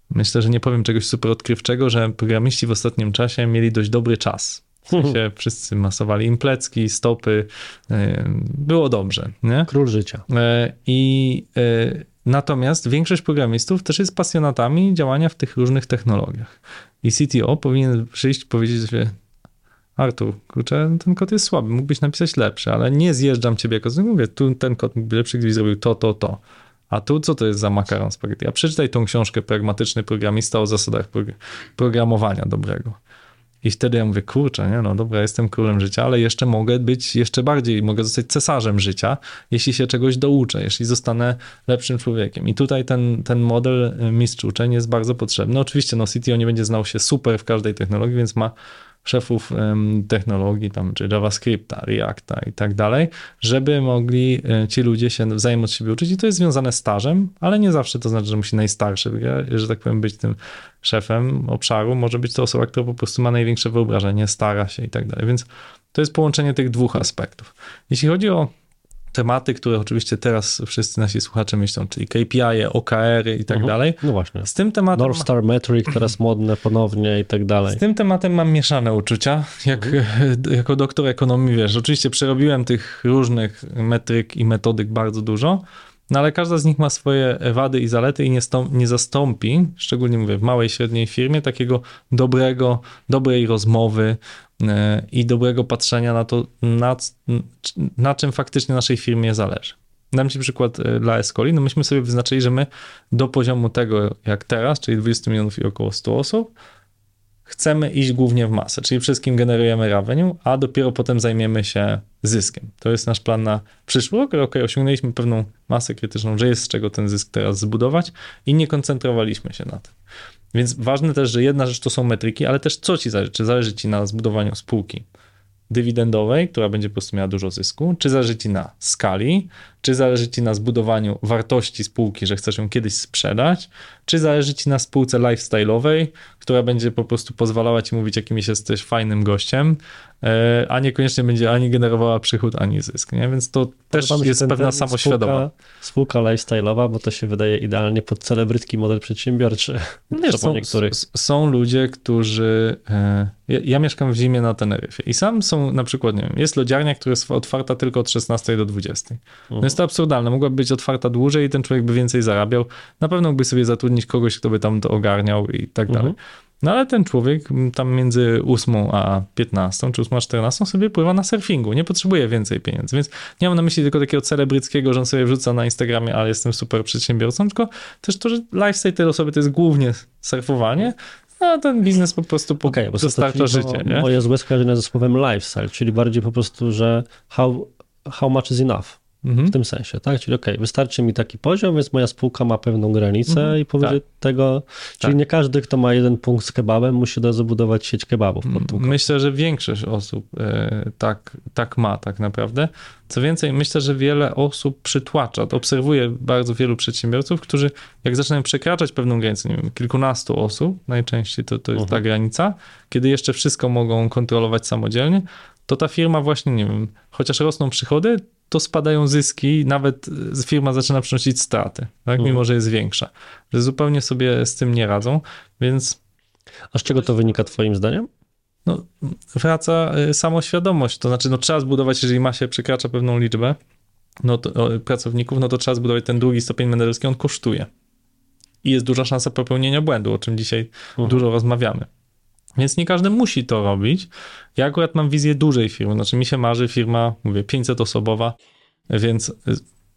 myślę, że nie powiem czegoś super odkrywczego, że programiści w ostatnim czasie mieli dość dobry czas. W sensie wszyscy masowali im plecki, stopy, e, było dobrze. Nie? Król życia. E, I e, natomiast większość programistów też jest pasjonatami działania w tych różnych technologiach. I CTO powinien przyjść powiedzieć, że Artur, kurczę, ten kod jest słaby, mógłbyś napisać lepszy, ale nie zjeżdżam ciebie jako mówię, tu ten kod mógłby lepszy, gdybyś zrobił to, to, to. A tu co to jest za makaron spaghetti? A przeczytaj tą książkę Pragmatyczny Programista o zasadach programowania dobrego. I wtedy ja mówię, kurczę, nie, no dobra, jestem królem życia, ale jeszcze mogę być jeszcze bardziej, mogę zostać cesarzem życia, jeśli się czegoś douczę, jeśli zostanę lepszym człowiekiem. I tutaj ten, ten model mistrz uczeń jest bardzo potrzebny. Oczywiście, no CTO nie będzie znał się super w każdej technologii, więc ma szefów technologii, tam, czy JavaScripta, Reacta i tak dalej, żeby mogli e, ci ludzie się wzajemnie od siebie uczyć. I to jest związane z stażem, ale nie zawsze to znaczy, że musi najstarszy, że tak powiem, być tym szefem obszaru, może być to osoba, która po prostu ma największe wyobrażenie, stara się i tak dalej, więc to jest połączenie tych dwóch aspektów. Jeśli chodzi o tematy, które oczywiście teraz wszyscy nasi słuchacze myślą, czyli KPI, OKR i tak mhm. dalej. No właśnie. Z tym tematem. North Star Metric teraz modne ponownie i tak dalej. Z tym tematem mam mieszane uczucia. Jak, mhm. Jako doktor ekonomii, wiesz, oczywiście przerobiłem tych różnych metryk i metodyk bardzo dużo. No ale każda z nich ma swoje wady i zalety i nie, nie zastąpi, szczególnie mówię w małej, średniej firmie, takiego dobrego, dobrej rozmowy, i dobrego patrzenia na to, na, na czym faktycznie naszej firmie zależy. Dam Ci przykład e, dla Escoli. No myśmy sobie wyznaczyli, że my do poziomu tego jak teraz, czyli 20 milionów i około 100 osób, chcemy iść głównie w masę, czyli wszystkim generujemy revenue, a dopiero potem zajmiemy się zyskiem. To jest nasz plan na przyszły rok. Ok, osiągnęliśmy pewną masę krytyczną, że jest z czego ten zysk teraz zbudować i nie koncentrowaliśmy się na tym. Więc ważne też, że jedna rzecz to są metryki, ale też co ci zależy? Czy zależy ci na zbudowaniu spółki dywidendowej, która będzie po prostu miała dużo zysku, czy zależy ci na skali, czy zależy ci na zbudowaniu wartości spółki, że chcesz ją kiedyś sprzedać, czy zależy ci na spółce lifestyle'owej, która będzie po prostu pozwalała ci mówić, jakimś jesteś fajnym gościem, a niekoniecznie będzie ani generowała przychód, ani zysk, nie? Więc to też jest pewna samoświadoma. Spółka, spółka lifestyle'owa, bo to się wydaje idealnie pod celebrytki model przedsiębiorczy. Nie, są, niektórych. są ludzie, którzy... E, ja, ja, mieszkam w zimie na Teneryfie i sam są na przykład, nie wiem, jest lodziarnia, która jest otwarta tylko od 16 do 20. No jest to absurdalne. Mogłaby być otwarta dłużej i ten człowiek by więcej zarabiał. Na pewno mógłby sobie zatrudnić kogoś, kto by tam to ogarniał i tak dalej. No ale ten człowiek tam między 8 a 15 czy 8 a 14 sobie pływa na surfingu, nie potrzebuje więcej pieniędzy, więc nie mam na myśli tylko takiego celebryckiego, że on sobie wrzuca na Instagramie, ale jestem super przedsiębiorcą, tylko też to, że lifestyle tej osoby to jest głównie surfowanie, a ten biznes po prostu okay, dostarcza życie. Moje złe skojarzenie ze słowem lifestyle, czyli bardziej po prostu, że how, how much is enough. Mhm. W tym sensie, tak? Czyli okej, okay, wystarczy mi taki poziom, więc moja spółka ma pewną granicę mhm. i powyżej tak. tego, czyli tak. nie każdy, kto ma jeden punkt z kebabem, musi do zabudować sieć kebabów. Myślę, że większość osób e, tak, tak ma tak naprawdę. Co więcej, myślę, że wiele osób przytłacza. Obserwuję bardzo wielu przedsiębiorców, którzy jak zaczynają przekraczać pewną granicę, nie wiem, kilkunastu osób, najczęściej to, to jest mhm. ta granica, kiedy jeszcze wszystko mogą kontrolować samodzielnie, to ta firma właśnie, nie wiem, chociaż rosną przychody, to spadają zyski, nawet firma zaczyna przynosić straty, tak? Mhm. mimo że jest większa. Że zupełnie sobie z tym nie radzą, więc. A z czego to wynika Twoim zdaniem? No, wraca y, samoświadomość. To znaczy, no, trzeba zbudować, jeżeli ma się przekracza pewną liczbę no to, pracowników, no to trzeba zbudować ten drugi stopień menedżerski, on kosztuje. I jest duża szansa popełnienia błędu, o czym dzisiaj mhm. dużo rozmawiamy. Więc nie każdy musi to robić. Ja akurat mam wizję dużej firmy, znaczy mi się marzy firma, mówię, 500-osobowa, więc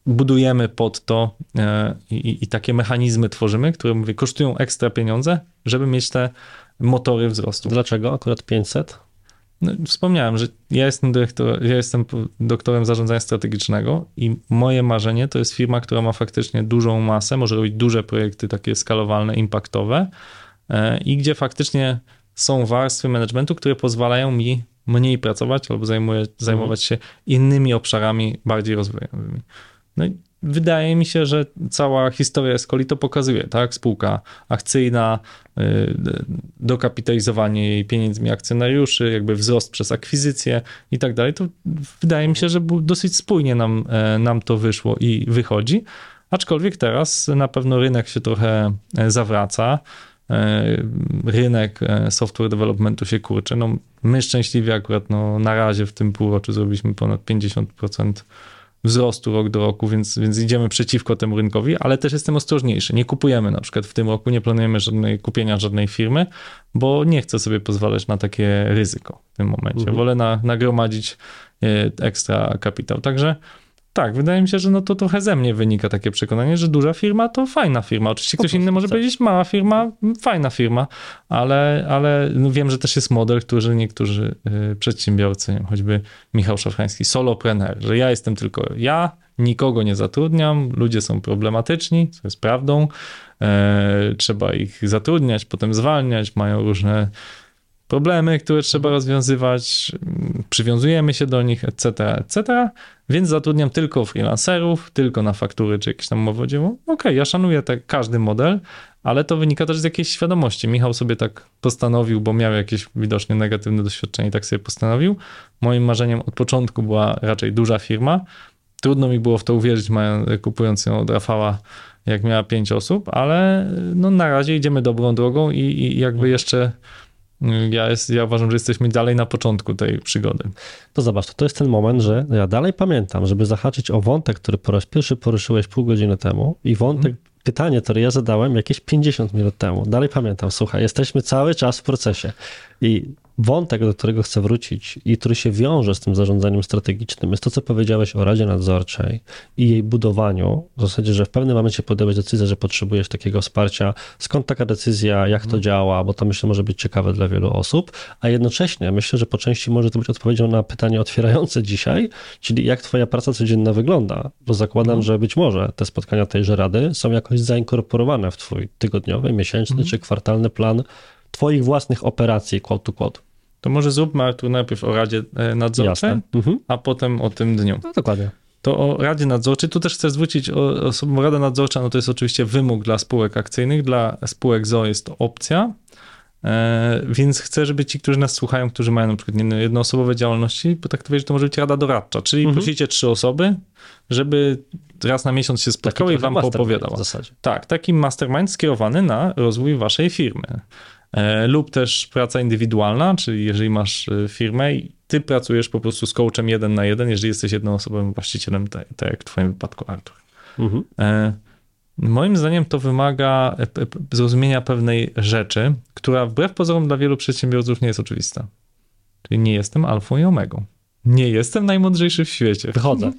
budujemy pod to e, i, i, takie mechanizmy tworzymy, które, mówię, kosztują ekstra pieniądze, żeby mieć te motory wzrostu. Dlaczego akurat 500? No, wspomniałem, że ja jestem, dyrektor, ja jestem doktorem zarządzania strategicznego i moje marzenie to jest firma, która ma faktycznie dużą masę, może robić duże projekty takie skalowalne, impaktowe e, i gdzie faktycznie są warstwy managementu, które pozwalają mi mniej pracować albo zajmuje, zajmować się innymi obszarami bardziej rozwojowymi. No i wydaje mi się, że cała historia Escoli to pokazuje, tak? Spółka akcyjna, y, dokapitalizowanie jej pieniędzmi akcjonariuszy, jakby wzrost przez akwizycję i tak dalej, to wydaje mi się, że dosyć spójnie nam, e, nam to wyszło i wychodzi. Aczkolwiek teraz na pewno rynek się trochę e, zawraca. E, rynek e, software developmentu się kurczy. No, my szczęśliwie akurat no, na razie w tym półroczu zrobiliśmy ponad 50% wzrostu rok do roku, więc, więc idziemy przeciwko temu rynkowi, ale też jestem ostrożniejszy. Nie kupujemy na przykład w tym roku, nie planujemy żadnej, kupienia żadnej firmy, bo nie chcę sobie pozwalać na takie ryzyko w tym momencie. Mhm. Wolę na, nagromadzić e, ekstra kapitał. Także tak, wydaje mi się, że no to trochę ze mnie wynika takie przekonanie, że duża firma to fajna firma. Oczywiście ktoś inny może tak. powiedzieć mała firma, fajna firma, ale, ale no wiem, że też jest model, który niektórzy y, przedsiębiorcy, choćby Michał Szafrański, solopreneur, że ja jestem tylko ja, nikogo nie zatrudniam, ludzie są problematyczni, co jest prawdą, e, trzeba ich zatrudniać, potem zwalniać, mają różne problemy, które trzeba rozwiązywać, przywiązujemy się do nich, etc., etc., więc zatrudniam tylko freelancerów, tylko na faktury czy jakieś tam umowy o dzieło. Okej, okay, ja szanuję te, każdy model, ale to wynika też z jakiejś świadomości. Michał sobie tak postanowił, bo miał jakieś widocznie negatywne doświadczenie i tak sobie postanowił. Moim marzeniem od początku była raczej duża firma. Trudno mi było w to uwierzyć, kupując ją od Rafała, jak miała pięć osób, ale no na razie idziemy dobrą drogą i, i jakby jeszcze ja, jest, ja uważam, że jesteśmy dalej na początku tej przygody. To zobacz, to jest ten moment, że ja dalej pamiętam, żeby zahaczyć o wątek, który po raz pierwszy poruszyłeś pół godziny temu i wątek, hmm. pytanie, które ja zadałem jakieś 50 minut temu. Dalej pamiętam, słuchaj, jesteśmy cały czas w procesie i wątek, do którego chcę wrócić i który się wiąże z tym zarządzaniem strategicznym, jest to, co powiedziałeś o Radzie Nadzorczej i jej budowaniu. W zasadzie, że w pewnym momencie podjąłeś decyzję, że potrzebujesz takiego wsparcia. Skąd taka decyzja, jak to mhm. działa, bo to myślę może być ciekawe dla wielu osób, a jednocześnie myślę, że po części może to być odpowiedzią na pytanie otwierające dzisiaj, czyli jak twoja praca codzienna wygląda, bo zakładam, mhm. że być może te spotkania tejże Rady są jakoś zainkorporowane w twój tygodniowy, miesięczny mhm. czy kwartalny plan twoich własnych operacji quote to quote. To może zróbmy Artur najpierw o Radzie e, Nadzorczej, mhm. a potem o tym dniu. No dokładnie. To o Radzie Nadzorczej, tu też chcę zwrócić osobą, Rada Nadzorcza, no to jest oczywiście wymóg dla spółek akcyjnych, dla spółek ZO jest to opcja, e, więc chcę, żeby ci, którzy nas słuchają, którzy mają na przykład jednoosobowe działalności, potraktować, że to może być rada doradcza, czyli mhm. prosicie trzy osoby, żeby raz na miesiąc się spotkały i wam poopowiadała. W zasadzie. Tak, taki mastermind skierowany na rozwój waszej firmy. E, lub też praca indywidualna, czyli jeżeli masz e, firmę i ty pracujesz po prostu z coachem jeden na jeden, jeżeli jesteś jednoosobowym właścicielem, tak, tak jak w twoim wypadku Artur. Mhm. E, moim zdaniem to wymaga zrozumienia pewnej rzeczy, która wbrew pozorom dla wielu przedsiębiorców nie jest oczywista. Czyli nie jestem alfą i omegą. Nie jestem najmądrzejszy w świecie. Wychodzę.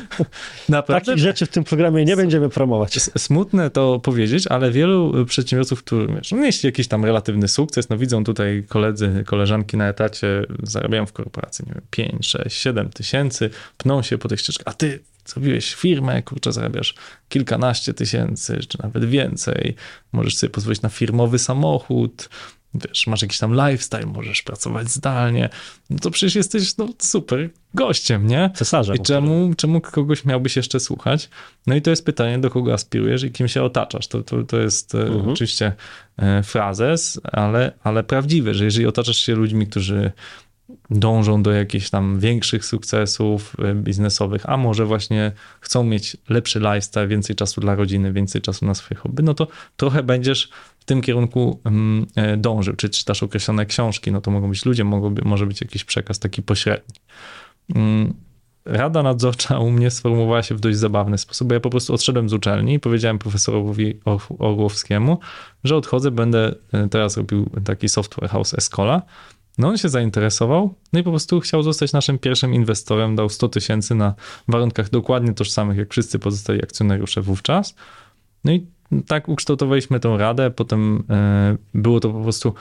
Naprawdę. Takich rzeczy w tym programie nie będziemy promować. Smutne to powiedzieć, ale wielu przedsiębiorców, którzy no, jeśli jakiś tam relatywny sukces, no widzą tutaj koledzy, koleżanki na etacie, zarabiają w korporacji, nie wiem, 5, 6, 7 tysięcy, pną się po tej ścieżce, a ty zrobiłeś firmę, kurczę, zarabiasz kilkanaście tysięcy, czy nawet więcej, możesz sobie pozwolić na firmowy samochód, wiesz, masz jakiś tam lifestyle, możesz pracować zdalnie, no to przecież jesteś no, super gościem, nie? Cesarzem. I czemu, czemu kogoś miałbyś jeszcze słuchać? No i to jest pytanie, do kogo aspirujesz i kim się otaczasz. To, to, to jest e, mhm. oczywiście e, frazes, ale, ale prawdziwe, że jeżeli otaczasz się ludźmi, którzy dążą do jakichś tam większych sukcesów e, biznesowych, a może właśnie chcą mieć lepszy lifestyle, więcej czasu dla rodziny, więcej czasu na swoje hobby, no to trochę będziesz w tym kierunku mm, e, dążył. Czy czytasz określone książki, no to mogą być ludzie, mogą, może być jakiś przekaz taki pośredni. Mm, Rada nadzorcza u mnie sformułowała się w dość zabawny sposób, bo ja po prostu odszedłem z uczelni i powiedziałem profesorowi Orłowskiemu, że odchodzę, będę e, teraz robił taki software house Escola, no on się zainteresował, no i po prostu chciał zostać naszym pierwszym inwestorem, dał 100 tysięcy na warunkach dokładnie tożsamych jak wszyscy pozostali akcjonariusze wówczas. No i tak ukształtowaliśmy tę radę, potem e, było to po prostu,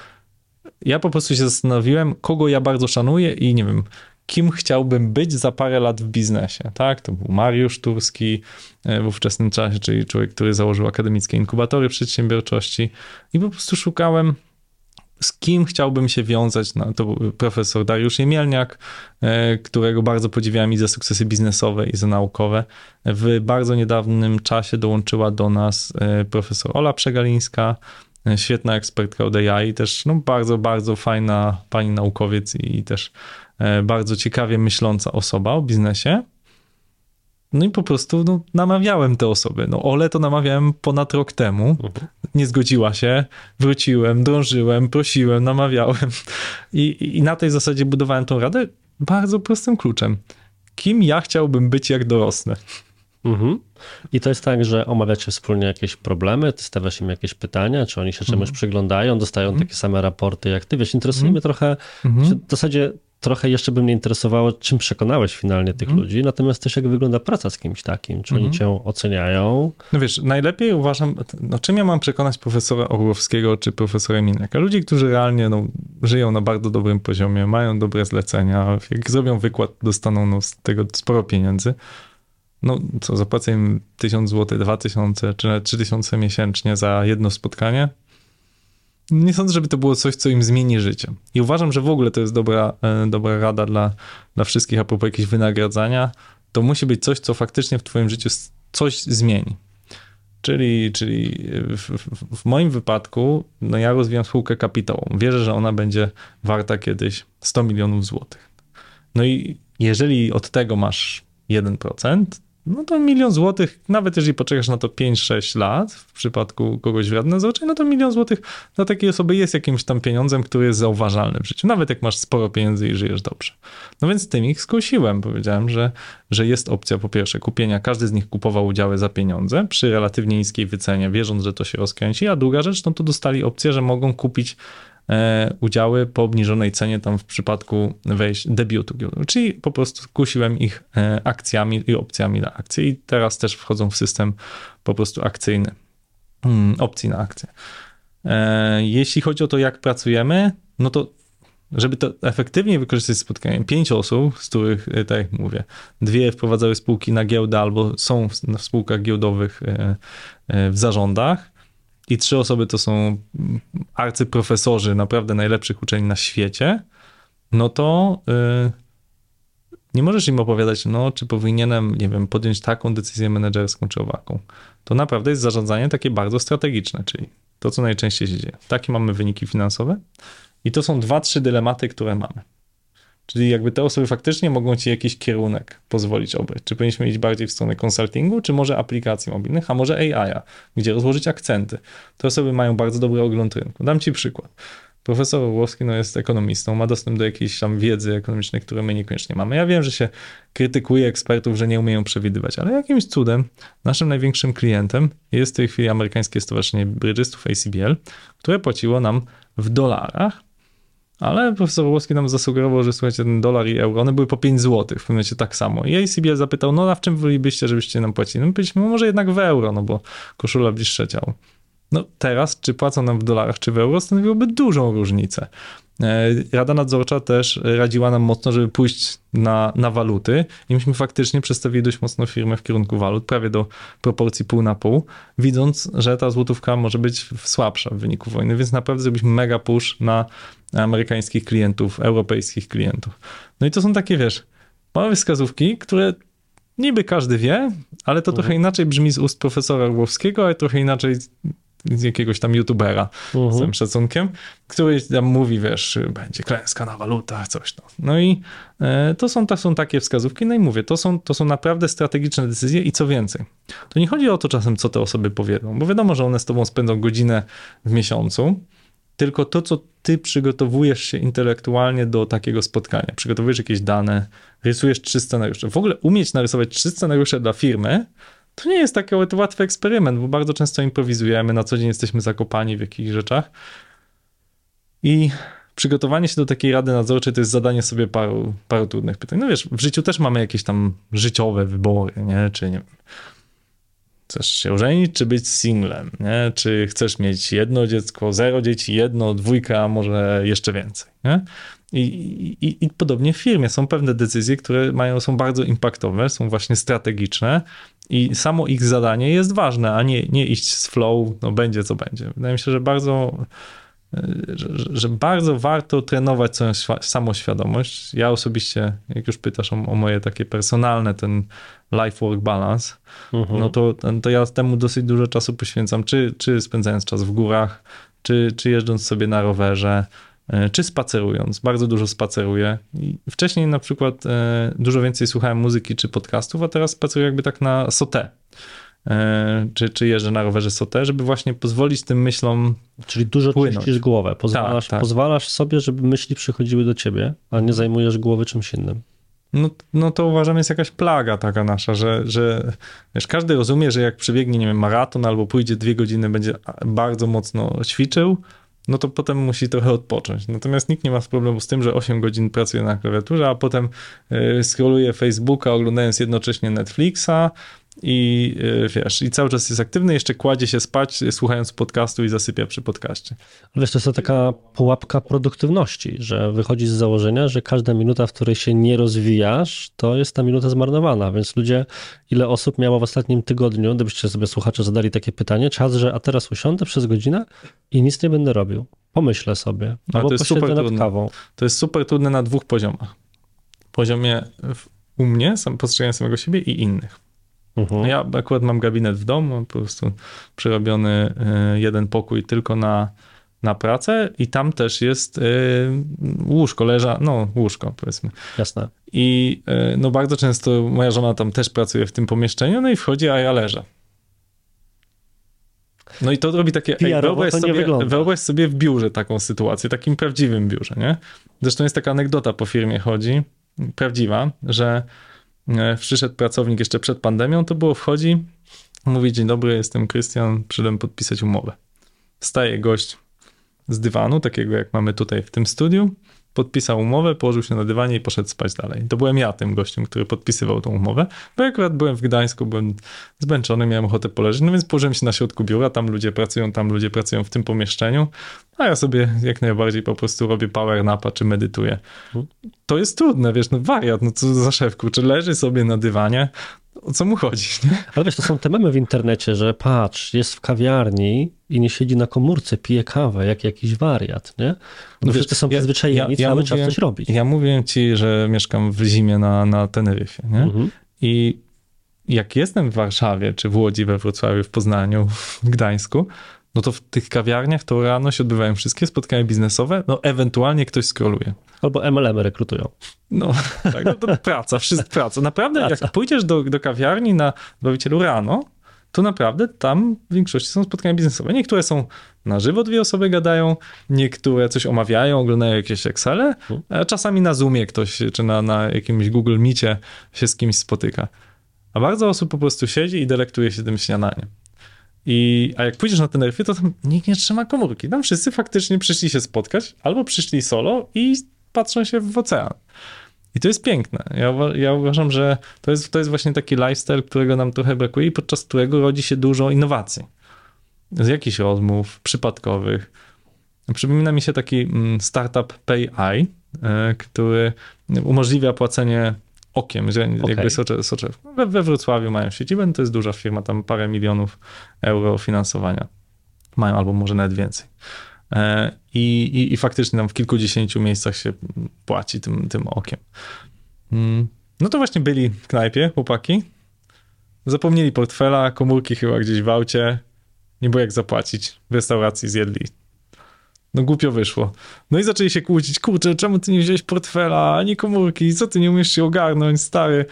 ja po prostu się zastanowiłem, kogo ja bardzo szanuję i nie wiem, kim chciałbym być za parę lat w biznesie, tak? To był Mariusz Turski e, w ówczesnym czasie, czyli człowiek, który założył akademickie inkubatory przedsiębiorczości i po prostu szukałem z kim chciałbym się wiązać, no, to był profesor Dariusz Jemielniak, e, którego bardzo podziwiałem i za sukcesy biznesowe i za naukowe. W bardzo niedawnym czasie dołączyła do nas e, profesor Ola Przegalińska, e, świetna ekspertka od AI, też no, bardzo, bardzo fajna pani naukowiec i też bardzo ciekawie myśląca osoba o biznesie. No i po prostu no, namawiałem te osoby. No Ole to namawiałem ponad rok temu. Mhm. Nie zgodziła się. Wróciłem, drążyłem, prosiłem, namawiałem. I, I na tej zasadzie budowałem tą radę bardzo prostym kluczem. Kim ja chciałbym być, jak dorosnę? Mhm. I to jest tak, że omawiacie wspólnie jakieś problemy, ty stawiasz im jakieś pytania, czy oni się czemuś mhm. przyglądają, dostają mhm. takie same raporty jak ty. Wiesz, interesuje mhm. mnie trochę, mhm. w zasadzie trochę jeszcze by mnie interesowało, czym przekonałeś finalnie tych mm. ludzi, natomiast też jak wygląda praca z kimś takim, czy mm. oni mhm. cię oceniają? No wiesz, najlepiej uważam, no czym ja mam przekonać profesora Orłowskiego czy profesora Mineka? Ludzi, którzy realnie no, żyją na bardzo dobrym poziomie, mają dobre zlecenia, jak zrobią wykład, dostaną no, z tego sporo pieniędzy. No co, zapłacę im 1000 zł, 2000 czy nawet 3000 miesięcznie za jedno spotkanie? Nie sądzę, żeby to było coś, co im zmieni życie. I uważam, że w ogóle to jest dobra, e, dobra rada dla, dla wszystkich a propos jakiegoś wynagradzania. To musi być coś, co faktycznie w twoim życiu coś zmieni. Czyli, czyli w, w, w, moim wypadku, no ja rozwijam spółkę kapitałową. Wierzę, że ona będzie warta kiedyś 100 milionów złotych. No i jeżeli od tego masz 1%, no to milion złotych, nawet jeżeli poczekasz na to 5-6 lat, w przypadku kogoś w nadzorczej, no to milion złotych dla takiej osoby jest jakimś tam pieniądzem, który jest zauważalny w życiu, nawet jak masz sporo pieniędzy i żyjesz dobrze. No więc tym ich skusiłem, powiedziałem, że, że jest opcja po pierwsze kupienia, każdy z nich kupował udziały za pieniądze przy relatywnie niskiej wycenie, wierząc, że to się rozkręci, a druga rzecz, no to dostali opcję, że mogą kupić udziały po obniżonej cenie tam w przypadku wejść debiutu czyli po prostu kusiłem ich e, akcjami i opcjami na akcje. I teraz też wchodzą w system po prostu akcyjny, hmm, opcji na akcje. E, jeśli chodzi o to, jak pracujemy, no to żeby to efektywnie wykorzystać spotkanie, pięć osób, z których, tak jak mówię, dwie wprowadzały spółki na giełdę albo są w spółkach giełdowych w zarządach, i trzy osoby to są arcyprofesorzy naprawdę najlepszych uczelni na świecie, no to yy, nie możesz im opowiadać, no, czy powinienem, nie wiem, podjąć taką decyzję menedżerską czy owaką. To naprawdę jest zarządzanie takie bardzo strategiczne, czyli to, co najczęściej się dzieje. Takie mamy wyniki finansowe i to są dwa, trzy dylematy, które mamy. Czyli jakby te osoby faktycznie mogą ci jakiś kierunek pozwolić obrać. Czy powinniśmy iść bardziej w stronę konsultingu, czy może aplikacji mobilnych, a może AI, gdzie rozłożyć akcenty. Te osoby mają bardzo dobry ogląd rynku. Dam ci przykład. Profesor Orłowski no, jest ekonomistą, ma dostęp do jakiejś tam wiedzy ekonomicznej, które my niekoniecznie mamy. Ja wiem, że się krytykuje ekspertów, że nie umieją przewidywać, ale jakimś cudem naszym największym klientem jest w tej chwili amerykańskie Stowarzyszenie Brydżystów ACBL, które płaciło nam w dolarach ale profesor Włoski nam zasugerował, że słuchajcie, ten dolar i euro, one były po 5 zł, w pewnym momencie tak samo. I ACBL zapytał, no a w czym wolelibyście, żebyście nam płacili? No my powiedzieliśmy, no może jednak w euro, no bo koszula bliższe ciało. No teraz, czy płacą nam w dolarach, czy w euro, stanowiłoby dużą różnicę. E, Rada Nadzorcza też radziła nam mocno, żeby pójść na, na waluty i myśmy faktycznie przestawili dość mocno firmę w kierunku walut, prawie do proporcji pół na pół, widząc, że ta złotówka może być słabsza w wyniku wojny, więc naprawdę zrobiliśmy mega push na amerykańskich klientów, europejskich klientów. No i to są takie, wiesz, małe wskazówki, które niby każdy wie, ale to mhm. trochę inaczej brzmi z ust profesora Orłowskiego, ale trochę inaczej jakiegoś tam youtubera uh-huh. z tym szacunkiem, który tam mówi, wiesz, będzie klęska na walutach, coś tam. No i e, to, są, to są takie wskazówki, no i mówię, to są, to są naprawdę strategiczne decyzje i co więcej, to nie chodzi o to czasem, co te osoby powiedzą, bo wiadomo, że one z tobą spędzą godzinę w miesiącu, tylko to, co ty przygotowujesz się intelektualnie do takiego spotkania. Przygotowujesz jakieś dane, rysujesz trzy scenariusze. W ogóle umieć narysować trzy scenariusze dla firmy, to nie jest taki łatwy eksperyment, bo bardzo często improwizujemy, na co dzień jesteśmy zakopani w jakichś rzeczach. I przygotowanie się do takiej rady nadzorczej to jest zadanie sobie paru, paru trudnych pytań. No wiesz, w życiu też mamy jakieś tam życiowe wybory, nie? Czy nie chcesz się ożenić, czy być singlem, nie? Czy chcesz mieć jedno dziecko, zero dzieci, jedno, dwójka, a może jeszcze więcej, nie? I, i, I podobnie w firmie są pewne decyzje, które mają, są bardzo impaktowe, są właśnie strategiczne i samo ich zadanie jest ważne, a nie, nie iść z flow, no będzie co będzie. Wydaje mi się, że bardzo, że, że bardzo warto trenować swoją samoświadomość. Ja osobiście, jak już pytasz o, o moje takie personalne, ten life-work balance, mhm. no to, to ja temu dosyć dużo czasu poświęcam, czy, czy spędzając czas w górach, czy, czy jeżdżąc sobie na rowerze, E, czy spacerując. Bardzo dużo spaceruję. I wcześniej na przykład e, dużo więcej słuchałem muzyki czy podcastów, a teraz spaceruję jakby tak na sotę. E, czy, czy jeżdżę na rowerze sotę, żeby właśnie pozwolić tym myślom Czyli dużo płynąć. czyścisz głowę. Pozwalasz, tak, tak. pozwalasz sobie, żeby myśli przychodziły do ciebie, a nie zajmujesz głowy czymś innym. No, no to uważam jest jakaś plaga taka nasza, że, że wiesz, każdy rozumie, że jak przebiegnie, nie wiem, maraton albo pójdzie dwie godziny, będzie bardzo mocno ćwiczył, no to potem musi trochę odpocząć. Natomiast nikt nie ma problemu z tym, że 8 godzin pracuje na klawiaturze, a potem y, scrolluje Facebooka, oglądając jednocześnie Netflixa i y, wiesz, i cały czas jest aktywny, jeszcze kładzie się spać, słuchając podcastu i zasypia przy podcaście. Wiesz, to jest taka pułapka produktywności, że wychodzi z założenia, że każda minuta, w której się nie rozwijasz, to jest ta minuta zmarnowana, więc ludzie, ile osób miało w ostatnim tygodniu, gdybyście sobie słuchacze zadali takie pytanie, czas, że a teraz usiądę przez godzinę i nic nie będę robił. pomyślę sobie, albo to jest super nad trudne. kawą. To jest super trudne na dwóch poziomach. Poziomie u mnie, sam postrzegania samego siebie i innych. Mhm. Ja akurat mam gabinet w domu, po prostu przerobiony y, jeden pokój tylko na, na pracę i tam też jest y, łóżko, leża, no łóżko powiedzmy. Jasne. I y, no bardzo często moja żona tam też pracuje w tym pomieszczeniu, no i wchodzi, a ja leżę. No i to robi takie, ej, wyobraź, sobie, wyobraź sobie w biurze taką sytuację, takim prawdziwym biurze, nie? Zresztą jest taka anegdota po firmie chodzi, prawdziwa, że e, przyszedł pracownik jeszcze przed pandemią, to było wchodzi, mówi dzień dobry, jestem Krystian, przyszedłem podpisać umowę. Wstaje gość z dywanu, takiego jak mamy tutaj w tym studiu, podpisał umowę, położył się na dywanie i poszedł spać dalej. To byłem ja tym gościem, który podpisywał tą umowę, bo ja akurat byłem w Gdańsku, byłem zmęczony, miałem ochotę poleżeć, no więc położyłem się na środku biura, tam ludzie pracują, tam ludzie pracują w tym pomieszczeniu, a ja sobie jak najbardziej po prostu robię power napa czy medytuję. To jest trudne, wiesz, no wariat, no co za szef, kurczę, leży sobie na dywanie, o co mu chodzi, nie? Ale wiesz, to są te memy w internecie, że patrz, jest w kawiarni i nie siedzi na komórce, pije kawę, jak jakiś wariat, nie? No wiesz, wszyscy są ja- przyzwyczajeni, ja- ja cały czas mówiłem- coś robić. Ja mówiłem ci, że mieszkam w zimie na, na Teneryfie, nie? Mhm. I jak jestem w Warszawie, czy w Łodzi, we Wrocławiu, w Poznaniu, w Gdańsku, no to w tych kawiarniach to rano się odbywają wszystkie spotkania biznesowe, no ewentualnie ktoś skroluje. Albo MLM rekrutują. No, tak, no to praca, wszystko praca. Naprawdę, Praca. jak pójdziesz do, do kawiarni na bawicielu rano, to naprawdę tam w większości są spotkania biznesowe. Niektóre są na żywo, dwie osoby gadają, niektóre coś omawiają, oglądają jakieś Excele, a czasami na Zoomie ktoś, czy na, na jakimś Google Meetie się z kimś spotyka. A bardzo osób po prostu siedzi i delektuje się tym śniadaniem. I, a jak pójdziesz na Teneryfie, to tam nikt nie trzyma komórki. Tam wszyscy faktycznie przyszli się spotkać, albo przyszli solo i patrzą się w ocean. I to jest piękne. Ja, ja uważam, że to jest, to jest właśnie taki lifestyle, którego nam trochę brakuje i podczas którego rodzi się dużo innowacji. Z jakichś rozmów przypadkowych. Przypomina mi się taki mm, startup PayEye, który umożliwia płacenie okiem, że jakby socze, socze. We, we Wrocławiu mają siedzibę, to jest duża firma, tam parę milionów euro finansowania mają, albo może nawet więcej. E, I, i, I faktycznie tam w kilkudziesięciu miejscach się płaci tym, tym okiem. Mm, No to właśnie byli w knajpie, chłopaki. Zapomnieli portfela, komórki chyba gdzieś w aucie. Nie było jak zapłacić. W restauracji zjedli. No głupio wyszło. No i zaczęli się kłócić. Kurczę, czemu ty nie wziąłeś portfela, ani komórki? Co ty nie umiesz się ogarnąć, stary?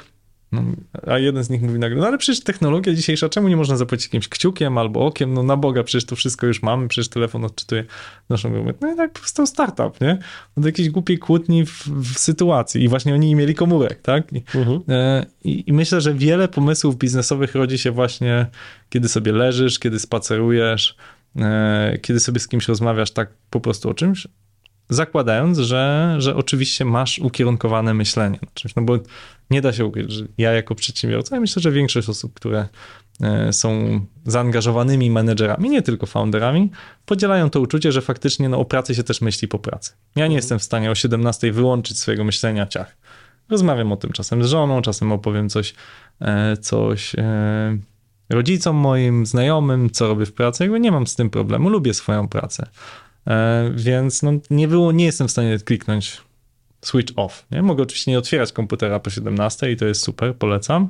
No, a jeden z nich mówi nagle, no ale przecież technologia dzisiejsza, czemu nie można zapłacić jakimś kciukiem albo okiem? No na Boga, przecież to wszystko już mamy, przecież telefon odczytuje naszą grupę. No i tak powstał startup, nie? Od jakiejś głupiej kłótni w, w sytuacji i właśnie oni nie mieli komórek, tak? I, Mhm. e, i, I myślę, że wiele pomysłów biznesowych rodzi się właśnie, kiedy sobie leżysz, kiedy spacerujesz, kiedy sobie z kimś rozmawiasz tak po prostu o czymś, zakładając, że, że oczywiście masz ukierunkowane myślenie na czymś, no bo nie da się ukryć, że ja jako przedsiębiorca, ja myślę, że większość osób, które e, są zaangażowanymi menedżerami, nie tylko founderami, podzielają to uczucie, że faktycznie no, o pracy się też myśli po pracy. Ja nie jestem w stanie o 17 wyłączyć swojego myślenia ciach. Rozmawiam o tym czasem z żoną, czasem opowiem coś, e, coś e, rodzicom moim, znajomym, co robię w pracy. Jakby nie mam z tym problemu, lubię swoją pracę. E, Więc no, nie, było, nie jestem w stanie kliknąć switch off. Nie? Mogę oczywiście nie otwierać komputera po 17 i to jest super, polecam.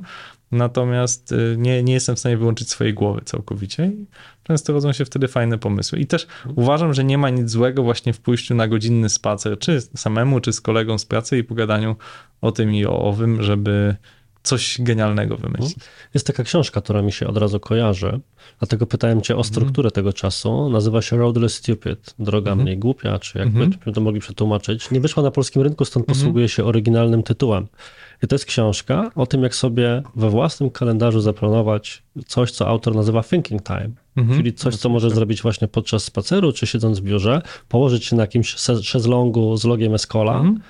Natomiast y, nie, nie jestem w stanie wyłączyć swojej głowy całkowicie i często rodzą się wtedy fajne pomysły. I też uważam, że nie ma nic złego właśnie w pójściu na godzinny spacer, czy samemu, czy z kolegą z pracy i pogadaniu o tym i o owym, żeby coś genialnego wymyślić. Jest taka książka, która mi się od razu kojarzy, dlatego pytałem cię o strukturę tego czasu. Nazywa się Roadless Stupid, droga mniej głupia, czy jakby Mhm. to mogli przetłumaczyć. Nie wyszła na polskim rynku, stąd posługuje się oryginalnym tytułem. I to jest książka o tym, jak sobie we własnym kalendarzu zaplanować coś, co autor nazywa thinking time. Mhm. Czyli coś, co możesz zrobić właśnie podczas spaceru, czy siedząc w biurze, położyć się na jakimś szezlongu z logiem Escola. Mhm.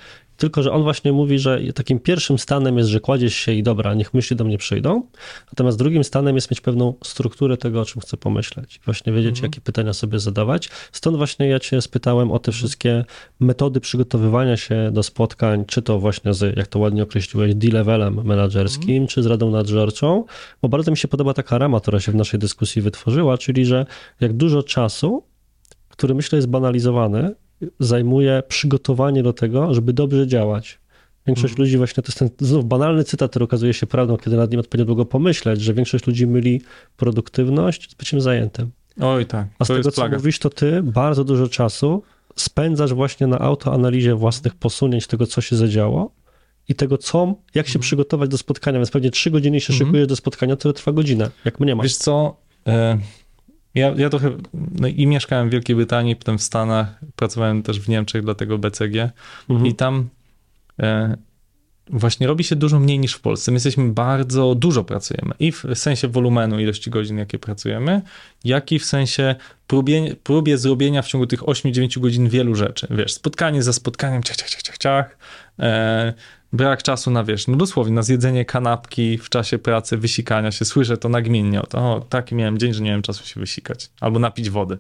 Tylko, że on właśnie mówi, że takim pierwszym stanem jest, że kładziesz się i dobra, niech myśli do mnie przyjdą. Natomiast drugim stanem jest mieć pewną strukturę tego, o czym chcę pomyśleć. Właśnie wiedzieć, Mhm. jakie pytania sobie zadawać. Stąd właśnie ja cię spytałem o te wszystkie metody przygotowywania się do spotkań, czy to właśnie z, jak to ładnie określiłeś, D-levelem menedżerskim, Mhm. czy z radą nadzorczą, bo bardzo mi się podoba taka rama, która się w naszej dyskusji wytworzyła, czyli że jak dużo czasu który myślę jest banalizowany, zajmuje przygotowanie do tego, żeby dobrze działać. Większość Mhm. ludzi właśnie, to jest ten znów banalny cytat, który okazuje się prawdą, kiedy nad nim odpowiednio długo pomyśleć, że większość ludzi myli produktywność z byciem zajętym. Oj tak, A z tego, jest co plaga. mówisz, to ty bardzo dużo czasu spędzasz właśnie na autoanalizie własnych posunięć, tego, co się zadziało i tego, co, jak się przygotować do spotkania. Więc pewnie trzy godziny się Mhm. szykujesz do spotkania, które trwa godzinę, jak mnie ma. Wiesz co, e, ja, ja trochę no i mieszkałem w Wielkiej Brytanii, potem w Stanach, pracowałem też w Niemczech dla tego BCG Mhm. i tam e, właśnie robi się dużo mniej niż w Polsce. My jesteśmy bardzo dużo pracujemy i w sensie wolumenu ilości godzin, jakie pracujemy, jak i w sensie próbie, próbie zrobienia w ciągu tych 8-9 godzin wielu rzeczy. Wiesz, spotkanie za spotkaniem, ciach, ciach, ciach, ciach, ciach. E, brak czasu na, wiesz, no dosłownie, na zjedzenie kanapki w czasie pracy, wysikania się. Słyszę to nagminnie, to, o taki miałem dzień, że nie miałem czasu się wysikać. Albo napić wody.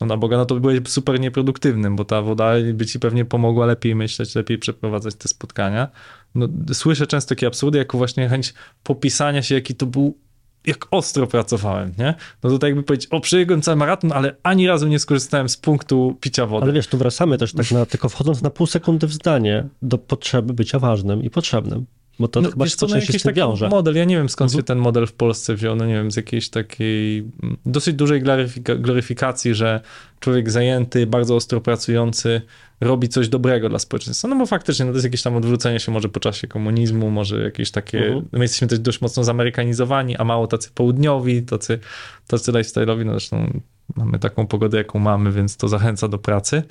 No na Boga, no to byłeś super nieproduktywnym, bo ta woda by ci pewnie pomogła lepiej myśleć, lepiej przeprowadzać te spotkania. No, słyszę często takie absurdy, jako właśnie chęć popisania się, jaki to był, jak ostro pracowałem, nie? No to tak jakby powiedzieć, o, przebiegłem cały maraton, ale ani razu nie skorzystałem z punktu picia wody. Ale wiesz, tu wracamy też tak na, tylko wchodząc na pół sekundy w zdanie do potrzeby bycia ważnym i potrzebnym. Bo to chyba No, wiesz się co, po no jakiś z tym taki wiąże. model, ja nie wiem skąd Mhm. się ten model w Polsce wziął, no nie wiem, z jakiejś takiej mm, dosyć dużej gloryfika- gloryfikacji, że człowiek zajęty, bardzo ostro pracujący robi coś dobrego dla społeczeństwa. No bo faktycznie no to jest jakieś tam odwrócenie się może po czasie komunizmu, może jakieś takie, Mhm. my jesteśmy też dość mocno zamerykanizowani, a mało tacy południowi, tacy, tacy lifestyle'owi, no zresztą mamy taką pogodę, jaką mamy, więc to zachęca do pracy.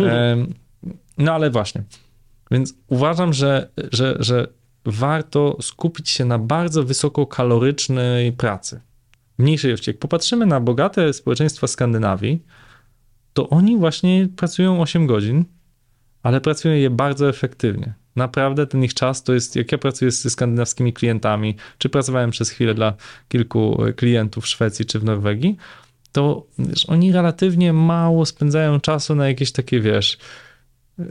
Em, No ale właśnie. Więc uważam, że, że, że warto skupić się na bardzo wysokokalorycznej pracy. Mniejszej ilości. Jak popatrzymy na bogate społeczeństwa Skandynawii, to oni właśnie pracują 8 godzin, ale pracują je bardzo efektywnie. Naprawdę ten ich czas to jest, jak ja pracuję ze skandynawskimi klientami, czy pracowałem przez chwilę dla kilku e, klientów w Szwecji czy w Norwegii, to wiesz, oni relatywnie mało spędzają czasu na jakieś takie, wiesz,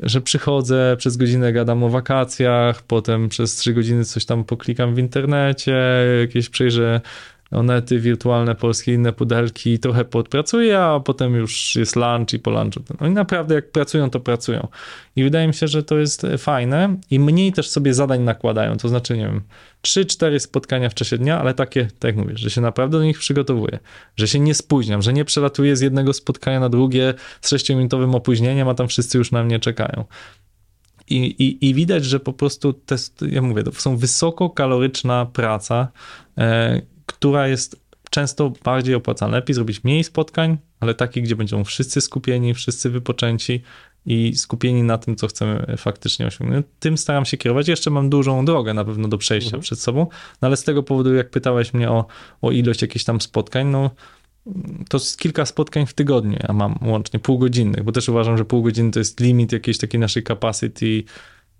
że przychodzę, przez godzinę gadam o wakacjach, potem przez trzy godziny coś tam poklikam w internecie, jakieś przejrzę onety, wirtualne polskie, inne pudelki, trochę podpracuję, a potem już jest lunch i po lunchu. Oni naprawdę jak pracują, to pracują. I wydaje mi się, że to jest fajne i mniej też sobie zadań nakładają, to znaczy, nie wiem, 3-4 spotkania w czasie dnia, ale takie, tak jak mówisz, że się naprawdę do nich przygotowuję, że się nie spóźniam, że nie przelatuję z jednego spotkania na drugie z 6-minutowym opóźnieniem, a tam wszyscy już na mnie czekają. I, i, I widać, że po prostu te, ja mówię, to są wysokokaloryczna praca, e, która jest często bardziej opłacalna. Lepiej zrobić mniej spotkań, ale takich, gdzie będą wszyscy skupieni, wszyscy wypoczęci i skupieni na tym, co chcemy faktycznie osiągnąć. Tym staram się kierować. Jeszcze mam dużą drogę na pewno do przejścia Mhm. przed sobą, no ale z tego powodu, jak pytałeś mnie o, o ilość jakichś tam spotkań, no to jest kilka spotkań w tygodniu, ja mam łącznie półgodzinnych, bo też uważam, że pół godziny to jest limit jakiejś takiej naszej capacity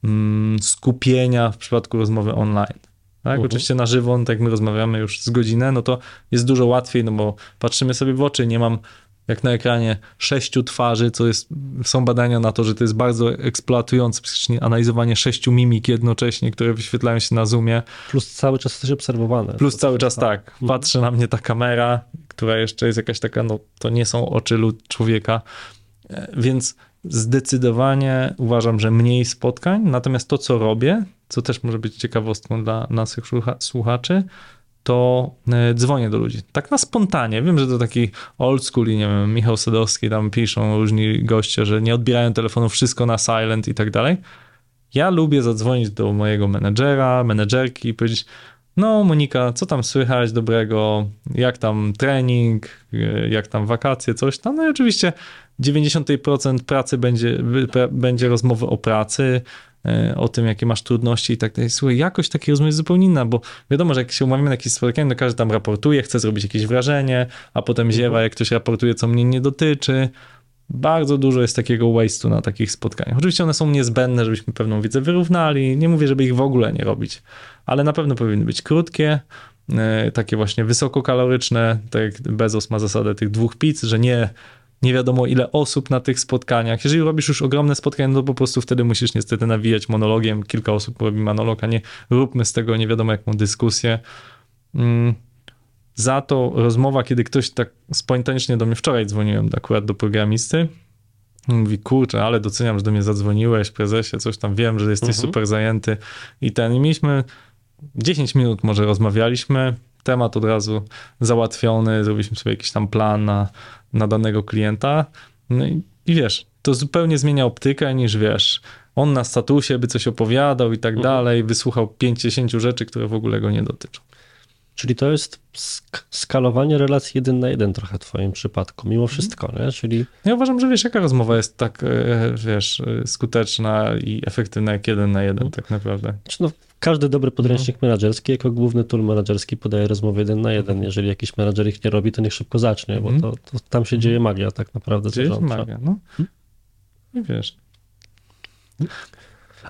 mm, skupienia w przypadku rozmowy online. Tak? Mhm. Oczywiście na żywo, no tak jak my rozmawiamy już z godzinę, no to jest dużo łatwiej, no bo patrzymy sobie w oczy, nie mam jak na ekranie sześciu twarzy, co jest, są badania na to, że to jest bardzo eksploatujące psychicznie analizowanie sześciu mimik jednocześnie, które wyświetlają się na Zoomie. Plus cały czas jesteś obserwowany. Plus cały czas tak, Mhm. patrzy na mnie ta kamera, która jeszcze jest jakaś taka, no to nie są oczy lud człowieka, E, więc zdecydowanie uważam, że mniej spotkań, natomiast to, co robię, co też może być ciekawostką dla naszych słucha- słuchaczy, to e, dzwonię do ludzi. Tak na spontanie. Wiem, że to taki old school i nie wiem, Michał Sadowski tam piszą różni goście, że nie odbierają telefonu, wszystko na silent i tak dalej. Ja lubię zadzwonić do mojego menedżera, menedżerki i powiedzieć, no Monika, co tam słychać dobrego, jak tam trening, e, jak tam wakacje, coś tam. No i oczywiście 90% pracy będzie, będzie rozmowy o pracy, o tym, jakie masz trudności i tak dalej. Słuchaj, jakość takiej rozmowy jest zupełnie inna, bo wiadomo, że jak się umawiamy na jakieś spotkanie, to każdy tam raportuje, chce zrobić jakieś wrażenie, a potem ziewa, jak ktoś raportuje, co mnie nie dotyczy. Bardzo dużo jest takiego waste'u na takich spotkaniach. Oczywiście one są niezbędne, żebyśmy pewną wiedzę wyrównali. Nie mówię, żeby ich w ogóle nie robić, ale na pewno powinny być krótkie, e, takie właśnie wysokokaloryczne. Tak jak Bezos ma zasadę tych dwóch pizz, że nie nie wiadomo ile osób na tych spotkaniach. Jeżeli robisz już ogromne spotkania, no to po prostu wtedy musisz niestety nawijać monologiem. Kilka osób robi monolog, a nie róbmy z tego nie wiadomo jaką dyskusję. Mm. za to rozmowa, kiedy ktoś tak spontanicznie do mnie wczoraj dzwoniłem akurat do programisty, mówi, kurczę, ale doceniam, że do mnie zadzwoniłeś, prezesie, coś tam wiem, że jesteś mhm. super zajęty i ten, i mieliśmy 10 minut może rozmawialiśmy, temat od razu załatwiony, zrobiliśmy sobie jakiś tam plan na, na danego klienta, no i, i wiesz, to zupełnie zmienia optykę niż wiesz, on na statusie by coś opowiadał i tak mhm. dalej, wysłuchał 50 rzeczy, które w ogóle go nie dotyczą. Czyli to jest sk skalowanie relacji jeden na jeden trochę w twoim przypadku, mimo mhm. wszystko, nie? Czyli... Ja uważam, że wiesz, jaka rozmowa jest tak, e, wiesz, skuteczna i efektywna jak jeden na jeden, tak naprawdę. No, każdy dobry podręcznik mhm. menedżerski jako główny tool menedżerski podaje rozmowy jeden na jeden. Jeżeli jakiś menedżer ich nie robi, to niech szybko zacznie, bo to, to tam się dzieje magia tak naprawdę. Dzieje się magia, no. I wiesz...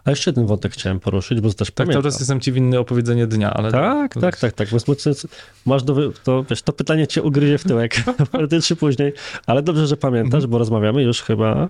A jeszcze jeden wątek chciałem poruszyć, bo też tak, pamiętam. cały czas jestem ci winny opowiedzenie dnia, ale... Tak, tak, tak, tak. Masz do, to, wiesz, to pytanie cię ugryzie w tyłek, prędzej czy później, ale dobrze, że pamiętasz, mhm. bo rozmawiamy już chyba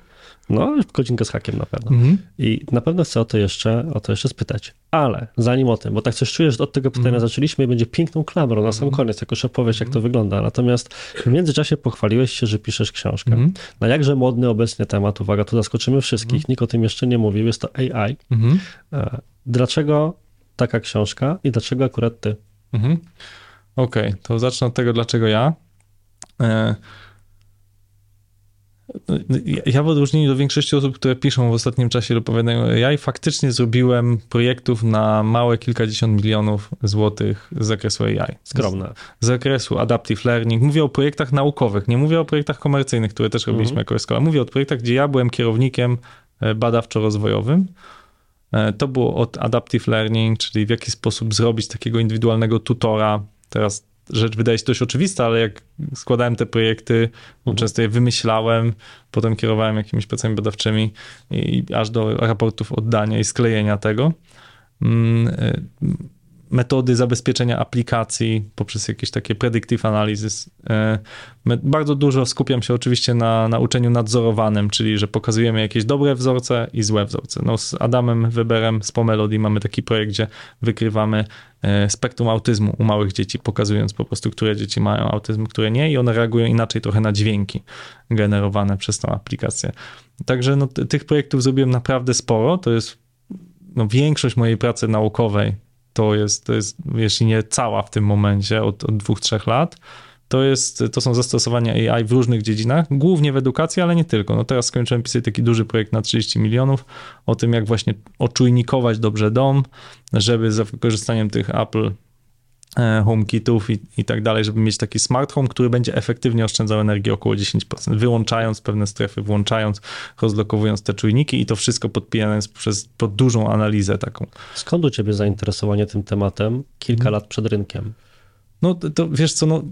no, godzinkę z hakiem na pewno. Mhm. I na pewno chcę o to jeszcze, o to jeszcze spytać. Ale zanim o tym, bo tak coś czujesz, że od tego pytania mhm. zaczęliśmy i będzie piękną klamrą na sam mhm. koniec, jako opowieść, jak to wygląda. Natomiast w międzyczasie pochwaliłeś się, że piszesz książkę. Mhm. Na jakże modny obecnie temat, uwaga, tu zaskoczymy wszystkich, mhm. nikt o tym jeszcze nie mówił, jest to AI. Mhm. E, dlaczego taka książka i dlaczego akurat ty? Mhm. Okej, okay, to zacznę od tego, dlaczego ja. E ja w odróżnieniu do większości osób, które piszą w ostatnim czasie lub opowiadają AI, faktycznie zrobiłem projektów na małe kilkadziesiąt milionów złotych z zakresu AI. Skromne. Z, z zakresu adaptive learning. Mówię o projektach naukowych, nie mówię o projektach komercyjnych, które też robiliśmy mm. jako Escola. Mówię o projektach, gdzie ja byłem kierownikiem e, badawczo-rozwojowym. E, to było od adaptive learning, czyli w jaki sposób zrobić takiego indywidualnego tutora. Teraz rzecz wydaje się dość oczywista, ale jak składałem te projekty, mhm. często je wymyślałem, potem kierowałem jakimiś pracami badawczymi i aż do raportów oddania i sklejenia tego. Mm, y, metody zabezpieczenia aplikacji poprzez jakieś takie predictive analysis. E, bardzo dużo skupiam się oczywiście na, na uczeniu nadzorowanym, czyli że pokazujemy jakieś dobre wzorce i złe wzorce. No, z Adamem Weberem z Pomelody mamy taki projekt, gdzie wykrywamy e, spektrum autyzmu u małych dzieci, pokazując po prostu, które dzieci mają autyzm, które nie i one reagują inaczej trochę na dźwięki generowane przez tą aplikację. Także no, tych projektów zrobiłem naprawdę sporo. To jest no, większość mojej pracy naukowej to jest, to jest jeśli nie cała w tym momencie, od, od dwóch, trzech lat, to, jest, to są zastosowania AI w różnych dziedzinach, głównie w edukacji, ale nie tylko. No teraz skończyłem pisać taki duży projekt na 30 milionów o tym, jak właśnie oczujnikować dobrze dom, żeby za wykorzystaniem tych Apple HomeKitów i, i tak dalej, żeby mieć taki smart home, który będzie efektywnie oszczędzał energię około 10%, wyłączając pewne strefy, włączając, rozlokowując te czujniki i to wszystko podpijając przez pod dużą analizę taką. Skąd u ciebie zainteresowanie tym tematem kilka hmm. lat przed rynkiem? No to, to wiesz co, no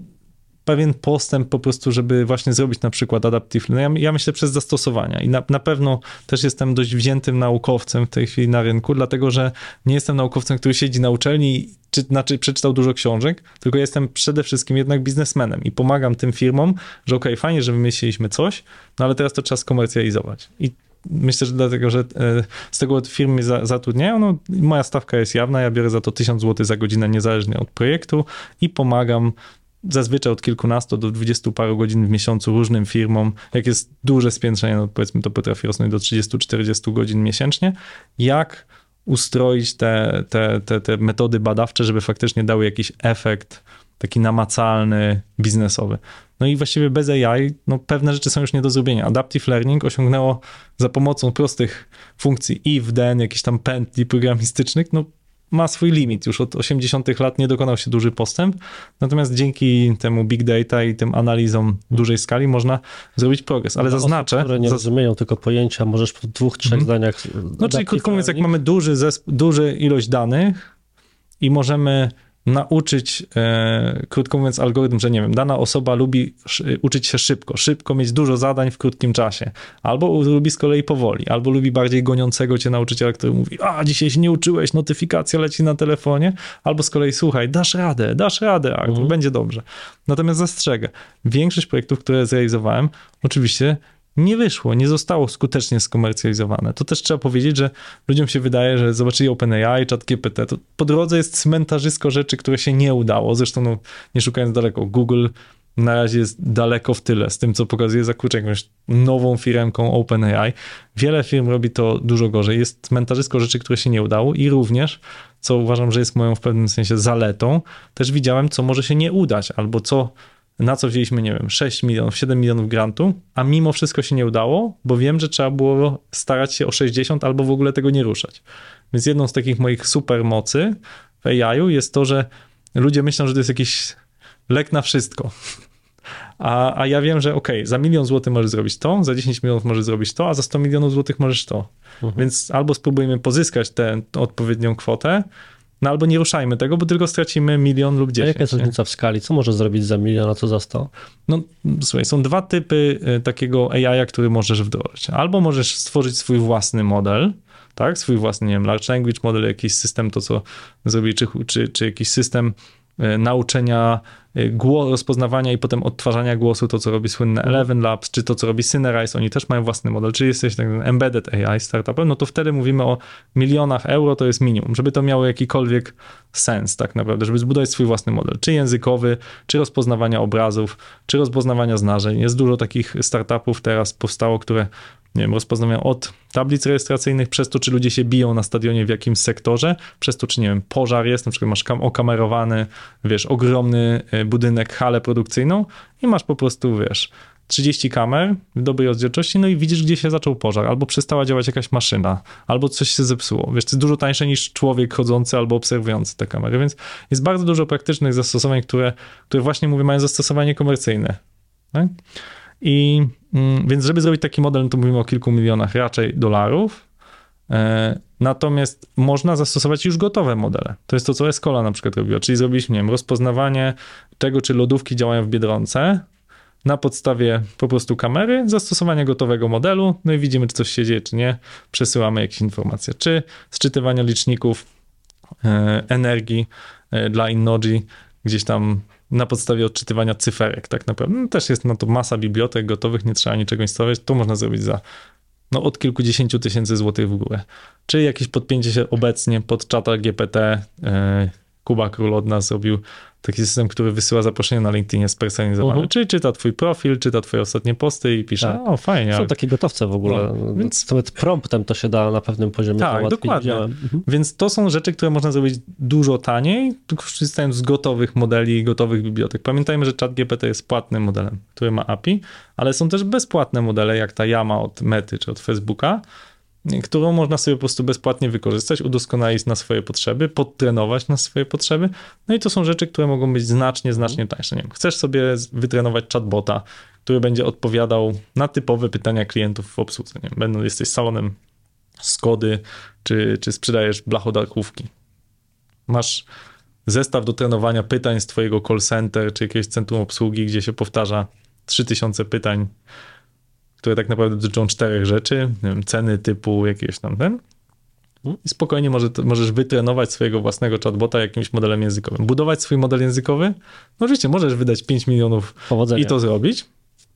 pewien postęp po prostu, żeby właśnie zrobić na przykład adaptive. No ja, ja myślę przez zastosowania i na, na pewno też jestem dość wziętym naukowcem w tej chwili na rynku, dlatego że nie jestem naukowcem, który siedzi na uczelni czy, znaczy przeczytał dużo książek, tylko jestem przede wszystkim jednak biznesmenem i pomagam tym firmom, że okej, okay, fajnie, że wymyśliliśmy coś, no ale teraz to trzeba skomercjalizować. I myślę, że dlatego, że e, z tego firmy zatrudniają, no moja stawka jest jawna, ja biorę za to 1000 zł za godzinę niezależnie od projektu i pomagam zazwyczaj od kilkunastu do dwudziestu paru godzin w miesiącu różnym firmom. Jak jest duże spiętrzenie, no powiedzmy to potrafi rosnąć do 30-40 godzin miesięcznie. Jak ustroić te, te, te, te metody badawcze, żeby faktycznie dały jakiś efekt taki namacalny, biznesowy. No i właściwie bez AI no, pewne rzeczy są już nie do zrobienia. Adaptive Learning osiągnęło za pomocą prostych funkcji if, then, jakichś tam pętli programistycznych, no ma swój limit. Już od 80. lat nie dokonał się duży postęp, natomiast dzięki temu big data i tym analizom dużej skali można zrobić progres. Ale Dla zaznaczę... Osób, które nie rozumieją tylko pojęcia, możesz w dwóch, trzech mm. zdaniach... No czyli krótko mówiąc, jak mamy duży, zesp- duży ilość danych i możemy nauczyć, e, krótko mówiąc, algorytm, że nie wiem, dana osoba lubi uczyć się szybko, szybko mieć dużo zadań w krótkim czasie, albo lubi z kolei powoli, albo lubi bardziej goniącego cię nauczyciela, który mówi, a dzisiaj się nie uczyłeś, notyfikacja leci na telefonie, albo z kolei słuchaj, dasz radę, dasz radę, Artur, mhm. będzie dobrze. Natomiast zastrzegę, większość projektów, które zrealizowałem, oczywiście nie wyszło, nie zostało skutecznie skomercjalizowane. To też trzeba powiedzieć, że ludziom się wydaje, że zobaczyli OpenAI, ChatGPT, to po drodze jest cmentarzysko rzeczy, które się nie udało. Zresztą, no, nie szukając daleko, Google na razie jest daleko w tyle z tym, co pokazuje za kluczem jakąś nową firmką OpenAI. Wiele firm robi to dużo gorzej. Jest cmentarzysko rzeczy, które się nie udało i również, co uważam, że jest moją w pewnym sensie zaletą, też widziałem, co może się nie udać albo co na co wzięliśmy, nie wiem, 6 milionów, 7 milionów grantu, a mimo wszystko się nie udało, bo wiem, że trzeba było starać się o 60 albo w ogóle tego nie ruszać. Więc jedną z takich moich super mocy w AI jest to, że ludzie myślą, że to jest jakiś lek na wszystko. A, a ja wiem, że ok, za milion złotych możesz zrobić to, za 10 milionów możesz zrobić to, a za 100 milionów złotych możesz to. Mhm. Więc albo spróbujemy pozyskać tę odpowiednią kwotę, no albo nie ruszajmy tego, bo tylko stracimy milion lub 10. A jaka jest różnica w skali? Co może zrobić za milion, a co za 100? No słuchaj, są dwa typy y, takiego AI, który możesz wdrożyć. Albo możesz stworzyć swój własny model, tak, swój własny, nie wiem, large language model, jakiś system, to co zrobi, czy, czy, czy jakiś system nauczenia Y, głos, rozpoznawania i potem odtwarzania głosu, to co robi słynne mhm. Eleven Labs, czy to co robi Synerize, oni też mają własny model, czy jesteś tak embedded AI startupem, no to wtedy mówimy o milionach euro, to jest minimum, żeby to miało jakikolwiek sens tak naprawdę, żeby zbudować swój własny model, czy językowy, czy rozpoznawania obrazów, czy rozpoznawania znaczeń. Jest dużo takich startupów teraz powstało, które nie wiem, rozpoznają od tablic rejestracyjnych, przez to, czy ludzie się biją na stadionie w jakimś sektorze, przez to, czy nie wiem, pożar jest, na przykład masz okamerowany, wiesz, ogromny e, budynek, halę produkcyjną i masz po prostu, wiesz, 30 kamer w dobrej rozdzielczości, no i widzisz, gdzie się zaczął pożar, albo przestała działać jakaś maszyna, albo coś się zepsuło. Wiesz, to jest dużo tańsze niż człowiek chodzący albo obserwujący te kamery, więc jest bardzo dużo praktycznych zastosowań, które, które właśnie, mówię, mają zastosowanie komercyjne. Tak? I więc, żeby zrobić taki model, no to mówimy o kilku milionach raczej dolarów. E, natomiast można zastosować już gotowe modele. To jest to, co Escola na przykład robiła, czyli zrobiliśmy, nie wiem, rozpoznawanie tego, czy lodówki działają w Biedronce na podstawie po prostu kamery, zastosowania gotowego modelu, no i widzimy, czy coś się dzieje, czy nie. Przesyłamy jakieś informacje, czy sczytywania liczników e, energii e, dla Innoji, gdzieś tam na podstawie odczytywania cyferek tak naprawdę. No, też jest na to masa bibliotek gotowych, nie trzeba niczego instalować. To można zrobić za no, od kilkudziesięciu tysięcy złotych w górę. Czy jakieś podpięcie się obecnie pod czata GPT, yy, Kuba Król od nas zrobił taki system, który wysyła zaproszenie na LinkedInie spersonalizowane. Uh-huh. Czyli czyta twój profil, czyta twoje ostatnie posty i pisze, tak. o fajnie. Są takie gotowce w ogóle, no, więc nawet promptem to się da na pewnym poziomie Tak, dokładnie. Mhm. Więc to są rzeczy, które można zrobić dużo taniej, korzystając z gotowych modeli i gotowych bibliotek. Pamiętajmy, że ChatGPT jest płatnym modelem, który ma API, ale są też bezpłatne modele, jak ta Yama od Mety czy od Facebooka, którą można sobie po prostu bezpłatnie wykorzystać, udoskonalić na swoje potrzeby, podtrenować na swoje potrzeby. No i to są rzeczy, które mogą być znacznie, znacznie tańsze. Nie wiem, chcesz sobie wytrenować chatbota, który będzie odpowiadał na typowe pytania klientów w obsłudze. Nie wiem, będą, jesteś salonem Skody, czy, czy sprzedajesz blachodarkówki. Masz zestaw do trenowania pytań z twojego call center, czy jakiegoś centrum obsługi, gdzie się powtarza 3000 pytań które tak naprawdę dotyczą czterech rzeczy, wiem, ceny typu jakieś tam ten. I spokojnie może, możesz wytrenować swojego własnego chatbota jakimś modelem językowym. Budować swój model językowy? No oczywiście, możesz wydać 5 milionów Powodzenia. i to zrobić.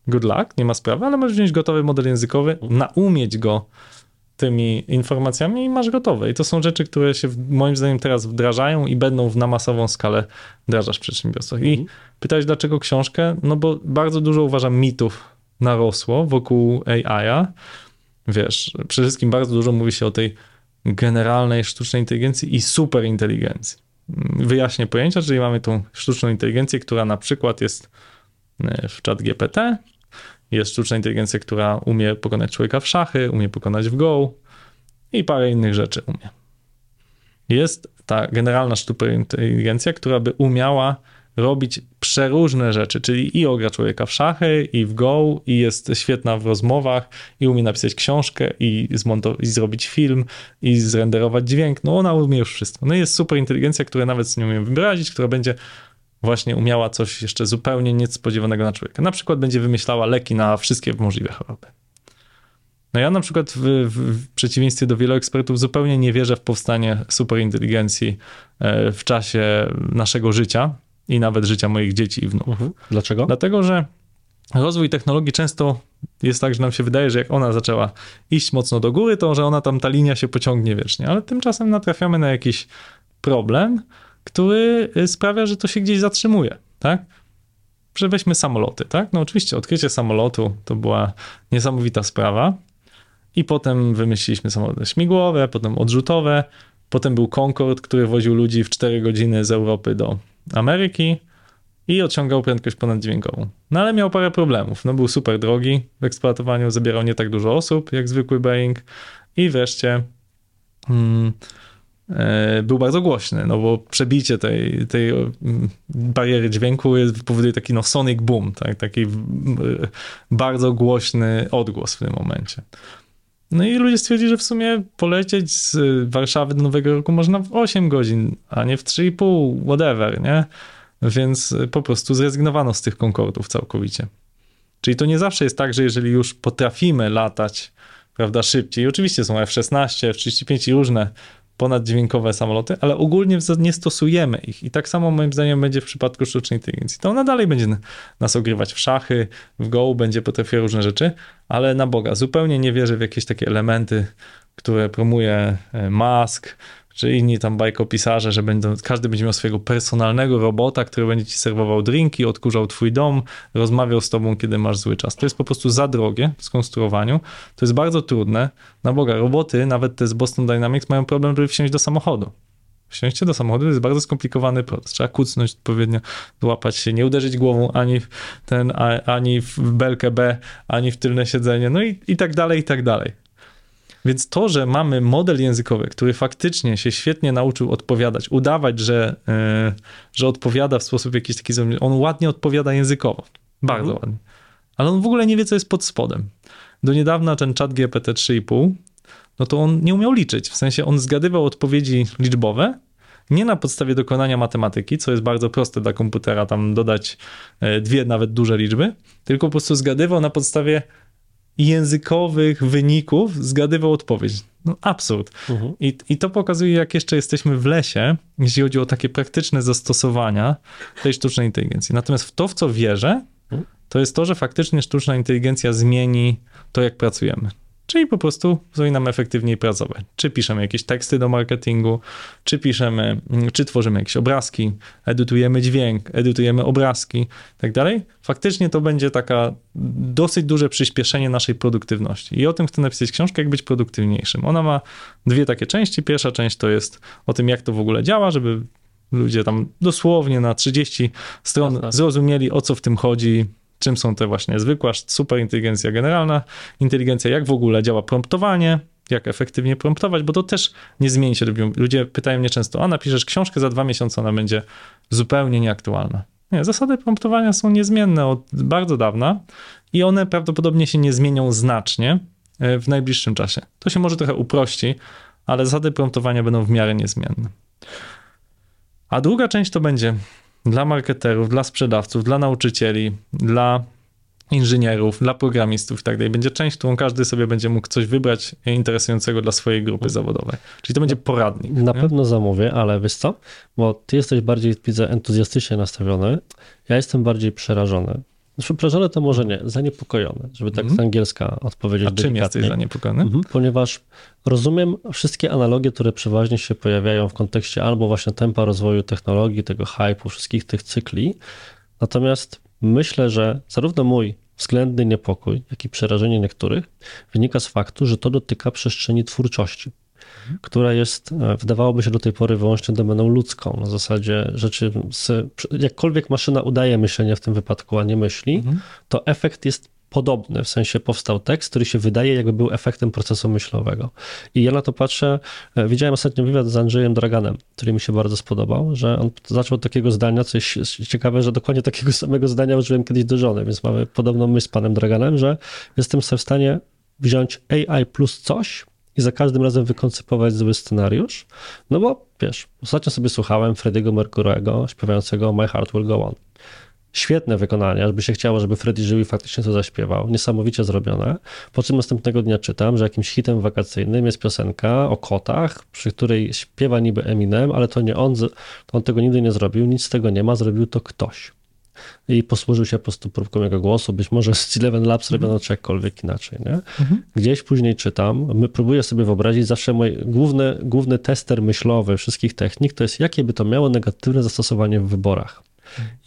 Good luck, nie ma sprawy, ale możesz wziąć gotowy model językowy, mhm. naumieć go tymi informacjami i masz gotowe. I to są rzeczy, które się moim zdaniem teraz wdrażają i będą w na masową skalę wdrażać w przedsiębiorstwach. I mhm. pytałeś, dlaczego książkę? No bo bardzo dużo uważam mitów narosło wokół AI-a. Wiesz, przede wszystkim bardzo dużo mówi się o tej generalnej sztucznej inteligencji i superinteligencji. Wyjaśnię pojęcia, czyli mamy tą sztuczną inteligencję, która na przykład jest e, w chat GPT, jest sztuczna inteligencja, która umie pokonać człowieka w szachy, umie pokonać w Go i parę innych rzeczy umie. Jest ta generalna sztuczna inteligencja, która by umiała robić przeróżne rzeczy, czyli i ogra człowieka w szachy, i w go, i jest świetna w rozmowach, i umie napisać książkę, i, i zrobić film, i zrenderować dźwięk. No ona umie już wszystko. No jest super inteligencja, która nawet nie umie wyrazić, która będzie właśnie umiała coś jeszcze zupełnie niespodziewanego na człowieka. Na przykład będzie wymyślała leki na wszystkie możliwe choroby. No ja na przykład w, w, przeciwieństwie do wielu ekspertów zupełnie nie wierzę w powstanie superinteligencji e, w czasie naszego życia, i nawet życia moich dzieci i wnuków. Mhm. Dlaczego? Dlatego, że rozwój technologii często jest tak, że nam się wydaje, że jak ona zaczęła iść mocno do góry, to że ona tam, ta linia się pociągnie wiecznie, ale tymczasem natrafiamy na jakiś problem, który y, sprawia, że to się gdzieś zatrzymuje, tak? Że weźmy samoloty, tak? No oczywiście odkrycie samolotu to była niesamowita sprawa i potem wymyśliliśmy samoloty śmigłowe, potem odrzutowe, potem był Concorde, który woził ludzi w 4 godziny z Europy do Ameryki, i osiągał prędkość ponaddźwiękową. No ale miał parę problemów. No był super drogi w eksploatowaniu, zabierał nie tak dużo osób jak zwykły Boeing i wreszcie hmm, e, był bardzo głośny, no bo przebicie tej, tej mm, bariery dźwięku jest, powoduje taki no sonic boom, tak? taki bardzo głośny odgłos w tym momencie. No i ludzie stwierdzili, że w sumie polecieć z Warszawy do Nowego Roku można w 8 godzin, a nie w 3,5, whatever, nie? więc po prostu zrezygnowano z tych Concordów całkowicie. Czyli to nie zawsze jest tak, że jeżeli już potrafimy latać, prawda, szybciej, oczywiście są F-16, F-35 i różne ponaddźwiękowe samoloty, ale ogólnie nie stosujemy ich. I tak samo moim zdaniem będzie w przypadku sztucznej inteligencji. To ona dalej będzie nas ogrywać w szachy, w Go, będzie potrafiła różne rzeczy, ale na Boga, zupełnie nie wierzę w jakieś takie elementy, które promuje e, Musk, czy inni tam bajkopisarze, że będą, każdy będzie miał swojego personalnego robota, który będzie ci serwował drinki, odkurzał twój dom, rozmawiał z tobą, kiedy masz zły czas. To jest po prostu za drogie w skonstruowaniu. To jest bardzo trudne. Na Boga, roboty, nawet te z Boston Dynamics, mają problem, żeby wsiąść do samochodu. Wsiąście do samochodu to jest bardzo skomplikowany proces. Trzeba kucnąć odpowiednio, złapać się, nie uderzyć głową ani w ten, ani w belkę B, ani w tylne siedzenie, no i, i tak dalej, i tak dalej. Więc to, że mamy model językowy, który faktycznie się świetnie nauczył odpowiadać, udawać, że, yy, że odpowiada w sposób jakiś taki, on ładnie odpowiada językowo, bardzo mhm. ładnie, ale on w ogóle nie wie, co jest pod spodem. Do niedawna ten chat GPT 3,5, no to on nie umiał liczyć, w sensie on zgadywał odpowiedzi liczbowe, nie na podstawie dokonania matematyki, co jest bardzo proste dla komputera, tam dodać e, dwie nawet duże liczby, tylko po prostu zgadywał na podstawie językowych wyników zgadywał odpowiedź. No absurd. Uh-huh. I, I to pokazuje, jak jeszcze jesteśmy w lesie, jeśli chodzi o takie praktyczne zastosowania tej sztucznej inteligencji. Natomiast w to, w co wierzę, mhm. to jest to, że faktycznie sztuczna inteligencja zmieni to, jak pracujemy. Czyli po prostu zrobi nam efektywniej pracować. Czy piszemy jakieś teksty do marketingu, czy piszemy, mm, czy tworzymy jakieś obrazki, edytujemy dźwięk, edytujemy obrazki tak dalej. Faktycznie to będzie taka dosyć duże przyspieszenie naszej produktywności. I o tym chcę napisać książkę, jak być produktywniejszym. Ona ma dwie takie części. Pierwsza część to jest o tym, jak to w ogóle działa, żeby ludzie tam dosłownie na 30 stron zrozumieli, o co w tym chodzi, czym są te właśnie zwykła superinteligencja generalna, inteligencja, jak w ogóle działa promptowanie, jak efektywnie promptować, bo to też nie zmieni się. Ludzie pytają mnie często, a napiszesz książkę, za dwa miesiące ona będzie zupełnie nieaktualna. Nie, zasady promptowania są niezmienne od bardzo dawna i one prawdopodobnie się nie zmienią znacznie e, w najbliższym czasie. To się może trochę uprości, ale zasady promptowania będą w miarę niezmienne. A druga część to będzie dla marketerów, dla sprzedawców, dla nauczycieli, dla inżynierów, dla programistów i tak dalej. Będzie część, którą każdy sobie będzie mógł coś wybrać interesującego dla swojej grupy zawodowej. Czyli to będzie poradnik. Na nie? pewno zamówię, ale wiesz co? Bo ty jesteś bardziej, widzę, entuzjastycznie nastawiony. Ja jestem bardziej przerażony. Znaczy, to może nie, zaniepokojony, żeby tak mm. z angielska odpowiedzieć A czym jesteś zaniepokojony? Mhm, ponieważ rozumiem wszystkie analogie, które przeważnie się pojawiają w kontekście albo właśnie tempa rozwoju technologii, tego hype'u, wszystkich tych cykli. Natomiast myślę, że zarówno mój względny niepokój, jak i przerażenie niektórych wynika z faktu, że to dotyka przestrzeni twórczości która jest, e, wydawałoby się do tej pory wyłącznie domeną ludzką. Na zasadzie rzeczy, z, jakkolwiek maszyna udaje myślenie w tym wypadku, a nie myśli, mhm. to efekt jest podobny, w sensie powstał tekst, który się wydaje, jakby był efektem procesu myślowego. I ja na to patrzę, e, widziałem ostatnio wywiad z Andrzejem Draganem, który mi się bardzo spodobał, że on zaczął od takiego zdania, co jest ciekawe, że dokładnie takiego samego zdania użyłem kiedyś do żony, więc mamy podobną myśl z panem Draganem, że jestem sobie w stanie wziąć AI plus coś, i za każdym razem wykoncypować zły scenariusz, no bo wiesz, ostatnio sobie słuchałem Frediego Mercurego śpiewającego My Heart Will Go On. Świetne wykonanie, żeby się chciało, żeby Freddy żył i faktycznie to zaśpiewał. Niesamowicie zrobione. Po czym następnego dnia czytam, że jakimś hitem wakacyjnym jest piosenka o kotach, przy której śpiewa niby Eminem, ale to nie on, on tego nigdy nie zrobił, nic z tego nie ma, zrobił to ktoś. I posłużył się po prostu próbką jego głosu, być może z Eleven Labs robiono czy jakkolwiek inaczej, nie? Gdzieś później czytam, my próbuję sobie wyobrazić, zawsze mój główny, główny tester myślowy wszystkich technik to jest, jakie by to miało negatywne zastosowanie w wyborach.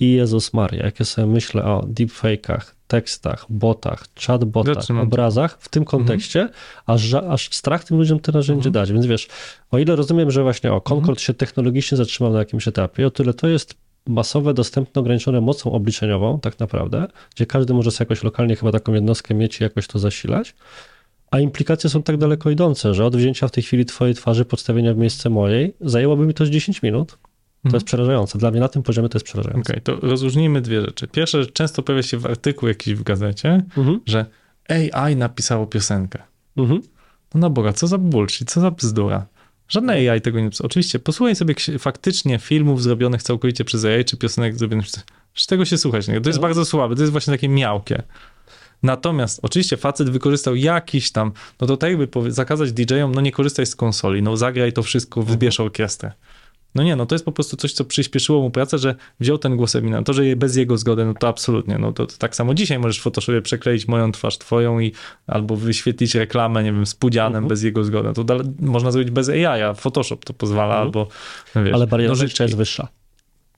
I Jezus Maria, jak ja sobie myślę o deepfake'ach, tekstach, botach, chatbotach, Zatrzymam. obrazach w tym kontekście, aż, aż strach tym ludziom te narzędzie dać. Więc wiesz, o ile rozumiem, że właśnie o, Concord się technologicznie zatrzymał na jakimś etapie, o tyle to jest masowe, dostępne, ograniczone mocą obliczeniową, tak naprawdę, gdzie każdy może sobie jakoś lokalnie chyba taką jednostkę mieć i jakoś to zasilać. A implikacje są tak daleko idące, że od wzięcia w tej chwili twojej twarzy, podstawienia w miejsce mojej, zajęłoby mi to z 10 minut. To jest przerażające. Dla mnie na tym poziomie to jest przerażające. Okej, to rozróżnijmy dwie rzeczy. Pierwsza rzecz, często pojawia się w artykuł jakiś w gazecie, Mhm. że AI napisało piosenkę. Mhm. No na Boga, co za bullshit, co za bzdura. Żadne AI tego nie pisał. Oczywiście, posłuchaj sobie faktycznie filmów zrobionych całkowicie przez AI, czy piosenek zrobionych przez... Z tego się słuchać, nie? To jest No. bardzo słabe, to jest właśnie takie miałkie. Natomiast oczywiście facet wykorzystał jakiś tam, no to tak jakby zakazać DJ-om, no nie korzystaj z konsoli, no zagraj to wszystko, wybierz orkiestrę. No nie, no to jest po prostu coś, co przyspieszyło mu pracę, że wziął ten głos Emina. To, że je- bez jego zgody, no to absolutnie. No to, to tak samo dzisiaj możesz w Photoshopie przekleić moją twarz twoją i albo wyświetlić reklamę, nie wiem, z pudzianem Mhm. bez jego zgody. To dale, można zrobić bez AI, a Photoshop to pozwala, Mhm. albo no wiesz, Ale bariera no, jest wyższa.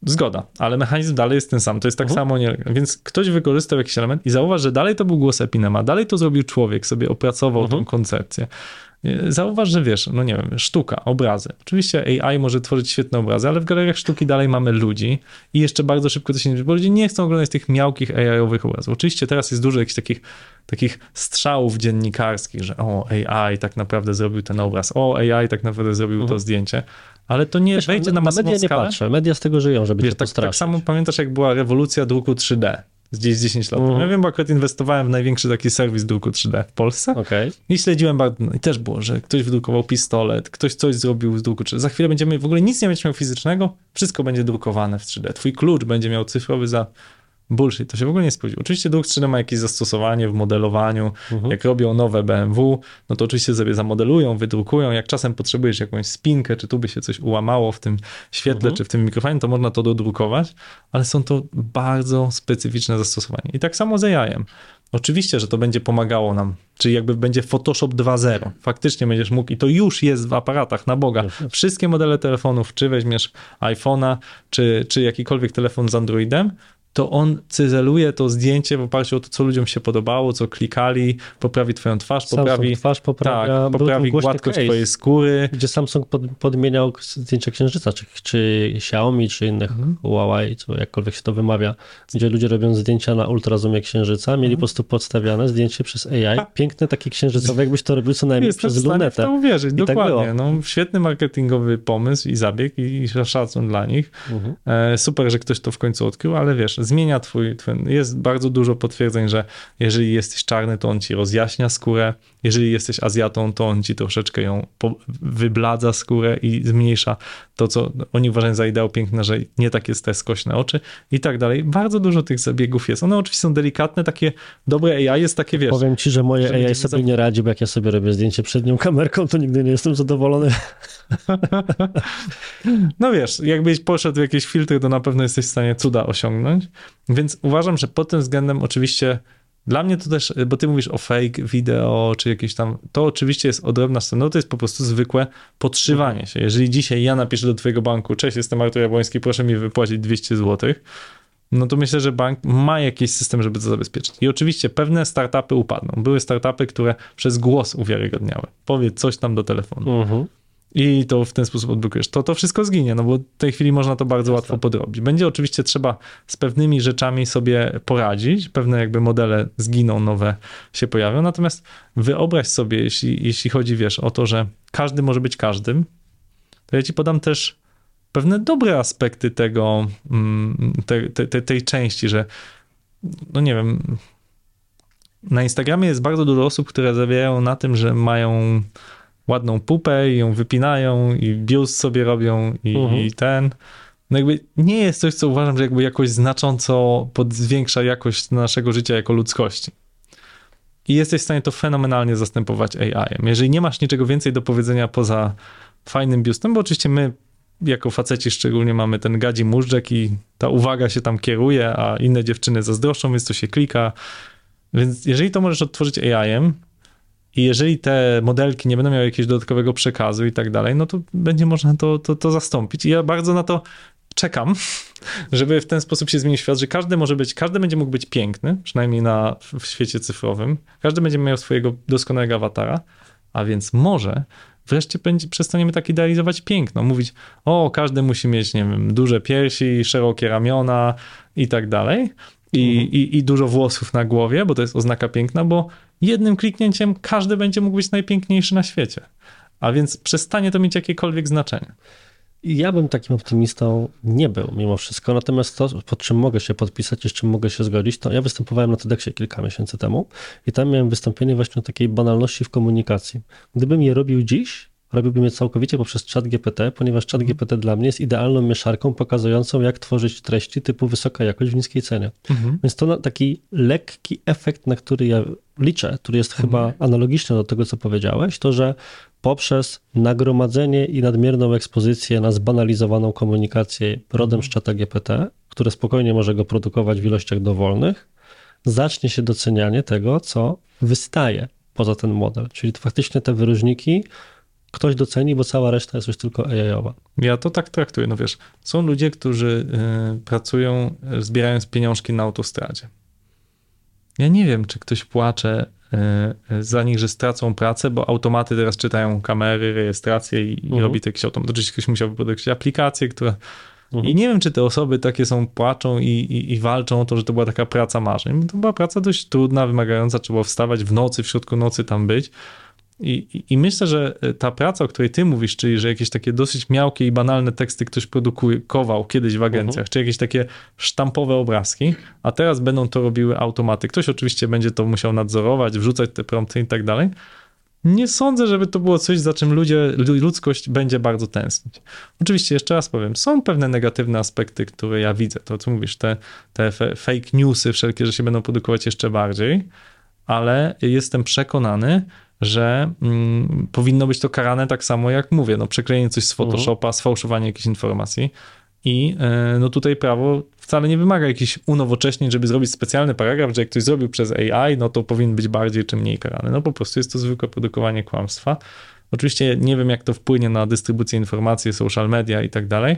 Zgoda, ale mechanizm dalej jest ten sam. To jest tak Mhm. samo, nie, więc ktoś wykorzystał jakiś element i zauważ, że dalej to był głos Epinema, dalej to zrobił człowiek, sobie opracował Mhm. tą koncepcję. Zauważ, że wiesz, no nie wiem, sztuka, obrazy. Oczywiście AI może tworzyć świetne obrazy, ale w galeriach sztuki dalej mamy ludzi i jeszcze bardzo szybko to się nie bo ludzie nie chcą oglądać tych miałkich AI-owych obrazów. Oczywiście teraz jest dużo jakichś takich, takich strzałów dziennikarskich, że o, AI tak naprawdę zrobił ten obraz, o, AI tak naprawdę zrobił to Mhm. zdjęcie, ale to nie Wiesz, wejdzie na na masową media nie skalę. patrzę. Media z tego żyją, żeby Wiesz, cię tak, tak samo pamiętasz, jak była rewolucja druku 3D z gdzieś 10 lat. Mhm. Ja wiem, bo akurat inwestowałem w największy taki serwis druku 3D w Polsce Okej. i śledziłem bardzo, no i też było, że ktoś wydrukował pistolet, ktoś coś zrobił z druku 3D. Za chwilę będziemy, w ogóle nic nie będziesz miał fizycznego, wszystko będzie drukowane w 3D. Twój klucz będzie miał cyfrowy za bullshit, to się w ogóle nie spodziewa. Oczywiście druk 3D ma jakieś zastosowanie w modelowaniu, Mhm. jak robią nowe BMW, no to oczywiście sobie zamodelują, wydrukują. Jak czasem potrzebujesz jakąś spinkę, czy tu by się coś ułamało w tym świetle, Mhm. czy w tym mikrofonie, to można to dodrukować, ale są to bardzo specyficzne zastosowania. I tak samo z AI-em. Oczywiście, że to będzie pomagało nam, czyli jakby będzie Photoshop 2.0. Faktycznie będziesz mógł, i to już jest w aparatach, na Boga. Wszystkie modele telefonów, czy weźmiesz iPhone'a, czy, czy jakikolwiek telefon z Androidem, to on cyzeluje to zdjęcie w oparciu o to, co ludziom się podobało, co klikali, poprawi twoją twarz, Samsung poprawi, twarz poprawia. tak, poprawi gładkość case, twojej skóry. Gdzie Samsung pod, podmieniał zdjęcia księżyca, czy, czy Xiaomi, czy innych Mhm. Huawei, co jakkolwiek się to wymawia, gdzie ludzie robią zdjęcia na ultrazoomie księżyca, mieli po prostu podstawiane zdjęcie przez AI, piękne takie księżycowe, jakbyś to robił co najmniej Jestem w przez stanie w lunetę. to uwierzyć, I tak dokładnie. było. no, świetny marketingowy pomysł i zabieg i, i szacun dla nich. Mhm. E, super, że ktoś to w końcu odkrył, ale wiesz, zmienia twój, twój... Jest bardzo dużo potwierdzeń, że jeżeli jesteś czarny, to on ci rozjaśnia skórę, jeżeli jesteś Azjatą, to on ci troszeczkę ją po... wybladza skórę i zmniejsza to, co oni uważają za ideał piękna, że nie tak jest te skośne oczy i tak dalej. Bardzo dużo tych zabiegów jest. One oczywiście są delikatne, takie dobre AI jest takie, wiesz, Powiem ci, że moje AI sobie za- nie radzi, bo jak ja sobie robię zdjęcie przednią kamerką, to nigdy nie jestem zadowolony. No wiesz, jakbyś poszedł w jakieś filtry, to na pewno jesteś w stanie cuda osiągnąć. Więc uważam, że pod tym względem oczywiście dla mnie to też, bo ty mówisz o fake wideo, czy jakieś tam, to oczywiście jest odrębna scena, no to jest po prostu zwykłe podszywanie się. Jeżeli dzisiaj ja napiszę do twojego banku, cześć, jestem Artur Jabłoński, proszę mi wypłacić 200 zł, no to myślę, że bank ma jakiś system, żeby to zabezpieczyć. I oczywiście pewne startupy upadną. Były startupy, które przez głos uwiarygodniały. Powiedz coś tam do telefonu Mhm. I to w ten sposób odblokujesz, to to wszystko zginie, no bo w tej chwili można to bardzo Jasne. łatwo podrobić. Będzie oczywiście trzeba z pewnymi rzeczami sobie poradzić, pewne jakby modele zginą, nowe się pojawią, natomiast wyobraź sobie, jeśli, jeśli chodzi, wiesz, o to, że każdy może być każdym, to ja ci podam też pewne dobre aspekty tego, mm, te, te, te, tej części, że no nie wiem, na Instagramie jest bardzo dużo osób, które zawierają na tym, że mają ładną pupę i ją wypinają i biust sobie robią i, Mhm. i ten. No jakby nie jest coś, co uważam, że jakby jakoś znacząco pod, zwiększa jakość naszego życia jako ludzkości. I jesteś w stanie to fenomenalnie zastępować AI-em. Jeżeli nie masz niczego więcej do powiedzenia poza fajnym biustem, bo oczywiście my jako faceci szczególnie mamy ten gadzi móżdżek i ta uwaga się tam kieruje, a inne dziewczyny zazdroszczą, więc to się klika. Więc jeżeli to możesz odtworzyć AI-em i jeżeli te modelki nie będą miały jakiegoś dodatkowego przekazu i tak dalej, no to będzie można to, to, to zastąpić. I ja bardzo na to czekam, żeby w ten sposób się zmienił świat, że każdy może być, każdy będzie mógł być piękny, przynajmniej na, w świecie cyfrowym. Każdy będzie miał swojego doskonałego awatara, a więc może wreszcie będzie, przestaniemy tak idealizować piękno, mówić, o, każdy musi mieć, nie wiem, duże piersi, szerokie ramiona i tak dalej. I, mhm. i, I dużo włosów na głowie, bo to jest oznaka piękna, bo jednym kliknięciem każdy będzie mógł być najpiękniejszy na świecie. A więc przestanie to mieć jakiekolwiek znaczenie. Ja bym takim optymistą nie był mimo wszystko, natomiast to, pod czym mogę się podpisać i z czym mogę się zgodzić, to ja występowałem na TEDxie kilka miesięcy temu i tam miałem wystąpienie właśnie o takiej banalności w komunikacji. Gdybym je robił dziś, robiłbym je całkowicie poprzez chat GPT, ponieważ chat GPT dla mnie jest idealną mieszarką pokazującą, jak tworzyć treści typu wysoka jakość w niskiej cenie. Mhm. Więc to taki lekki efekt, na który ja liczę, który jest mhm. chyba analogiczny do tego, co powiedziałeś, to że poprzez nagromadzenie i nadmierną ekspozycję na zbanalizowaną komunikację rodem z czata GPT, które spokojnie może go produkować w ilościach dowolnych, zacznie się docenianie tego, co wystaje poza ten model. Czyli faktycznie te wyróżniki ktoś doceni, bo cała reszta jest już tylko AI-owa. Ja to tak traktuję. No wiesz, są ludzie, którzy y, pracują zbierając pieniążki na autostradzie. Ja nie wiem, czy ktoś płacze y, za nich, że stracą pracę, bo automaty teraz czytają kamery, rejestrację i, mhm. robi jakiś automat. Oczywiście ktoś musiał wyprodukować aplikację, która... Mhm. I nie wiem, czy te osoby takie są, płaczą i, i, i, walczą o to, że to była taka praca marzeń. To była praca dość trudna, wymagająca, trzeba wstawać w nocy, w środku nocy tam być. I, I, myślę, że e, ta praca, o której ty mówisz, czyli że jakieś takie dosyć miałkie i banalne teksty ktoś produkował kiedyś w agencjach, uh-huh. czy jakieś takie sztampowe obrazki, a teraz będą to robiły automaty. Ktoś oczywiście będzie to musiał nadzorować, wrzucać te prompty i tak dalej. Nie sądzę, żeby to było coś, za czym ludzie, ludzkość będzie bardzo tęsknić. Oczywiście, jeszcze raz powiem, są pewne negatywne aspekty, które ja widzę. To, co mówisz, te, te fake newsy wszelkie, że się będą produkować jeszcze bardziej, ale jestem przekonany, że mm, powinno być to karane tak samo jak mówię, no przeklejenie coś z mhm. Photoshopa, sfałszowanie jakichś informacji i e, no tutaj prawo wcale nie wymaga jakichś unowocześnień, żeby zrobić specjalny paragraf, że jak ktoś zrobił przez AI, no to powinien być bardziej czy mniej karany. No po prostu jest to zwykłe produkowanie kłamstwa. Oczywiście nie wiem, jak to wpłynie na dystrybucję informacji, social media i tak dalej,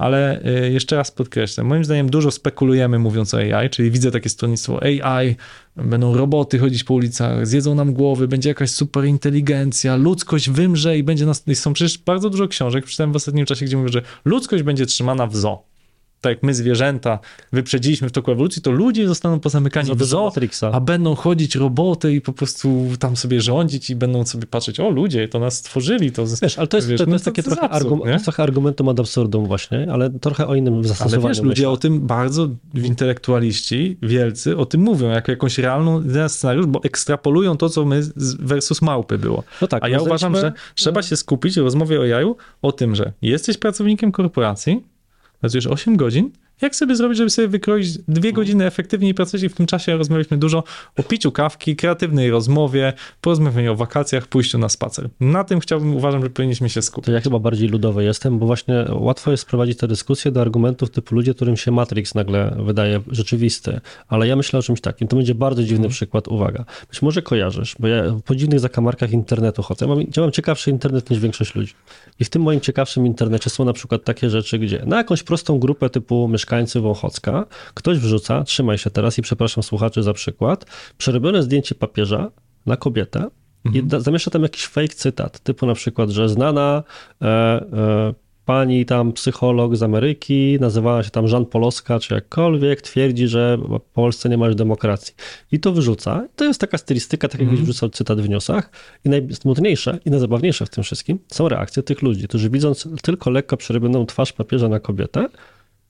ale y, jeszcze raz podkreślę, moim zdaniem dużo spekulujemy mówiąc o AI, czyli widzę takie stronnictwo AI, będą roboty chodzić po ulicach, zjedzą nam głowy, będzie jakaś super inteligencja, ludzkość wymrze i będzie nas... Są przecież bardzo dużo książek, przeczytałem w ostatnim czasie, gdzie mówię, że ludzkość będzie trzymana w zoo tak jak my zwierzęta wyprzedziliśmy w toku ewolucji, to ludzie zostaną pozamykani w zoo, a będą chodzić roboty i po prostu tam sobie rządzić i będą sobie patrzeć, o ludzie, to nas stworzyli. To, wiesz, ale to jest, wiesz, to, to no jest takie to trochę, absurd, argum, trochę argumentum ad absurdum właśnie, ale trochę o innym zastosowaniu. Ale wiesz, ludzie o tym bardzo, intelektualiści wielcy o tym mówią, jako jakąś realną scenariusz, bo ekstrapolują to, co my versus małpy było. No tak, a ja uważam, że trzeba no. się skupić w rozmowie o jaju o tym, że jesteś pracownikiem korporacji, pracujesz 8 godzin, jak sobie zrobić, żeby sobie wykroić dwie godziny efektywniej pracować i w tym czasie rozmawialiśmy dużo o piciu kawki, kreatywnej rozmowie, porozmawianiu o wakacjach, pójściu na spacer. Na tym chciałbym, uważam, że powinniśmy się skupić. To ja chyba bardziej ludowy jestem, bo właśnie łatwo jest sprowadzić tę dyskusję do argumentów typu ludzie, którym się Matrix nagle wydaje rzeczywisty, ale ja myślę o czymś takim. To będzie bardzo dziwny hmm. przykład, uwaga. Być może kojarzysz, bo ja po dziwnych zakamarkach internetu chodzę. Ja mam, ja mam ciekawszy internet niż większość ludzi. I w tym moim ciekawszym internecie są na przykład takie rzeczy, gdzie na jakąś prostą grupę typu mieszkańcy Wąchocka ktoś wrzuca, trzymaj się teraz i przepraszam słuchaczy za przykład, przerobione zdjęcie papieża na kobietę mhm. i da, zamieszcza tam jakiś fake cytat, typu na przykład, że znana e, e, pani tam psycholog z Ameryki, nazywała się tam Jean Poloska, czy jakkolwiek, twierdzi, że w Polsce nie ma już demokracji. I to wyrzuca. To jest taka stylistyka, tak jakbyś mm. wrzucał cytat w newsach. I najsmutniejsze i najzabawniejsze w tym wszystkim są reakcje tych ludzi, którzy widząc tylko lekko przerobioną twarz papieża na kobietę,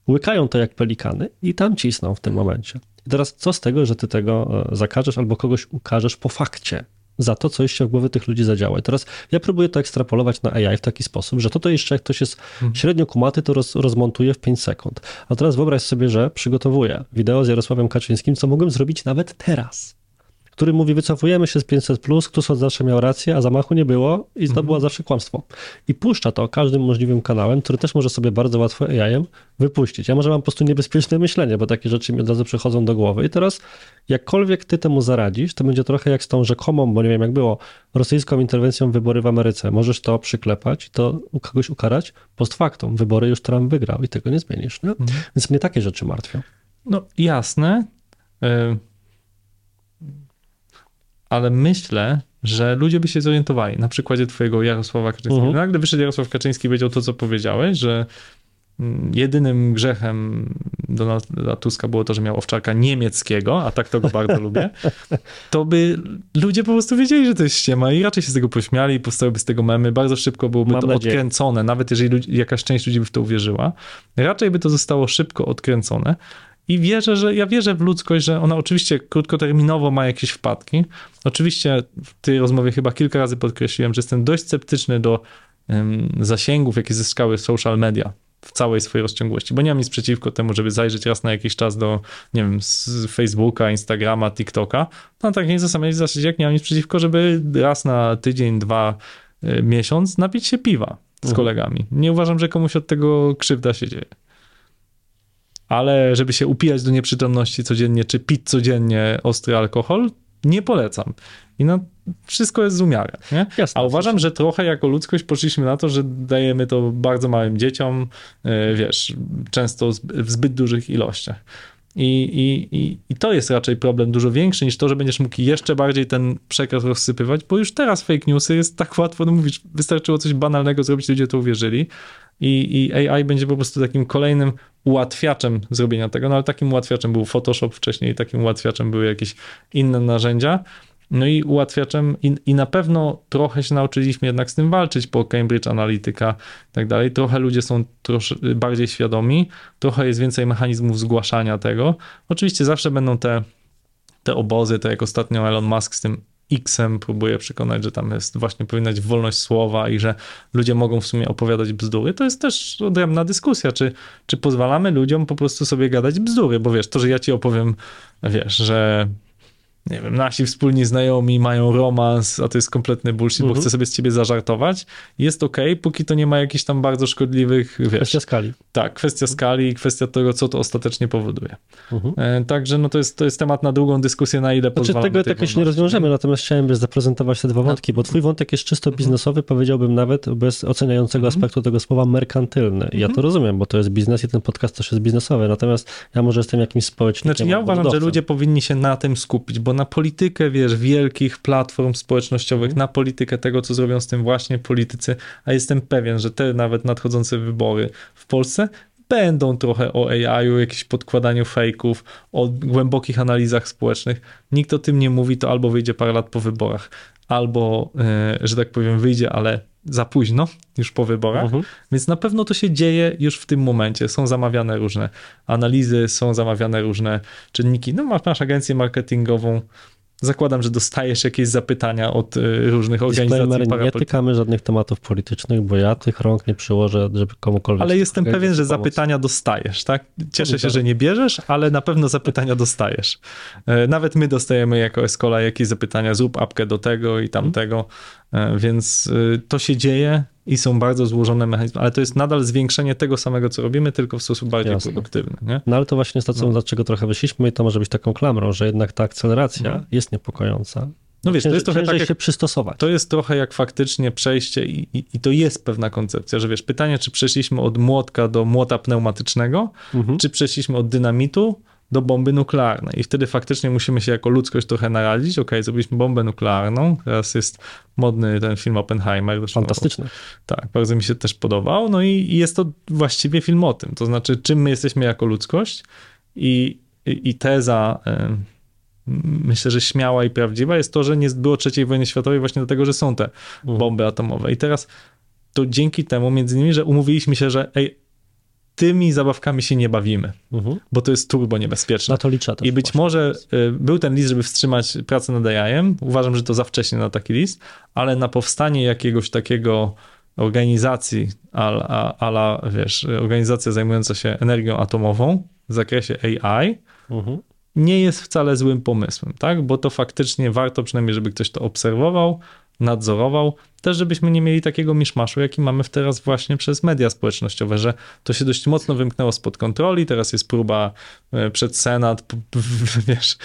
łykają to jak pelikany i tam cisną w tym momencie. I teraz co z tego, że ty tego e, zakażesz albo kogoś ukażesz po fakcie? za to, co jeszcze w głowie tych ludzi zadziała. I teraz ja próbuję to ekstrapolować na AI w taki sposób, że to, to jeszcze jak ktoś jest mhm. średnio kumaty, to roz, rozmontuje w 5 sekund. A teraz wyobraź sobie, że przygotowuję wideo z Jarosławem Kaczyńskim, co mogłem zrobić nawet teraz który mówi, wycofujemy się z 500, Kusot zawsze miał rację, a zamachu nie było i to Mhm. było zawsze kłamstwo. I puszcza to każdym możliwym kanałem, który też może sobie bardzo łatwo AI-em wypuścić. Ja może mam po prostu niebezpieczne myślenie, bo takie rzeczy mi od razu przychodzą do głowy. I teraz, jakkolwiek ty temu zaradzisz, to będzie trochę jak z tą rzekomą, bo nie wiem jak było, rosyjską interwencją w wybory w Ameryce. Możesz to przyklepać i to kogoś ukarać post factum. Wybory już Trump wygrał i tego nie zmienisz. Nie? Więc mnie takie rzeczy martwią. No jasne, y, ale myślę, że ludzie by się zorientowali. Na przykładzie twojego Jarosława Kaczyńskiego. Mhm. Nagle wyszedł Jarosław Kaczyński i powiedział to, co powiedziałeś, że mm, jedynym grzechem Donalda Tuska było to, że miał owczarka niemieckiego, a tak to go bardzo lubię, to by ludzie po prostu wiedzieli, że to jest ściema i raczej się z tego pośmiali powstałyby z tego memy. Bardzo szybko byłoby Mam to nadzieję. odkręcone, nawet jeżeli ludzi, jakaś część ludzi by w to uwierzyła. Raczej by to zostało szybko odkręcone. I wierzę, że ja wierzę w ludzkość, że ona oczywiście krótkoterminowo ma jakieś wpadki. Oczywiście w tej rozmowie chyba kilka razy podkreśliłem, że jestem dość sceptyczny do em, zasięgów, jakie zyskały social media w całej swojej rozciągłości, bo nie mam nic przeciwko temu, żeby zajrzeć raz na jakiś czas do, nie wiem, z Facebooka, Instagrama, TikToka. No tak nie samej zasadzie, jak nie mam nic przeciwko, żeby raz na tydzień, dwa, y, miesiąc napić się piwa z Mhm. kolegami. Nie uważam, że komuś od tego krzywda się dzieje. Ale żeby się upijać do nieprzytomności codziennie, czy pić codziennie ostry alkohol, nie polecam. I no, wszystko jest z umiarem, nie? Jasne. A uważam, że trochę jako ludzkość poszliśmy na to, że dajemy to bardzo małym dzieciom, yy, wiesz, często w zbyt dużych ilościach. I, i, i, I to jest raczej problem dużo większy niż to, że będziesz mógł jeszcze bardziej ten przekaz rozsypywać, bo już teraz fake newsy jest tak łatwo, no mówisz, wystarczyło coś banalnego zrobić, ludzie to uwierzyli. I, i AI będzie po prostu takim kolejnym ułatwiaczem zrobienia tego, no ale takim ułatwiaczem był Photoshop wcześniej, takim ułatwiaczem były jakieś inne narzędzia, no i ułatwiaczem i, i na pewno trochę się nauczyliśmy jednak z tym walczyć po Cambridge Analytica i tak dalej. Trochę ludzie są trosze, bardziej świadomi, trochę jest więcej mechanizmów zgłaszania tego. Oczywiście zawsze będą te, te obozy, tak jak ostatnio Elon Musk z tym X-em próbuje przekonać, że tam jest właśnie powinna być wolność słowa i że ludzie mogą w sumie opowiadać bzdury. To jest też odrębna dyskusja, czy, czy pozwalamy ludziom po prostu sobie gadać bzdury, bo wiesz, to, że ja ci opowiem, wiesz, że nie wiem, nasi wspólni znajomi mają romans, a to jest kompletny bullshit, Mhm. bo chcę sobie z ciebie zażartować, jest okej, póki to nie ma jakichś tam bardzo szkodliwych, wiesz, Kwestia skali. tak, kwestia skali i kwestia tego, co to ostatecznie powoduje. Mhm. E, Także no to jest, to jest temat na długą dyskusję, na ile Znaczy pozwalamy tego tej tak jeszcze nie rozwiążemy, natomiast chciałem zaprezentować te dwa wątki, bo twój wątek jest czysto biznesowy, powiedziałbym nawet bez oceniającego Mhm. aspektu tego słowa merkantylny. I ja to rozumiem, bo to jest biznes i ten podcast też jest biznesowy, natomiast ja może jestem jakimś społecznikiem. Znaczy ja uważam, że ludzie powinni się na tym skupić, bo na politykę, wiesz, wielkich platform społecznościowych, na politykę tego, co zrobią z tym właśnie politycy, a jestem pewien, że te nawet nadchodzące wybory w Polsce będą trochę o AI-u, jakimś podkładaniu fejków, o głębokich analizach społecznych. Nikt o tym nie mówi, to albo wyjdzie parę lat po wyborach, albo, e, że tak powiem, wyjdzie, ale za późno, już po wyborach. Mhm. Więc na pewno to się dzieje już w tym momencie. Są zamawiane różne analizy, są zamawiane różne czynniki. No masz, masz agencję marketingową. Zakładam, że dostajesz jakieś zapytania od y, różnych organizacji nie tykamy żadnych tematów politycznych, bo ja tych rąk nie przyłożę, żeby komukolwiek... Ale jestem pewien, że zapytania dostajesz, tak? Cieszę się, że nie bierzesz, ale na pewno zapytania dostajesz. E, Nawet my dostajemy jako Escola jakieś zapytania, zrób apkę do tego i tamtego, więc y, to się dzieje i są bardzo złożone mechanizmy, ale to jest nadal zwiększenie tego samego, co robimy, tylko w sposób bardziej Jasne. produktywny, nie? No ale to właśnie jest to, co, No. dlaczego trochę wyszliśmy i to może być taką klamrą, że jednak ta akceleracja No. jest niepokojąca. No wiesz, to jest trochę tak jak się przystosować. To jest trochę jak faktycznie przejście i, i, i to jest pewna koncepcja, że wiesz, pytanie, czy przeszliśmy od młotka do młota pneumatycznego, Mhm. czy przeszliśmy od dynamitu do bomby nuklearnej. I wtedy faktycznie musimy się jako ludzkość trochę naradzić. Ok, zrobiliśmy bombę nuklearną, teraz jest modny ten film Oppenheimer. Fantastyczne. Tak, bardzo mi się też podobał. No i, jest to właściwie film o tym. To znaczy, czym my jesteśmy jako ludzkość i, i, i teza... em, Myślę, że śmiała i prawdziwa jest to, że nie było trzeciej wojny światowej właśnie dlatego, że są te Mhm. bomby atomowe. I teraz to dzięki temu, między innymi, że umówiliśmy się, że ej, tymi zabawkami się nie bawimy, Mhm. bo to jest turbo niebezpieczne. Na to liczę też. I być może y, był ten list, żeby wstrzymać pracę nad AI-em. Uważam, że to za wcześnie na taki list, ale na powstanie jakiegoś takiego organizacji, ala, ala wiesz, organizacja zajmująca się energią atomową w zakresie AI, Mhm. nie jest wcale złym pomysłem, tak? Bo to faktycznie warto przynajmniej, żeby ktoś to obserwował, nadzorował, też żebyśmy nie mieli takiego miszmaszu, jaki mamy teraz właśnie przez media społecznościowe, że to się dość mocno wymknęło spod kontroli, teraz jest próba e, przed Senat, wiesz,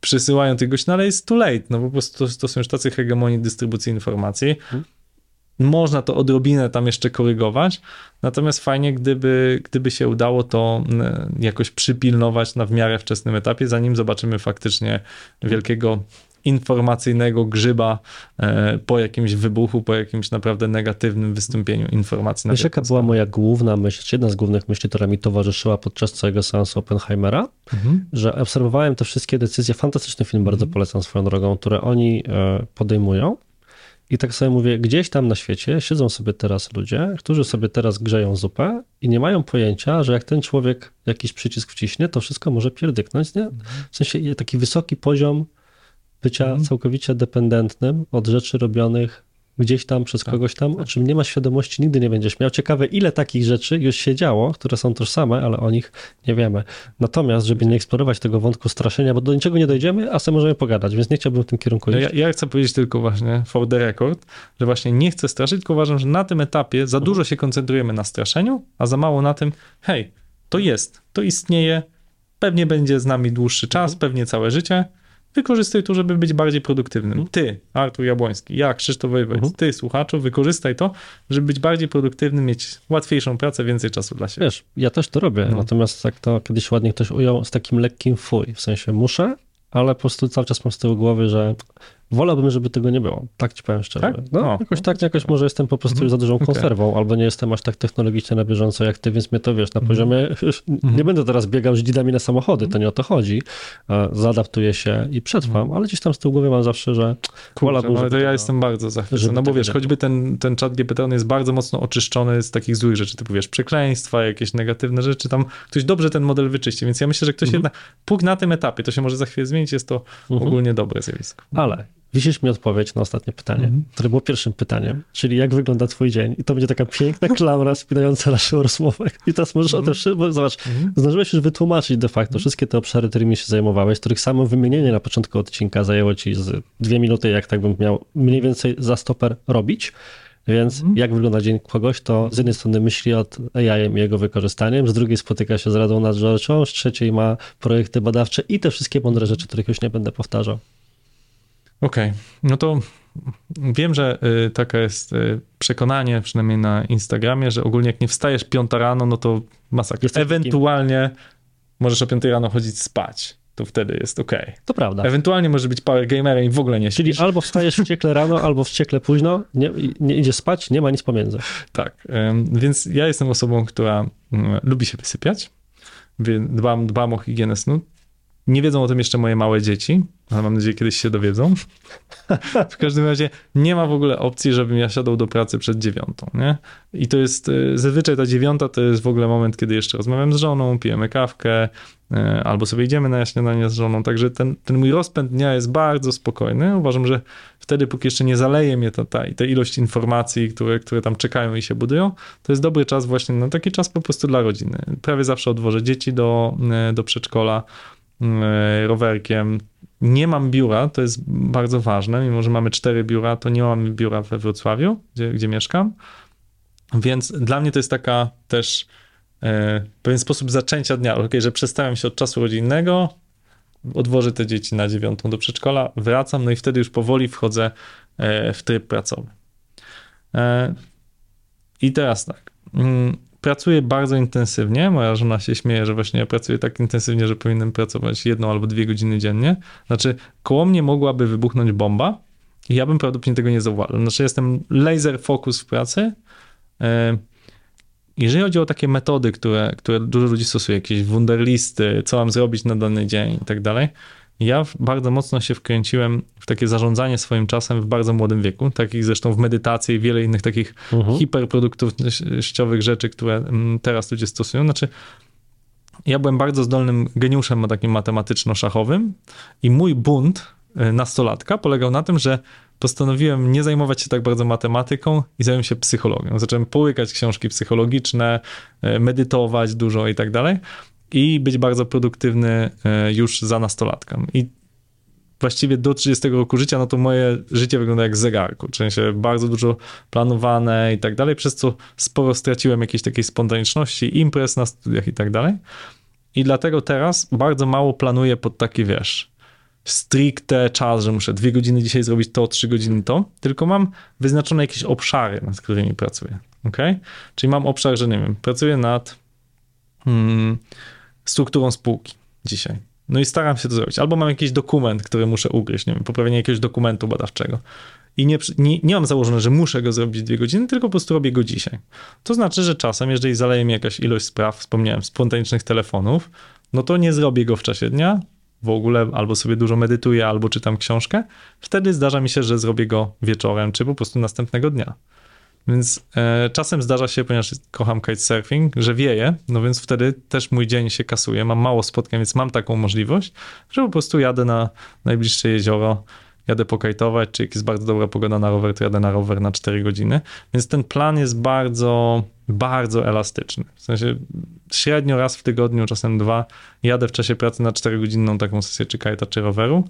przysyłają tych gości, no ale jest too late, no po prostu to, to są już tacy hegemonii dystrybucji informacji, hmm. Można to odrobinę tam jeszcze korygować, natomiast fajnie, gdyby, gdyby się udało to jakoś przypilnować na w miarę wczesnym etapie, zanim zobaczymy faktycznie wielkiego informacyjnego grzyba e, po jakimś wybuchu, po jakimś naprawdę negatywnym wystąpieniu informacji. Wiesz, jaka była moja główna myśl, czy jedna z głównych myśli, która mi towarzyszyła podczas całego seansu Oppenheimera, mhm. że obserwowałem te wszystkie decyzje, fantastyczny film, bardzo mhm. polecam swoją drogą, które oni e, podejmują i tak sobie mówię, gdzieś tam na świecie siedzą sobie teraz ludzie, którzy sobie teraz grzeją zupę i nie mają pojęcia, że jak ten człowiek jakiś przycisk wciśnie, to wszystko może pierdyknąć, nie? W sensie taki wysoki poziom bycia mhm. całkowicie dependentnym od rzeczy robionych gdzieś tam przez tak, kogoś tam, tak. o czym nie ma świadomości, nigdy nie będziesz miał. Ciekawe, ile takich rzeczy już się działo, które są tożsame, ale o nich nie wiemy. Natomiast, żeby nie eksplorować tego wątku straszenia, bo do niczego nie dojdziemy, a sobie możemy pogadać, więc nie chciałbym w tym kierunku iść. Ja, ja chcę powiedzieć tylko właśnie, for the record, że właśnie nie chcę straszyć, tylko uważam, że na tym etapie za dużo się koncentrujemy na straszeniu, a za mało na tym, hej, to jest, to istnieje, pewnie będzie z nami dłuższy czas, mhm. pewnie całe życie, wykorzystuj to, żeby być bardziej produktywnym. Mhm. Ty, Artur Jabłoński, ja, Krzysztof Wojewódz, mhm. ty, słuchaczu, wykorzystaj to, żeby być bardziej produktywnym, mieć łatwiejszą pracę, więcej czasu dla siebie. Wiesz, ja też to robię, no. natomiast tak to kiedyś ładnie ktoś ujął z takim lekkim fuj, w sensie muszę, ale po prostu cały czas mam z tyłu głowy, że wolałbym, żeby tego nie było. Tak ci powiem szczerze. Tak? No, jakoś tak, jakoś może jestem po prostu mhm. za dużą konserwą, okay. albo nie jestem aż tak technologicznie na bieżąco jak ty, więc mnie to wiesz, na mhm. poziomie, nie będę teraz biegał z dzidami na samochody, to nie o to chodzi. Zaadaptuję się i przetrwam, mhm. ale gdzieś tam z tyłu głowy mam zawsze, że Kurczę, no, to ja jestem bardzo zachwycony, no bo wiesz, choćby ten, ten czat GPT on jest bardzo mocno oczyszczony z takich złych rzeczy, typu wiesz, przekleństwa, jakieś negatywne rzeczy, tam ktoś dobrze ten model wyczyści, więc ja myślę, że ktoś mhm. jednak, póki na tym etapie, to się może za chwilę zmienić, jest to mhm. ogólnie dobre zjawisko. Ale Wisisz mi odpowiedź na ostatnie pytanie, mm -hmm. które było pierwszym pytaniem, czyli jak wygląda twój dzień? I to będzie taka piękna klamra spinająca naszą rozmowę. I teraz możesz mm -hmm. o tym, mhm. zobacz, mm -hmm. zdążyłeś już wytłumaczyć de facto wszystkie te obszary, którymi się zajmowałeś, których samo wymienienie na początku odcinka zajęło ci z dwie minuty, jak tak bym miał mniej więcej za stoper robić. Więc mm. jak wygląda dzień kogoś, to z jednej strony myśli od AI i jego wykorzystaniem, z drugiej spotyka się z Radą Nadzorczą, z trzeciej ma projekty badawcze i te wszystkie mądre rzeczy, których już nie będę powtarzał. Okej, okay. no to wiem, że y, taka jest y, przekonanie, przynajmniej na Instagramie, że ogólnie jak nie wstajesz piąta rano, no to masakra. Ewentualnie możesz o piątej rano chodzić spać. To wtedy jest ok. To prawda. Ewentualnie może być power gamerem i w ogóle nie śpisz. Czyli albo wstajesz wściekle rano, albo wściekle późno, nie, nie idziesz spać, nie ma nic pomiędzy. Tak, więc ja jestem osobą, która mm, lubi się wysypiać, dbam, dbam o higienę snu. Nie wiedzą o tym jeszcze moje małe dzieci, ale mam nadzieję, kiedyś się dowiedzą. w każdym razie nie ma w ogóle opcji, żebym ja siadał do pracy przed dziewiątą, nie? I to jest, y, zazwyczaj ta dziewiąta to jest w ogóle moment, kiedy jeszcze rozmawiam z żoną, pijemy kawkę, y, albo sobie idziemy na śniadanie z żoną, także ten, ten mój rozpęd dnia jest bardzo spokojny. Uważam, że wtedy, póki jeszcze nie zaleje mnie ta, ta, ta ilość informacji, które, które tam czekają i się budują, to jest dobry czas właśnie na taki czas po prostu dla rodziny. Prawie zawsze odwożę dzieci do, y, do przedszkola, rowerkiem, nie mam biura, to jest bardzo ważne, mimo że mamy cztery biura, to nie mamy biura we Wrocławiu, gdzie, gdzie mieszkam, więc dla mnie to jest taka też e, pewien sposób zaczęcia dnia, że przestałem się od czasu rodzinnego, odwożę te dzieci na dziewiątą do przedszkola, wracam, no i wtedy już powoli wchodzę e, w tryb pracowy. E, I teraz tak, mm, pracuję bardzo intensywnie. Moja żona się śmieje, że właśnie ja pracuję tak intensywnie, że powinienem pracować jedną albo dwie godziny dziennie. Znaczy, koło mnie mogłaby wybuchnąć bomba i ja bym prawdopodobnie tego nie zauważył. Znaczy, jestem laser focus w pracy. E, jeżeli chodzi o takie metody, które, które dużo ludzi stosuje, jakieś wunderlisty, co mam zrobić na dany dzień i tak dalej, ja bardzo mocno się wkręciłem w takie zarządzanie swoim czasem w bardzo młodym wieku, takich zresztą w medytacji i wiele innych takich uh-huh. hiperproduktywnościowych rzeczy, które mm, teraz ludzie stosują. Znaczy, ja byłem bardzo zdolnym geniuszem takim matematyczno-szachowym i mój bunt y, nastolatka polegał na tym, że postanowiłem nie zajmować się tak bardzo matematyką i zająłem się psychologią. Zacząłem połykać książki psychologiczne, y, medytować dużo i tak dalej. I być bardzo produktywny e, już za nastolatkiem. I właściwie do 30 roku życia, no to moje życie wygląda jak zegarku, w sensie bardzo dużo planowane i tak dalej, przez co sporo straciłem jakiejś takiej spontaniczności, imprez na studiach i tak dalej. I dlatego teraz bardzo mało planuję pod taki, wiesz, stricte czas, że muszę dwie godziny dzisiaj zrobić to, trzy godziny to, tylko mam wyznaczone jakieś obszary, nad którymi pracuję, ok? Czyli mam obszar, że nie wiem, pracuję nad hmm, strukturą spółki dzisiaj no i staram się to zrobić. Albo mam jakiś dokument, który muszę ugryźć, nie wiem, poprawienie jakiegoś dokumentu badawczego. I nie, nie, nie mam założone, że muszę go zrobić dwie godziny, tylko po prostu robię go dzisiaj. To znaczy, że czasem, jeżeli zaleje mi jakaś ilość spraw, wspomniałem, spontanicznych telefonów, no to nie zrobię go w czasie dnia, w ogóle albo sobie dużo medytuję, albo czytam książkę. Wtedy zdarza mi się, że zrobię go wieczorem, czy po prostu następnego dnia. Więc e, czasem zdarza się, ponieważ kocham kitesurfing, że wieje, no więc wtedy też mój dzień się kasuje. Mam mało spotkań, więc mam taką możliwość, że po prostu jadę na najbliższe jezioro, jadę pokajtować, czy jak jest bardzo dobra pogoda na rower, to jadę na rower na 4 godziny. Więc ten plan jest bardzo, bardzo elastyczny. W sensie średnio raz w tygodniu, czasem dwa, jadę w czasie pracy na 4-godzinną taką sesję czy kajta, czy roweru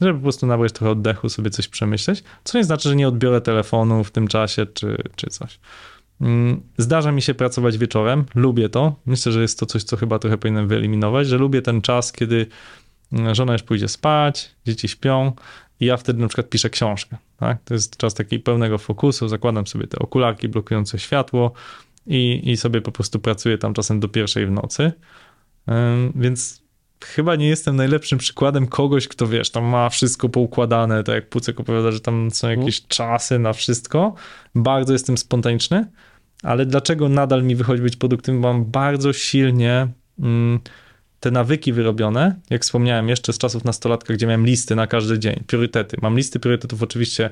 żeby po prostu nabrać trochę oddechu, sobie coś przemyśleć, co nie znaczy, że nie odbiorę telefonu w tym czasie, czy, czy coś. Mm, zdarza mi się pracować wieczorem, lubię to. Myślę, że jest to coś, co chyba trochę powinienem wyeliminować, że lubię ten czas, kiedy mm, żona już pójdzie spać, dzieci śpią i ja wtedy na przykład piszę książkę. Tak? To jest czas takiego pełnego fokusu, zakładam sobie te okularki blokujące światło i, i sobie po prostu pracuję tam czasem do pierwszej w nocy. Więc chyba nie jestem najlepszym przykładem kogoś, kto wiesz, tam ma wszystko poukładane, tak jak Pucek opowiada, że tam są jakieś mm. czasy na wszystko. Bardzo jestem spontaniczny, ale dlaczego nadal mi wychodzi być produktywny? Bo mam bardzo silnie mm, te nawyki wyrobione, jak wspomniałem jeszcze z czasów nastolatka, gdzie miałem listy na każdy dzień, priorytety. Mam listy priorytetów oczywiście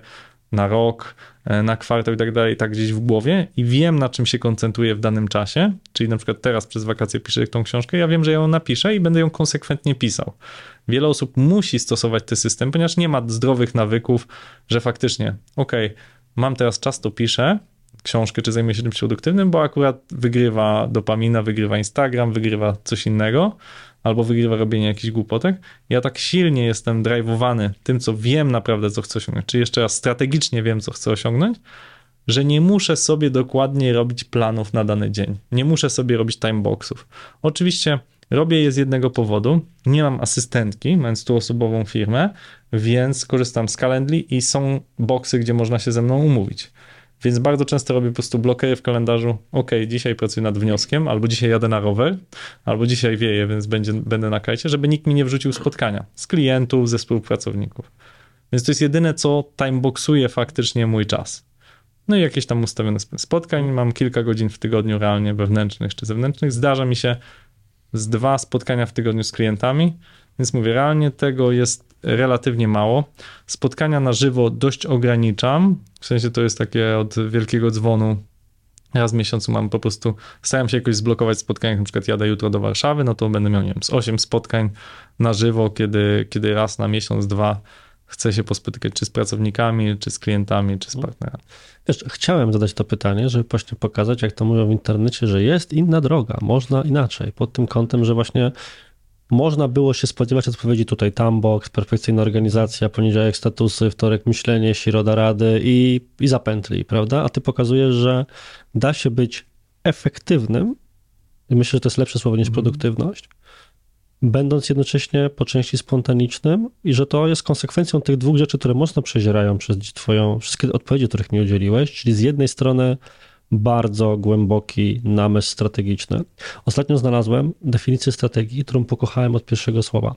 na rok, e, na kwartał i tak dalej, tak gdzieś w głowie i wiem, na czym się koncentruję w danym czasie, czyli na przykład teraz przez wakacje piszę tą książkę, ja wiem, że ją napiszę i będę ją konsekwentnie pisał. Wiele osób musi stosować ten system, ponieważ nie ma zdrowych nawyków, że faktycznie, ok, mam teraz czas, to piszę, książkę, czy zajmuję się czymś produktywnym, bo akurat wygrywa dopamina, wygrywa Instagram, wygrywa coś innego, albo wygrywa robienie jakichś głupotek. Ja tak silnie jestem drive'owany tym, co wiem naprawdę, co chcę osiągnąć, czy jeszcze raz strategicznie wiem, co chcę osiągnąć, że nie muszę sobie dokładnie robić planów na dany dzień. Nie muszę sobie robić timeboxów. Oczywiście robię je z jednego powodu. Nie mam asystentki, mając tu osobową firmę, więc korzystam z Calendly i są boxy, gdzie można się ze mną umówić. Więc bardzo często robię po prostu blokery w kalendarzu. Ok, dzisiaj pracuję nad wnioskiem, albo dzisiaj jadę na rower, albo dzisiaj wieje, więc będzie, będę na kajcie, żeby nikt mi nie wrzucił spotkania z klientów, ze współpracowników. Więc to jest jedyne, co timeboxuje faktycznie mój czas. No i jakieś tam ustawione spotkań. Mam kilka godzin w tygodniu realnie wewnętrznych czy zewnętrznych. Zdarza mi się z dwa spotkania w tygodniu z klientami, więc mówię, realnie tego jest relatywnie mało. Spotkania na żywo dość ograniczam, w sensie to jest takie od wielkiego dzwonu raz w miesiącu mam po prostu, staram się jakoś zblokować spotkania, jak na przykład jadę jutro do Warszawy, no to będę miał, nie wiem, z 8 spotkań na żywo, kiedy, kiedy raz na miesiąc, dwa chcę się pospotykać czy z pracownikami, czy z klientami, czy z mhm. partnerami. Wiesz, chciałem zadać to pytanie, żeby właśnie pokazać, jak to mówią w internecie, że jest inna droga, można inaczej, pod tym kątem, że właśnie można było się spodziewać odpowiedzi tutaj Tambox, perfekcyjna organizacja, poniedziałek statusy, wtorek myślenie, środa rady i, i zapętli, prawda? A ty pokazujesz, że da się być efektywnym, i myślę, że to jest lepsze słowo niż mhm. produktywność, będąc jednocześnie po części spontanicznym i że to jest konsekwencją tych dwóch rzeczy, które mocno przezierają przez twoją, wszystkie odpowiedzi, których mi udzieliłeś, czyli z jednej strony bardzo głęboki namysł strategiczny. Ostatnio znalazłem definicję strategii, którą pokochałem od pierwszego słowa.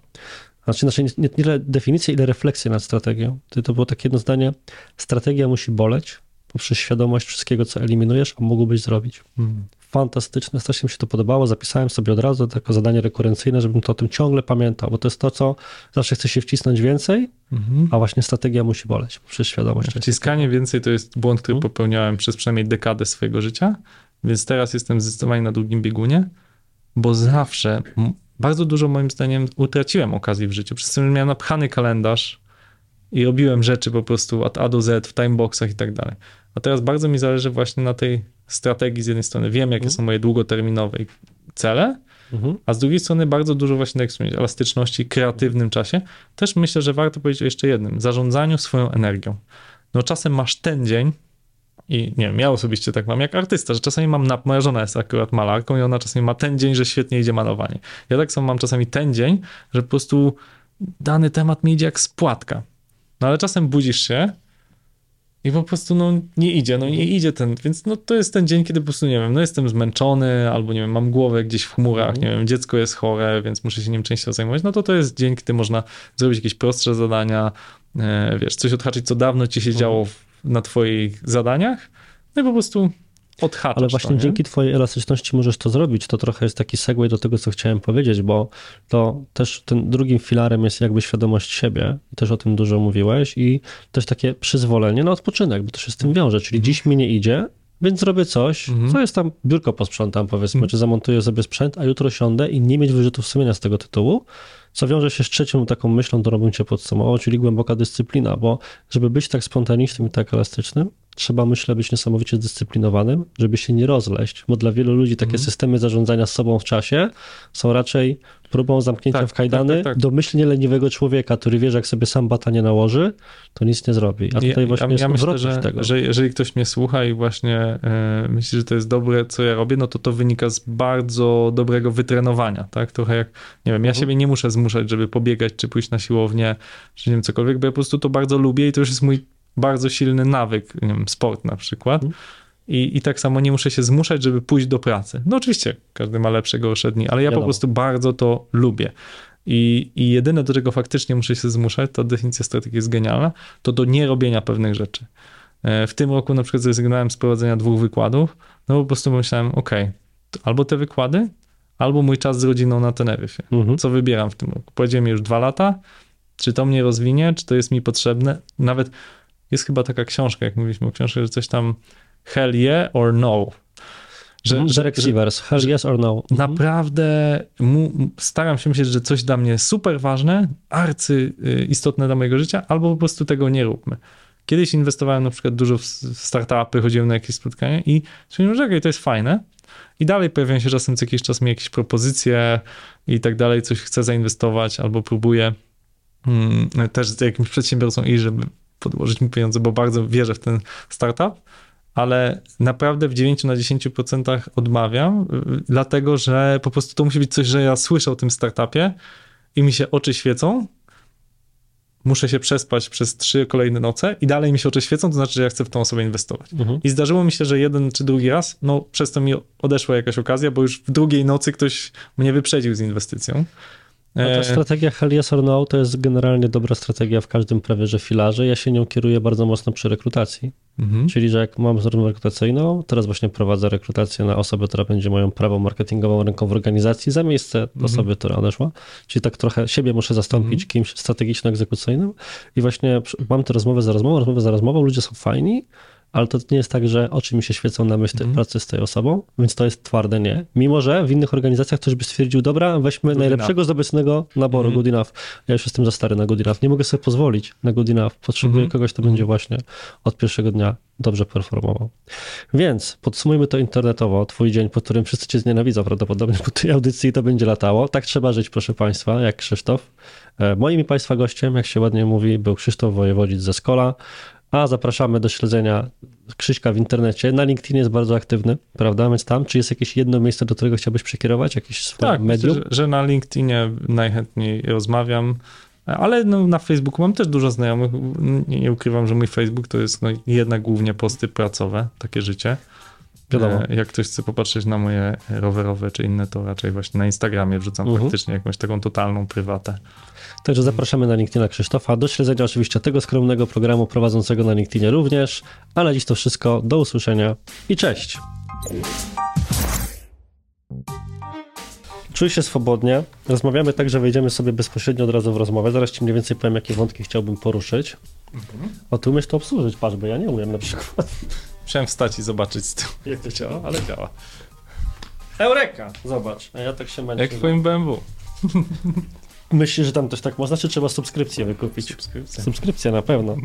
Znaczy, znaczy nie, nie tyle definicję, ile refleksję nad strategią. To było takie jedno zdanie, strategia musi boleć poprzez świadomość wszystkiego, co eliminujesz, a mógłbyś zrobić. Hmm fantastyczne, strasznie mi się to podobało. Zapisałem sobie od razu jako zadanie rekurencyjne, żebym to o tym ciągle pamiętał, bo to jest to, co zawsze chce się wcisnąć więcej, mhm. a właśnie strategia musi boleć przez świadomość. Wciskanie więcej to jest błąd, który mhm. popełniałem przez przynajmniej dekadę swojego życia, więc teraz jestem zdecydowanie na długim biegunie, bo zawsze bardzo dużo moim zdaniem utraciłem okazji w życiu. Przez to miałem napchany kalendarz i robiłem rzeczy po prostu od A do Z w timeboxach i tak dalej. A teraz bardzo mi zależy właśnie na tej strategii z jednej strony. Wiem, jakie mhm. są moje długoterminowe cele, mhm. a z drugiej strony bardzo dużo właśnie tak elastyczności, kreatywnym czasie. Też myślę, że warto powiedzieć o jeszcze jednym, zarządzaniu swoją energią. No czasem masz ten dzień, i nie wiem, ja osobiście tak mam jak artysta, że czasami mam, na, moja żona jest akurat malarką i ona czasami ma ten dzień, że świetnie idzie malowanie. Ja tak samo mam czasami ten dzień, że po prostu dany temat mi idzie jak spłatka. No ale czasem budzisz się i po prostu no nie idzie, no nie idzie ten, więc no to jest ten dzień, kiedy po prostu, nie wiem, no jestem zmęczony, albo nie wiem, mam głowę gdzieś w chmurach, mhm. nie wiem, dziecko jest chore, więc muszę się nim częściej zajmować, no to to jest dzień, kiedy można zrobić jakieś prostsze zadania, e, wiesz, coś odhaczyć, co dawno ci się mhm. działo w, na twoich zadaniach, no i po prostu odhaczasz Ale właśnie to, dzięki twojej elastyczności możesz to zrobić. To trochę jest taki segue do tego, co chciałem powiedzieć, bo to też tym drugim filarem jest jakby świadomość siebie. Też o tym dużo mówiłeś i też takie przyzwolenie na odpoczynek, bo to się z tym wiąże. Czyli dziś mi nie idzie, więc zrobię coś, mhm. co jest tam, biurko posprzątam powiedzmy, mhm. czy zamontuję sobie sprzęt, a jutro siądę i nie mieć wyrzutów sumienia z tego tytułu, co wiąże się z trzecią taką myślą, którą bym cię podsumował, czyli głęboka dyscyplina, bo żeby być tak spontanicznym i tak elastycznym, trzeba, myślę, być niesamowicie zdyscyplinowanym, żeby się nie rozleść, bo dla wielu ludzi takie mm. systemy zarządzania sobą w czasie są raczej próbą zamknięcia tak, w kajdany tak, tak, tak. domyślnie leniwego człowieka, który wie, że jak sobie sam bata nie nałoży, to nic nie zrobi. A tutaj właśnie ja, jest ja myślę, że, tego. że jeżeli ktoś mnie słucha i właśnie e, myśli, że to jest dobre, co ja robię, no to to wynika z bardzo dobrego wytrenowania, tak? Trochę jak, nie wiem, ja mhm. siebie nie muszę zmuszać, żeby pobiegać, czy pójść na siłownię, czy nie wiem, cokolwiek, bo ja po prostu to bardzo lubię i to już jest mój bardzo silny nawyk, nie wiem, sport na przykład. Mhm. I, I tak samo nie muszę się zmuszać, żeby pójść do pracy. No oczywiście, każdy ma lepsze, gorsze dni, ale ja Wiadomo. po prostu bardzo to lubię. I, I jedyne, do czego faktycznie muszę się zmuszać, ta definicja strategii jest genialna, to do nierobienia pewnych rzeczy. E, w tym roku na przykład zrezygnowałem z prowadzenia dwóch wykładów, no po prostu myślałem, ok, albo te wykłady, albo mój czas z rodziną na Teneryfie. Mhm. Co wybieram w tym roku? Powiedziałem już dwa lata, czy to mnie rozwinie, czy to jest mi potrzebne. Nawet jest chyba taka książka, jak mówiliśmy o książce, że coś tam hell yeah or no. Że, mm, że, Receivers, hell yes or no. Mhm. Naprawdę mu, staram się myśleć, że coś dla mnie super ważne, arcy y, istotne dla mojego życia, albo po prostu tego nie róbmy. Kiedyś inwestowałem na przykład dużo w startupy, chodziłem na jakieś spotkania i stwierdziłem, że okay, to jest fajne. I dalej pojawiają się czasem co jakiś czas mi jakieś propozycje i tak dalej, coś chcę zainwestować albo próbuję hmm, też z jakimś przedsiębiorcą i żeby podłożyć mi pieniądze, bo bardzo wierzę w ten startup, ale naprawdę w 9 na 10% odmawiam, y, dlatego że po prostu to musi być coś, że ja słyszę o tym startupie i mi się oczy świecą, muszę się przespać przez trzy kolejne noce i dalej mi się oczy świecą, to znaczy, że ja chcę w tą osobę inwestować. Mhm. I zdarzyło mi się, że jeden czy drugi raz, no przez to mi odeszła jakaś okazja, bo już w drugiej nocy ktoś mnie wyprzedził z inwestycją. No ta e, strategia Hell Yes or No to jest generalnie dobra strategia w każdym prawie że filarze. Ja się nią kieruję bardzo mocno przy rekrutacji. Mhm. Czyli, że jak mam rozmowę rekrutacyjną, teraz właśnie prowadzę rekrutację na osobę, która będzie moją prawą marketingową ręką w organizacji za miejsce mhm. osoby, która odeszła. Czyli tak trochę siebie muszę zastąpić mhm. kimś strategiczno-egzekucyjnym i właśnie mam tę rozmowę za rozmową, rozmowę za rozmową, ludzie są fajni, ale to nie jest tak, że oczy mi się świecą na myśl mm. pracy z tej osobą, więc to jest twarde nie. Mimo, że w innych organizacjach ktoś by stwierdził, dobra, weźmy good najlepszego enough. z obecnego naboru, mm. good enough. Ja już jestem za stary na good enough. Nie mogę sobie pozwolić na good enough. Potrzebuję mm. kogoś, kto będzie właśnie od pierwszego dnia dobrze performował. Więc podsumujmy to internetowo. Twój dzień, po którym wszyscy cię znienawidzą prawdopodobnie po tej audycji to będzie latało. Tak trzeba żyć, proszę Państwa, jak Krzysztof. E, moim i Państwa gościem, jak się ładnie mówi, był Krzysztof Wojewodzic ze Skola. A zapraszamy do śledzenia Krzyśka w internecie. Na LinkedInie jest bardzo aktywny, prawda? Więc tam, czy jest jakieś jedno miejsce, do którego chciałbyś przekierować? Jakieś swoje tak, medium? Myślę, że, że na LinkedInie najchętniej rozmawiam. Ale no, na Facebooku mam też dużo znajomych. Nie, nie ukrywam, że mój Facebook to jest no, jednak głównie posty pracowe, takie życie. Wiadomo. E, jak ktoś chce popatrzeć na moje rowerowe czy inne, to raczej właśnie na Instagramie wrzucam uh-huh. faktycznie jakąś taką totalną prywatę. Także zapraszamy na LinkedIna Krzysztofa. Do śledzenia oczywiście tego skromnego programu prowadzącego na LinkedInie również. Ale dziś to wszystko. Do usłyszenia i cześć. Czuj się swobodnie. Rozmawiamy tak, że wejdziemy sobie bezpośrednio od razu w rozmowę. Zaraz ci mniej więcej powiem, jakie wątki chciałbym poruszyć. Mhm. O, ty umiesz to obsłużyć, patrz, bo ja nie umiem na przykład. Musiałem wstać i zobaczyć z tyłu, jak to działa, ale działa. Eureka! Zobacz, a ja tak się męczę. Jak w twoim BMW. Myślisz, że tam też tak można, czy trzeba subskrypcję wykupić? Subskrypcja. Subskrypcja na pewno.